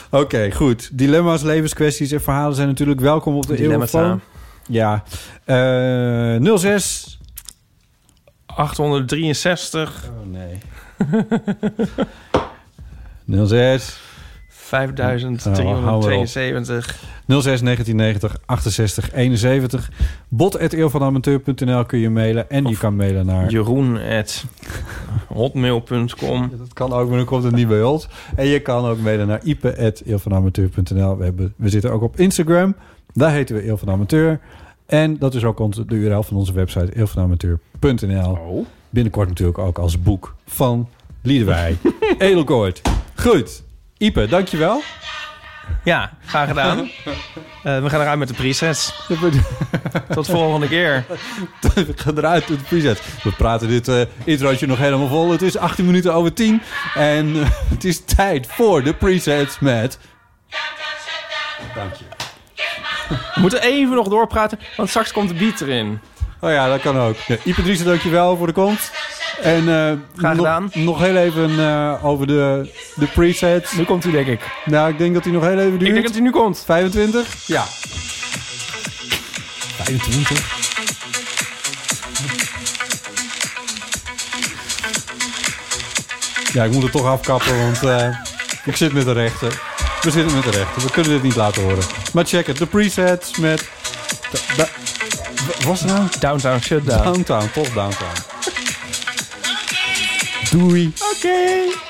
Oké, goed. Dilemma's, levenskwesties en verhalen zijn natuurlijk welkom op de. Eeuwfoon. Ja. Eh 06... 863. Oh nee. 06... 5372. 06 1990 68 71. Bot.eeuwvanamateur.nl kun je mailen. En je kan mailen naar... Jeroen at hotmail.com. Dat kan ook, maar dan komt het niet bij ons. En je kan ook mailen naar ipe.eeuwvanamateur.nl. We, hebben, we zitten ook op Instagram. Daar heten we Eeuw van Amateur. En dat is ook onze, de URL van onze website eeuwvanamateur.nl. Oh. Binnenkort natuurlijk ook als boek van Liedewij. Edelkoort. Goed. Ipe, dankjewel. Ja, graag gedaan. Eh, we gaan eruit met de presets. Tot volgende keer. We gaan eruit met de preset. We praten dit introotje nog helemaal vol. Het is 18 minuten over 10. En eh, het is tijd voor de presets met... Dank je. We moeten even nog doorpraten, want straks komt de beat erin. Oh ja, dat kan ook. Ja, Driessen, dankjewel voor de komst. En Graag nog, gedaan. nog heel even eh, over de, de presets. Nu komt hij, denk ik. Nou, ik denk dat hij nog heel even duurt. Ik denk dat hij nu komt. 25? Ja. 25? Ja, ik moet het toch afkappen, want eh, ik zit met de rechter. We zitten met de rechter. We kunnen dit niet laten horen. Maar check het. De presets met... was het nou? Downtown Shutdown. Downtown, toch Downtown. Doei. Oké.